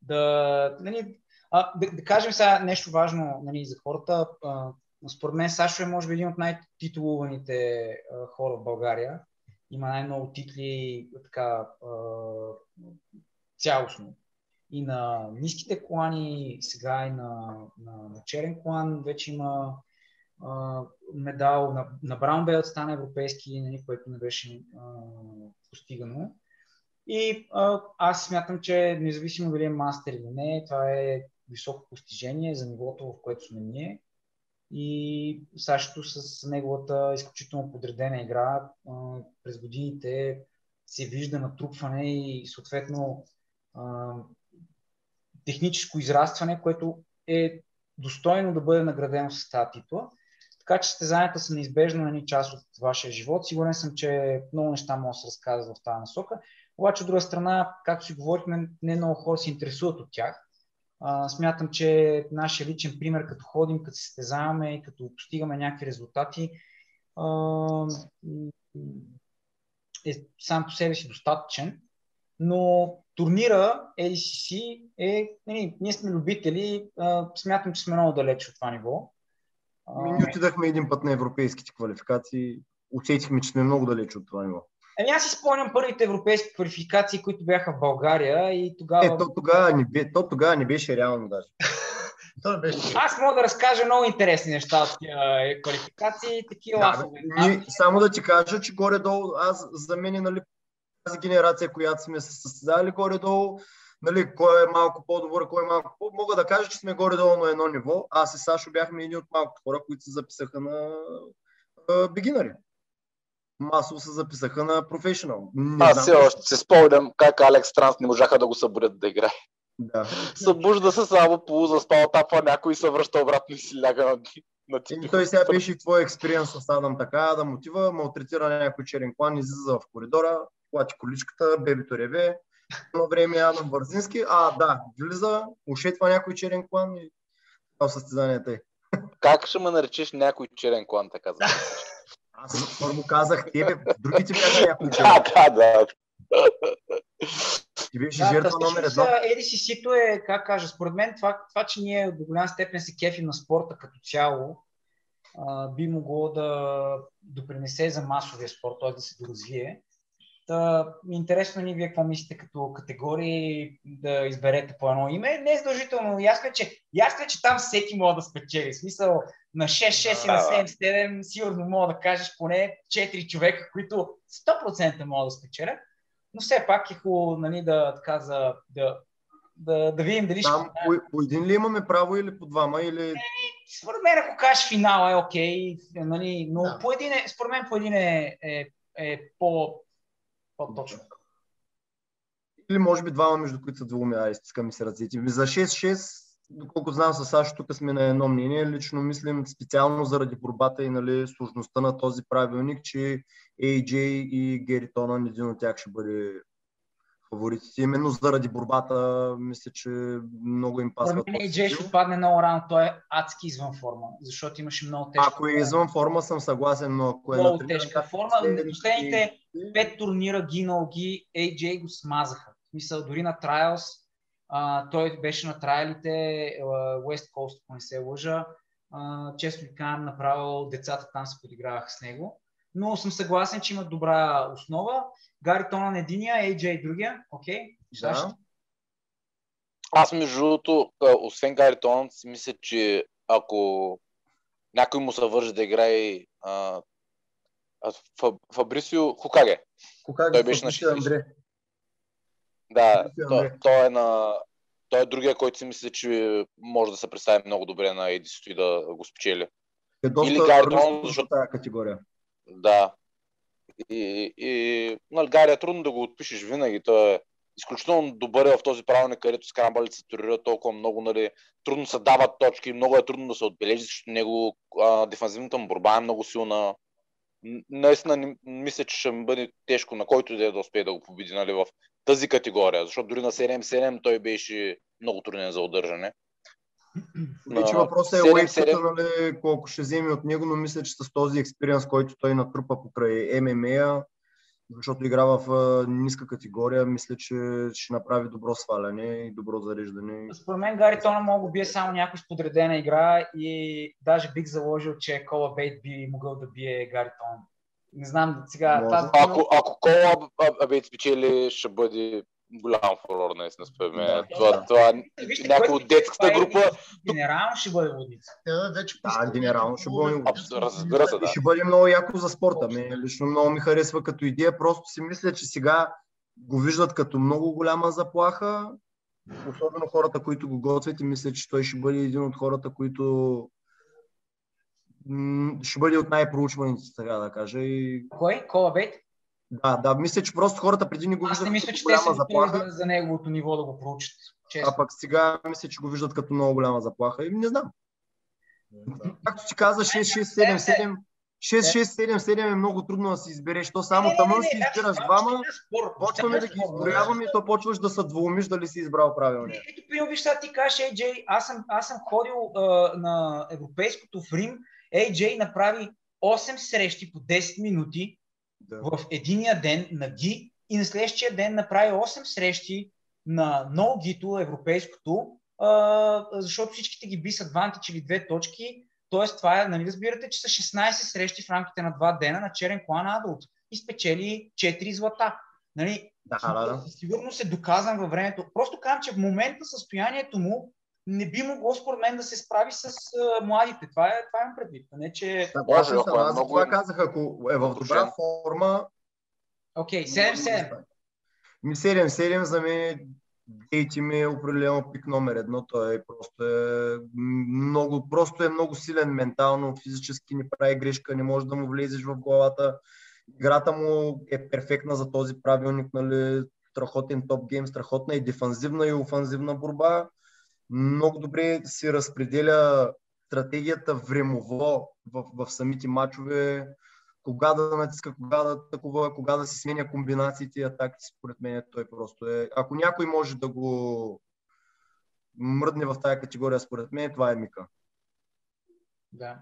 да, нали, а, да, да кажем сега нещо важно нали, за хората. А, според мен Сашо е може би един от най-титулуваните а, хора в България има най-много титли така цялостно. И на ниските колани, сега и на, на, на черен колан вече има медал. На, на Браун Белт стана европейски, нали, което не беше а, постигано. И а, аз смятам, че независимо дали е мастер или не, това е високо постижение за нивото, в което сме ние и Сашето с неговата изключително подредена игра през годините се вижда натрупване и съответно техническо израстване, което е достойно да бъде наградено с тази титла. Така че състезанията са неизбежно ни част от вашия живот. Сигурен съм, че много неща могат да се разказват в тази насока. Обаче, от друга страна, както си говорихме, не много хора се интересуват от тях. А, смятам, че нашия личен пример, като ходим, като се стезаваме и като постигаме някакви резултати, а, е сам по себе си достатъчен. Но турнира ADCC е, нали, ние сме любители, а, смятам, че сме много далеч от това ниво. Ние отидахме един път на европейските квалификации, усетихме, че сме много далеч от това ниво. Ами аз си спомням първите европейски квалификации, които бяха в България и тогава... Е, то тогава не, бе, то тогава не беше реално даже. <laughs> То беше. Аз мога да разкажа много интересни неща от тия е, квалификации, такива да, Ни, само да ти кажа, че горе-долу, аз за мен, нали, тази генерация, която сме се състезали горе-долу, нали, кой е малко по-добър, кой е малко по Мога да кажа, че сме горе-долу на едно ниво. Аз и Сашо бяхме едни от малко хора, които се записаха на бегинари масово се записаха на професионал. Аз все още се спомням как Алекс Транс не можаха да го събудят да играе. Да. Събужда се само полузаспал, тапва някой и се връща обратно и си ляга на, на И той сега беше и твой експириенс с Адам така, да мотива, малтретира някой черен клан, излиза в коридора, плати количката, бебето реве, едно време Адам Бързински, а да, влиза, ушетва някой черен клан и това състезанието е. Как ще ме наречеш някой черен клан, така за Аз първо казах тебе, другите бяха <laughs> някои Да, да, да. Ти беше да, жертва номер едно. ADCC-то е, как кажа, според мен това, това, че ние до голяма степен се кефим на спорта като цяло, а, би могло да допринесе за масовия спорт, т.е. да се доразвие. Та, интересно ни вие какво мислите като категории да изберете по едно име. Не е задължително. Ясно е, че, ясно е, че там всеки може да спечели. В смисъл на 6-6 и на 7-7 сигурно мога да кажеш поне 4 човека, които 100% могат да спечелят. Но все пак е хубаво нали, да, така, за, да, да, да видим дали Там, ще... По, по един ли имаме право или по двама? Или... Е, според мен, ако кажеш финала е окей, нали, но да. по един е, според мен по един е, е, е по, по-точно. Или може би двама, между които са двуми, а изтискаме се ръцете. За 6-6, доколко знам с Сашо, тук сме на едно мнение. Лично мислим специално заради борбата и нали, сложността на този правилник, че AJ и Геритона, един от тях ще бъде фаворитите. Именно заради борбата, мисля, че много им пасва. Според мен AJ ще падне много рано, той е адски извън форма, защото имаше много тежка Ако е извън форма, съм съгласен, но ако е много на тежка форма, последните пет турнира гинал ги, AJ го смазаха. В смисъл, дори на Trials, а, той беше на трайлите, West Coast, ако не се лъжа. А, често ви казвам, направо децата там се подиграваха с него. Но съм съгласен, че има добра основа. Гари Тонан единия, AJ другия. Окей, okay. да. Аз между другото, освен Гари Тонан, си мисля, че ако някой му се върже да играе а, Фабрисио Хукаге. Хукаге той беше на 60. Да, той, той, е на... Той е другия, който си мисля, че може да се представи много добре на Едисто и да го спечели. Е доста Или Гардон, защото... тази категория. Да. И, и нали, Гари е трудно да го отпишеш винаги. Той е изключително добър в този правилник, където скрамбълите се турират толкова много, нали, трудно се дават точки, много е трудно да се отбележи, защото него а, дефанзивната му борба е много силна. Наистина мисля, че ще ми бъде тежко на който да, е да успее да го победи нали, в тази категория, защото дори на 7-7 той беше много труден за удържане. Вече въпросът е уейтката, нали, колко ще вземе от него, но мисля, че с този експириенс, който той натрупа покрай ММА, защото игра в ниска категория, мисля, че ще направи добро сваляне и добро зареждане. Според мен Гари Тона мога бие само някой с подредена игра и даже бих заложил, че Кола Бейт би могъл да бие Гари Тон. Не знам сега. Тази... Ако, ако Кола Бейт спечели, ще бъде голям фурор наистина според мен. Да, това, да. това, Вижте, някой от детската е група... Генерално ще бъде водница. Да, вече да, генерално ще бъде водница. Разбира се, да. Ще бъде много яко за спорта. Ме, лично много ми харесва като идея. Просто си мисля, че сега го виждат като много голяма заплаха. Особено хората, които го готвят и мисля, че той ще бъде един от хората, които ще бъде от най-проучваните, така да кажа. И... Кой? Колабейт? Да, да, мисля, че просто хората преди не го виждат. Аз не мисля, че те са заплаха. За, неговото ниво да го проучат. Честно. А пък сега мисля, че го виждат като много голяма заплаха и не знам. Да. Както ти каза, 6-6-7-7, 6-6-7-7 е много трудно да си избереш. То само тъмън си избираш двама, почваме да ги изброяваме и то почваш да се двумиш дали си избрал правилно. Ето, прием, виж, ти кажеш, AJ, аз съм, аз съм ходил а, на европейското в Рим, AJ направи 8 срещи по 10 минути, да. в единия ден на ГИ и на следващия ден направи 8 срещи на ноу-гито, европейското, а, защото всичките ги би са адвантич или две точки. Тоест, това е, нали разбирате, че са 16 срещи в рамките на 2 дена на черен клан Адулт и спечели 4 злата. Нали, да, да, да. Сигурно се доказан във времето. Просто казвам, че в момента състоянието му не би могло според мен да се справи с uh, младите. Това е, това е предвид. Не, че... Да, може, ако е много... Това казах, ако е в добра форма... Окей, okay, 7-7. Ми 7-7 за мен Дейти ми е определено пик номер едно. Той е просто е много, просто е много силен ментално, физически не прави грешка, не може да му влезеш в главата. Играта му е перфектна за този правилник, нали, страхотен топ гейм, страхотна и дефанзивна и офанзивна борба много добре си разпределя стратегията времево в, в самите матчове, кога да натиска, кога да такова, кога да се сменя комбинациите и атаките, според мен той просто е. Ако някой може да го мръдне в тази категория, според мен, това е Мика. Да.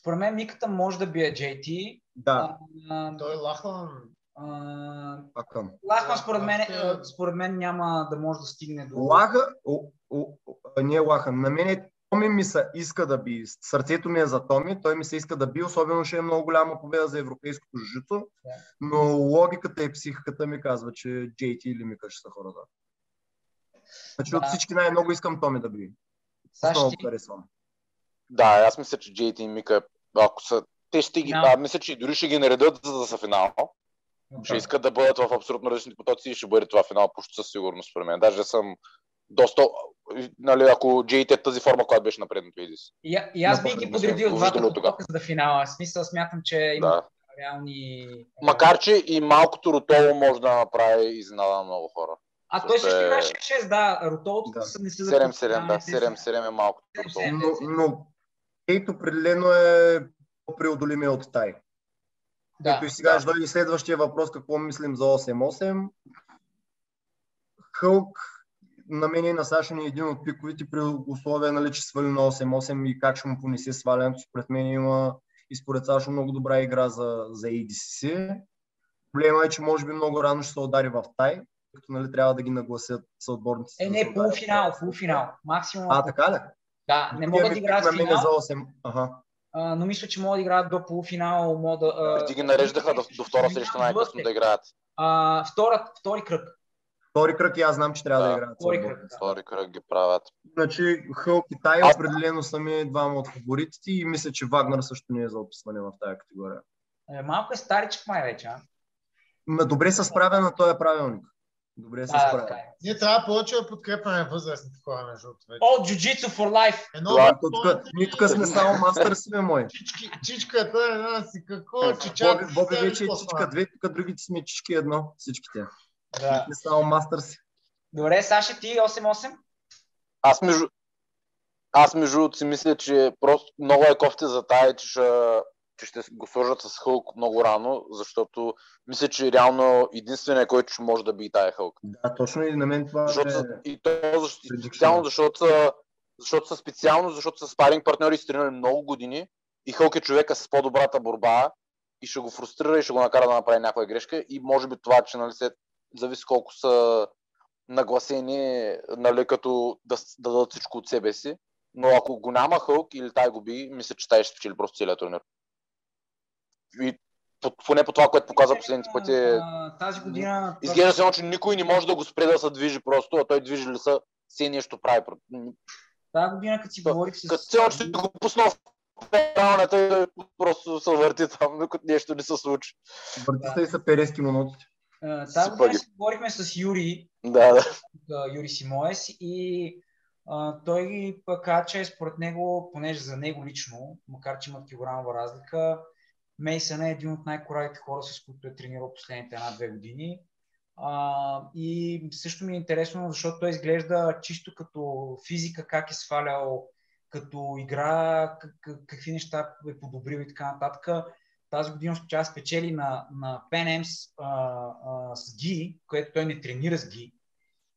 Според мен Миката може да бие JT. Да. А, той е Лахлан. Лахман според мен, според мен няма да може да стигне до... Лаха, о, о, о, не е Лахан, на мен Томи ми се иска да би. Сърцето ми е за Томи, той ми се иска да би, особено ще е много голяма победа за европейското жито, yeah. но логиката и психиката ми казва, че JT или Мика ще са хората. Значи да. от всички най-много искам Томи да би. Много харесвам. Да, аз мисля, че JT и Мика, ако са, те ще ги, no. а, мисля, че дори ще ги наредят за да са финал. Okay. Ще искат да бъдат в абсолютно различни потоци и ще бъде това финал почти със сигурност според мен. Даже съм доста, нали, ако JT е тази форма, която беше на предното Изис. И, и аз бих ги подредил двата потока за финала. Смисъл смятам, че има да. реални... Макар, че и малкото Ротоло може да направи изненада на много хора. А той също играе 6-6, да. Ротолото да. не се 7-7, да. 7-7 е малко. Но, но Кейт определено е по-преодолимия от Тай. Да, Ето и сега да. дойде следващия въпрос, какво мислим за 8-8. Хълк на мен и на Саша ни е един от пиковите при условия, нали, че свали на 8-8 и как ще му понесе свалянето. Според мен има и според Саша много добра игра за, за ADCC. Проблема е, че може би много рано ще се удари в тай, като нали, трябва да ги нагласят съотборниците. Е, не, да полуфинал, полуфинал. Максимум. А, така ли? Да, не могат да играят финал. За 8. Ага а, но мисля, че могат да играят до полуфинал. Могат да, Преди ги нареждаха до, до втора среща най-късно да играят. А, втора, втори кръг. Втори кръг и аз знам, че трябва да, да играят. Втори кръг, да. втори кръг ги правят. Значи Хъл Китай определено са ми двама от фаворитите и мисля, че Вагнер също не е за описване в тази категория. Е, малко е старичък май вече, а? Ма добре се справя на този правилник. Добре се да, справя. Така. Е. Ние трябва повече да подкрепяме възрастните хора, между другото. О, джуджицу for life! Едно Това, тук, ние тук сме само мастър си, мой. Чички, чичката е една си, какво, чичата Боби, Боби вече е чичка две, тук другите сме чички едно, всичките. Да. Не само мастър си. Добре, Саша, ти 8-8? Аз между, аз между другото си мисля, че просто много е кофти за тая, че ще, че ще го сложат с Хълк много рано, защото мисля, че реално единственият, който ще може да би тая Хълк. Да, точно и на мен това защото, е... И то специално, защото са, защото са специално, защото са спаринг партньори с тренирали много години и Хълк е човека с по-добрата борба и ще го фрустрира и ще го накара да направи някоя грешка и може би това, че нали, след, зависи колко са нагласени, нали, като да, да дадат всичко от себе си. Но ако го няма Хълк или тай го би, мисля, че тай ще спечели просто целият турнир. И поне по това, което показа последните пъти. Е- тази година. Изглежда се, че никой не може да го спре да се движи просто, а той движи ли са, все нещо прави. Тази година, като си говорих с. Като цяло, че го пуснал в пералната просто се върти там, докато нещо не се случи. Върти се и са перески монотите. Тази година си говорихме с Юри. Да, да. Юри Симоес и а, той пък че според него, понеже за него лично, макар че има килограмова разлика, Мейсън е един от най-коравите хора, с които е тренирал последните една-две години. А, и също ми е интересно, защото той изглежда чисто като физика, как е свалял, като игра, как, какви неща е подобрил и така нататък. Тази година да спечели на, на Пенемс с Ги, което той не тренира с Ги,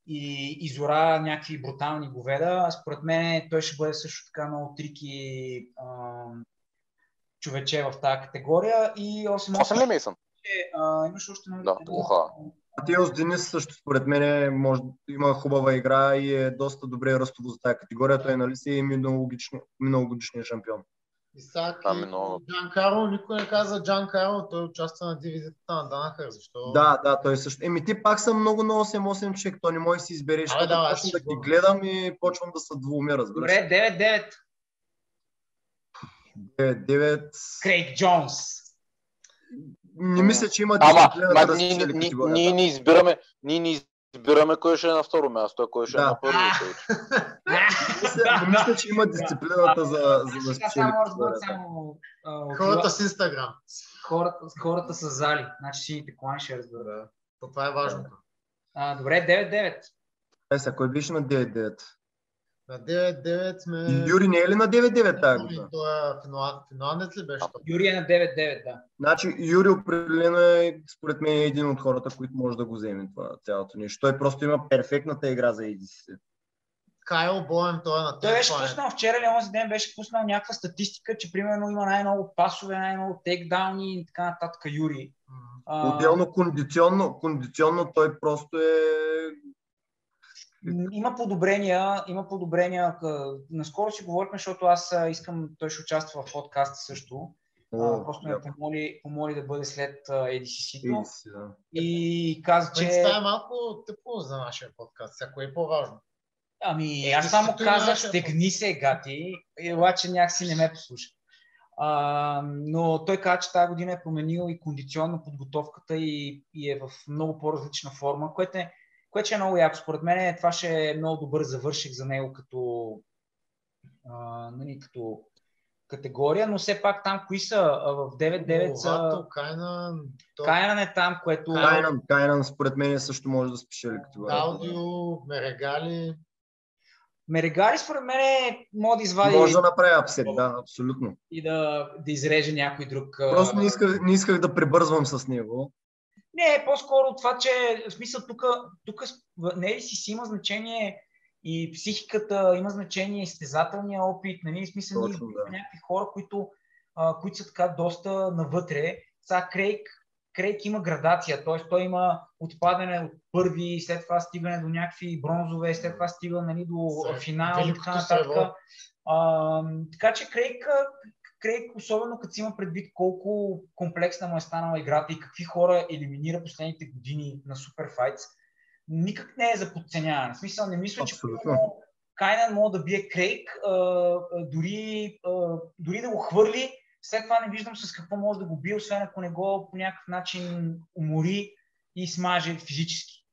и изора някакви брутални говеда. Според мен той ще бъде също така много трики а, човече в тази категория. И 8 8 ли Мейсън? имаш още много. Да, плоха. Матиос Денис също според мен може, има хубава игра и е доста добре ръстово за тази категория. Той нали си е миналогодишния шампион. Исак и много... Джан Карл, никой не каза Джан Карл, той участва на дивизията на Данахър, защо? Да, да, той също. Еми ти пак съм много на 8-8 човек, то не може да си избереш, защото да, почвам да ги гледам и почвам да се двумя, разбираш. Добре, 9-9. 9-9. Крейг Джонс. Не мисля, че има Ама, ма, да ние, ние, ние, не избираме, ние не избираме кой ще е на второ място, а кой ще да. е на първо. Мисля, мисля, че има дисциплината за, за да спечели. Хората с Инстаграм. Хората, хората с зали. Значи сините колани ще разбера. Това е важното. А, добре, 9-9. Е, сега, кой беше на 9-9? На 9-9 сме... Юри не е ли на 9-9 тази година? Той е финландец ли беше? Юри е на 9-9, да. Значи Юри определено е, според мен, един от хората, които може да го вземе това цялото нещо. Той просто има перфектната игра за EDC. Кайл Боем, той е на Той беше пуснал вчера или онзи ден, беше пуснал някаква статистика, че примерно има най-много пасове, най-много тейкдауни и така нататък Юри. Отделно кондиционно, кондиционно той просто е има подобрения, има подобрения. Наскоро си говорихме, защото аз искам, той ще участва в подкаста също. О, просто ме да. помоли, помоли да бъде след ADCC-то. Да. И каза, че... Това е малко тъпо за нашия подкаст. Всяко е по-важно. Ами, аз само казах, стегни се, гати, и обаче някакси не ме послуша. А, но той каза, че тази година е променил и кондиционно подготовката и, и е в много по-различна форма, което е което е много яко. Според мен това ще е много добър завършик за него като, а, нали, като категория, но все пак там кои са в 9-9 са... Кайнан, то... Кайнан е там, което... Кайнан, Кайнан според мен също може да спечели категория. Аудио, Мерегали... Мерегари според мен може да извади... Може да направи апсет, да, абсолютно. И да, да изреже някой друг... Просто не исках, не исках да прибързвам с него. Не, по-скоро това, че в смисъл тук, не ли си си има значение и психиката, има значение и стезателния опит, нали, в смисъл Точно, да. някакви хора, които, а, които са така доста навътре. Сега Крейг, Крейг има градация, т.е. той има отпадане от първи, след това стигане до някакви бронзове, след това стига нали, до финал и така нататък. така че Крейг, Крейг, особено като си има предвид колко комплексна му е станала играта и какви хора елиминира последните години на Superfights, никак не е за подценяване. В смисъл, не мисля, Абсолютно. че Кайнан може да бие Крейг, а, а, дори, а, дори да го хвърли, след това не виждам с какво може да го бие, освен ако не го по някакъв начин умори и смаже физически.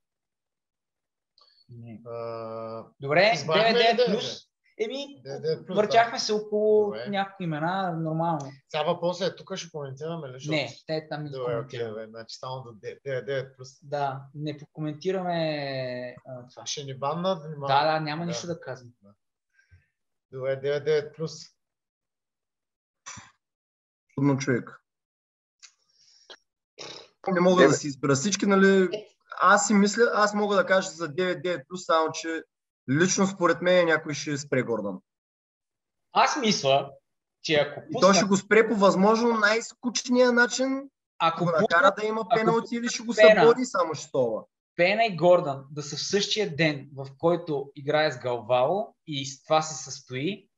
Добре, 9 плюс. Еми, въртяхме се около Добре. някакви имена, нормално. Сега въпросът е, тук ще коментираме ли? Не, те там не Добре, окей, бе, значи само до 9 плюс. Да, не коментираме това. Ще ни баннат? Да, да, няма да. нищо да казвам. Добре, 9 плюс. Трудно човек. Не мога да си избера всички, нали? Аз си мисля, аз мога да кажа за 9-9 плюс, само че Лично според мен някой ще спре Гордън. Аз мисля, че ако пусна... И той ще го спре по възможно най-скучния начин, ако го накара да има пеналти или ще го събори само ще това. Пена и Гордън да са в същия ден, в който играе с Галвало и с това се състои,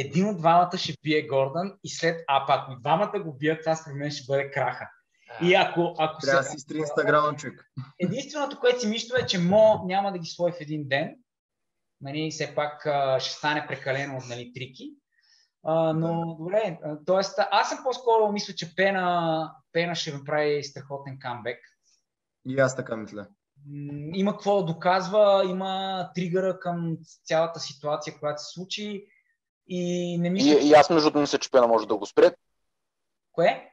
един от двамата ще бие Гордън и след, а пак ако двамата го бият, това според мен ще бъде краха. И ако, ако Трябва да си изтри инстаграма, човек. Единственото, което си мисля е, че Мо няма да ги свои в един ден, нали, все пак а, ще стане прекалено нали, трики. А, но добре, т.е. аз съм по-скоро мисля, че Пена, Пена ще направи страхотен камбек. И аз така мисля. Има какво да доказва, има тригъра към цялата ситуация, която се случи. И, не мисля, и, и аз между мисля, че Пена може да го спре. Кое?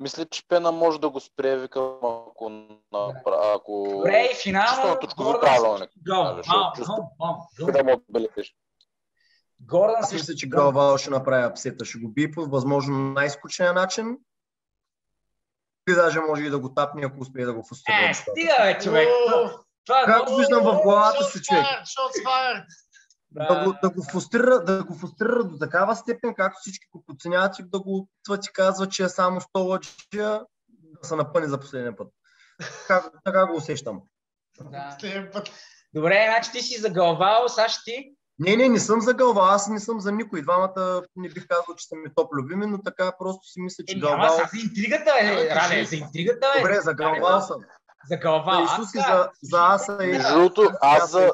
Мисля, че Пена може да го спре, викам, ако... На, ако... Добре, и финално... точкови правилник. Да му отбележиш. Гордан мисля, че Галвал ще направи апсета. Ще го би по възможно най-скучния начин. И даже може и да го тапне, ако успее да го фустира. Е, стига, бе, човек. Това, е Както виждам в главата си, човек да, го, да, го фрустрира, да го фрустрира до такава степен, както всички го подценяват и да го това ти казва, че е само столъчия да се напъни за последния път. Така, така го усещам. Да. Добре, значи ти си загълвал, Саш ти? Не, не, не съм за гълва, аз не съм за никой. Двамата не бих казал, че са ми топ любими, но така просто си мисля, че е, гълва... за интригата, е, Ране, за интригата, е. Добре, за гълва съм. За гълва. За Исус и за, за Аса и... Между другото, аз за...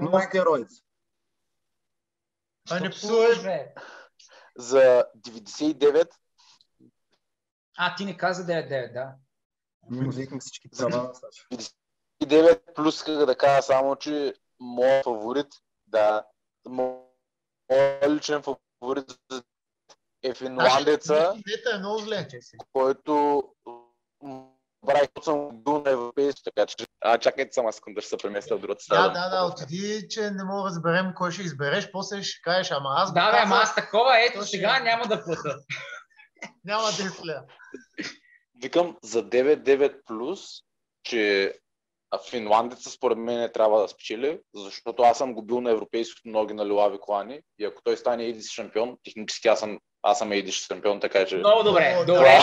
Но стероид. А не псуваш, бе. За 99. А, ти не каза 99, да. Ние взехме всички права. 99 плюс да кажа само, че моят фаворит, да, моят личен фаворит е финландеца, е който Брайк съм бил на европейски, така че... А, чакайте само секунда, ще се преместя в другата страна. Да, да, да, отиди, че не мога да разберем кой ще избереш, после ще кажеш, ама аз... Да, бе, ама аз такова, ето сега няма да плата. <laughs> няма да изля. Викам за 9-9 плюс, че финландеца според мен не трябва да спечели, защото аз съм го бил на европейското ноги на Лилави Клани и ако той стане Едис шампион, технически аз съм, аз съм Едис шампион, така че... Много добре, добре.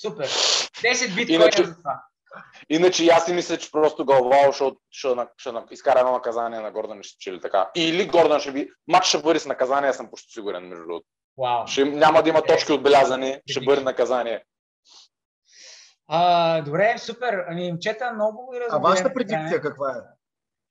Супер. 10 биткоина иначе, за това. Иначе аз си мисля, че просто Галвао ще, ще, ще, ще изкара едно наказание на Гордан ще чили така. Или Гордан ще би... Матч ще бъде с наказание, съм почти сигурен, между другото. Wow. Ще, няма да има точки отбелязани, ще бъде наказание. А, добре, супер. Ами, момчета, много ви разбирам. А вашата предикция каква е?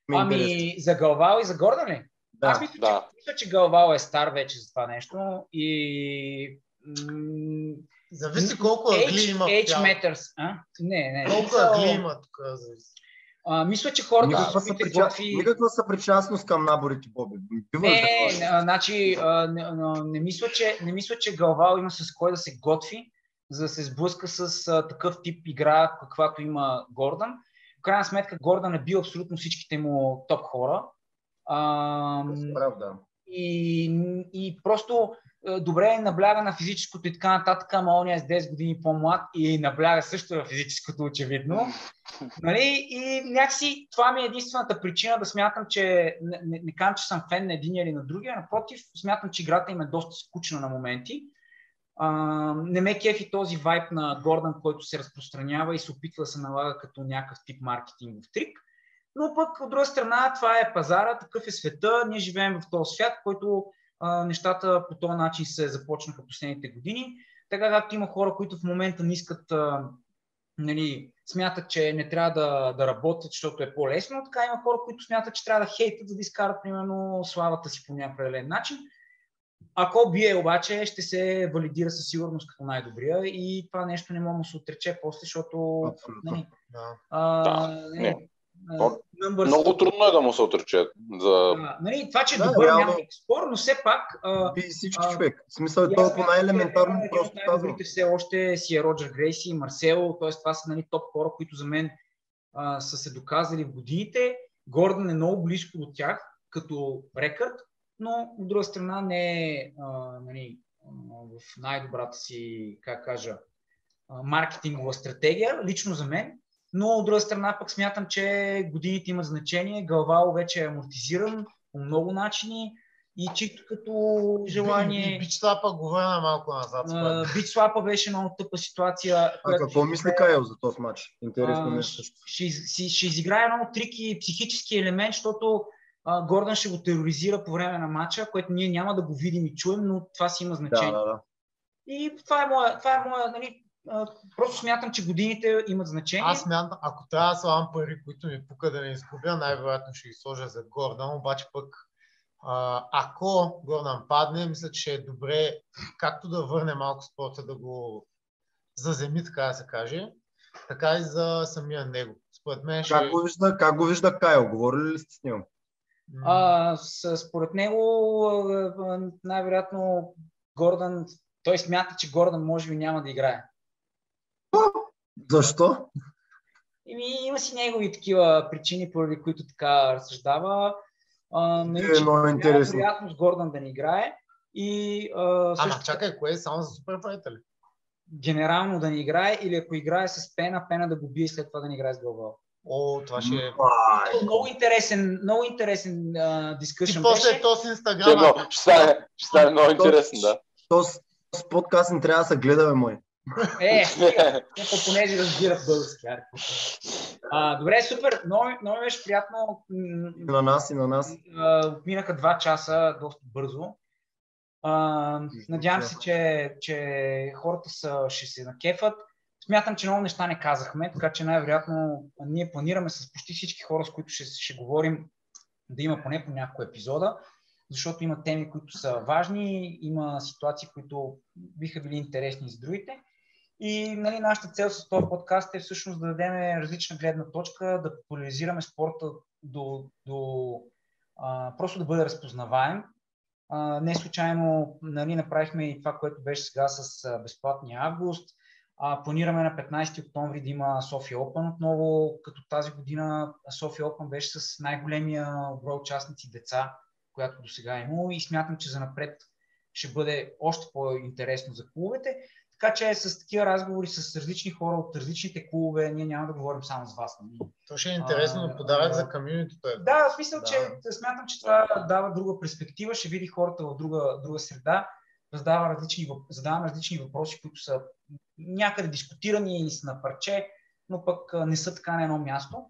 Ми ами, за Галвал и за Гордан ли? Да, Аз мисля, да. че, мисля, че Галвал е стар вече за това нещо и м- Зависи колко агли има. Age matters. А? Не, не. Колко агли има тук. А, мисля, че хората никаква, са прича... готви... никаква съпричастност към наборите, Боби. Не, не, значи, не, не, не, мисля, че, не мисля, че Галвал има с кой да се готви, за да се сблъска с а, такъв тип игра, каквато има Гордан. В крайна сметка Гордан е бил абсолютно всичките му топ хора. А, правда. И, и просто е, добре набляга на физическото и така нататък, ама он е с 10 години по-млад и набляга също на физическото, очевидно. Нали? И някакси това ми е единствената причина да смятам, че не, не, не казвам, че съм фен на един или на другия, напротив, смятам, че играта им е доста скучна на моменти. А, не ме кефи този вайб на Гордан, който се разпространява и се опитва да се налага като някакъв тип маркетингов трик. Но пък от друга страна това е пазара, такъв е света, ние живеем в този свят, който а, нещата по този начин се започнаха последните години. Така както има хора, които в момента не искат, а, нали, смятат, че не трябва да, да работят, защото е по-лесно, така има хора, които смятат, че трябва да хейтат, за да изкарат, примерно, славата си по някакъв начин. Ако бие обаче, ще се валидира със сигурност като най-добрия и това нещо не може да се отрече после, защото... Абсолютно. Нали, да. а, не, не. Numbers... Много трудно е да му се отрече. За... А, нали, това, че е да, добър, реално... няма спор, но все пак... А, би всички а, човек. В смисъл е толкова най-елементарно е, просто най-добрите все още си е Роджер Грейси и Марсело, т.е. това са нали, топ хора, които за мен а, са се доказали в годините. Гордън е много близко до тях като рекърд, но от друга страна не е нали, в най-добрата си, как кажа, маркетингова стратегия, лично за мен. Но от друга страна пък смятам, че годините имат значение. Галвао вече е амортизиран по много начини и чисто като желание... Бич слапа го върна малко назад. Бич слапа беше много тъпа ситуация. А какво мисли Кайл за този матч? Интересно е също. Ще, ще, ще изиграе много трики психически елемент, защото а, Гордън ще го тероризира по време на матча, което ние няма да го видим и чуем, но това си има значение. Да, да, да. И това е моя, това е моя нали, просто смятам, че годините имат значение. Аз смятам, ако трябва да слагам пари, които ми пука да не изгубя, най-вероятно ще ги сложа за Гордън, обаче пък а, ако Гордън падне, мисля, че е добре както да върне малко спорта, да го заземи, така да се каже, така и за самия него. Според мен ще... Как го вижда, как го вижда Кайл? Говорили ли сте с него? А, според него най-вероятно Гордън, той смята, че Гордън може би няма да играе. Защо? Ими, има си негови такива причини, поради които така разсъждава. А, нали, е много интересно. Вероятно с Гордън да не играе. И, а, също... Ама чакай, кое е само за супер ли? Генерално да не играе или ако играе с пена, пена да го бие и след това да не играе с глава. О, това ще е... Много интересен, много интересен дискусион. И после то с Инстаграма. Ще, ще, стане, ще стане много интересен, да. То с подкаст не трябва да се гледаме, мой. Е, понеже разбират български. А, добре, супер. Много, много беше приятно. На нас, и на нас. Минаха два часа доста бързо. А, надявам се, че, че хората са, ще се накефат. Смятам, че много неща не казахме, така че най-вероятно ние планираме с почти всички хора, с които ще, ще говорим, да има поне по няколко епизода, защото има теми, които са важни, има ситуации, които биха били интересни за другите. И нали, нашата цел с този подкаст е всъщност да дадем различна гледна точка, да популяризираме спорта до, до а, просто да бъде разпознаваем. А, не случайно нали, направихме и това, което беше сега с безплатния август. А, планираме на 15 октомври да има София Open отново, като тази година София Open беше с най-големия брой участници деца, която до сега е имало и смятам, че за напред ще бъде още по-интересно за клубовете. Така че с такива разговори с различни хора от различните клубове, ние няма да говорим само с вас. Нали? То ще е интересно, а, подарък а, за комьюнитито. Е. Да, в смисъл, да. че смятам, че това дава друга перспектива, ще види хората в друга, друга среда, задава различни, задавам различни въпроси, които са някъде дискутирани и са на парче, но пък не са така на едно място.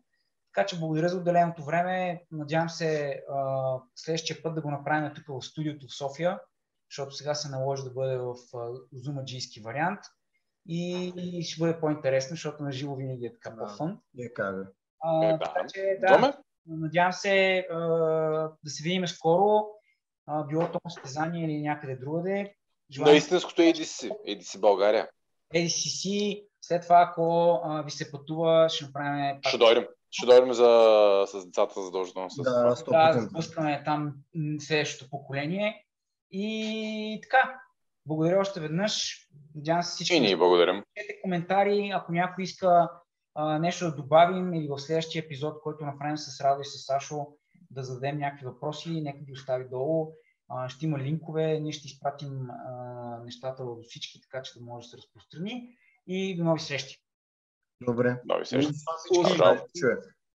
Така че благодаря за отделеното време. Надявам се следващия път да го направим тук в студиото в София защото сега се наложи да бъде в зумаджийски вариант и ще бъде по-интересно, защото на живо винаги е така да, по-фън. Е, как а, е, така че, да, надявам се а, да се видим скоро, а, било то състезание или някъде другаде. Желам... На истинското ADC, ADC България. ADCC, след това, ако а, ви се пътува, ще направим... Ще дойдем. Ще дойдем за, с децата задължително. С... Да, да, запускаме там следващото поколение. И така, благодаря още веднъж. Надявам се всички. И ние благодарим. Пишете коментари, ако някой иска а, нещо да добавим или в следващия епизод, който направим с Радо и с Сашо, да зададем някакви въпроси, нека ги остави долу. А, ще има линкове, ние ще изпратим а, нещата до всички, така че да може да се разпространи. И до нови срещи. Добре. Нови срещи.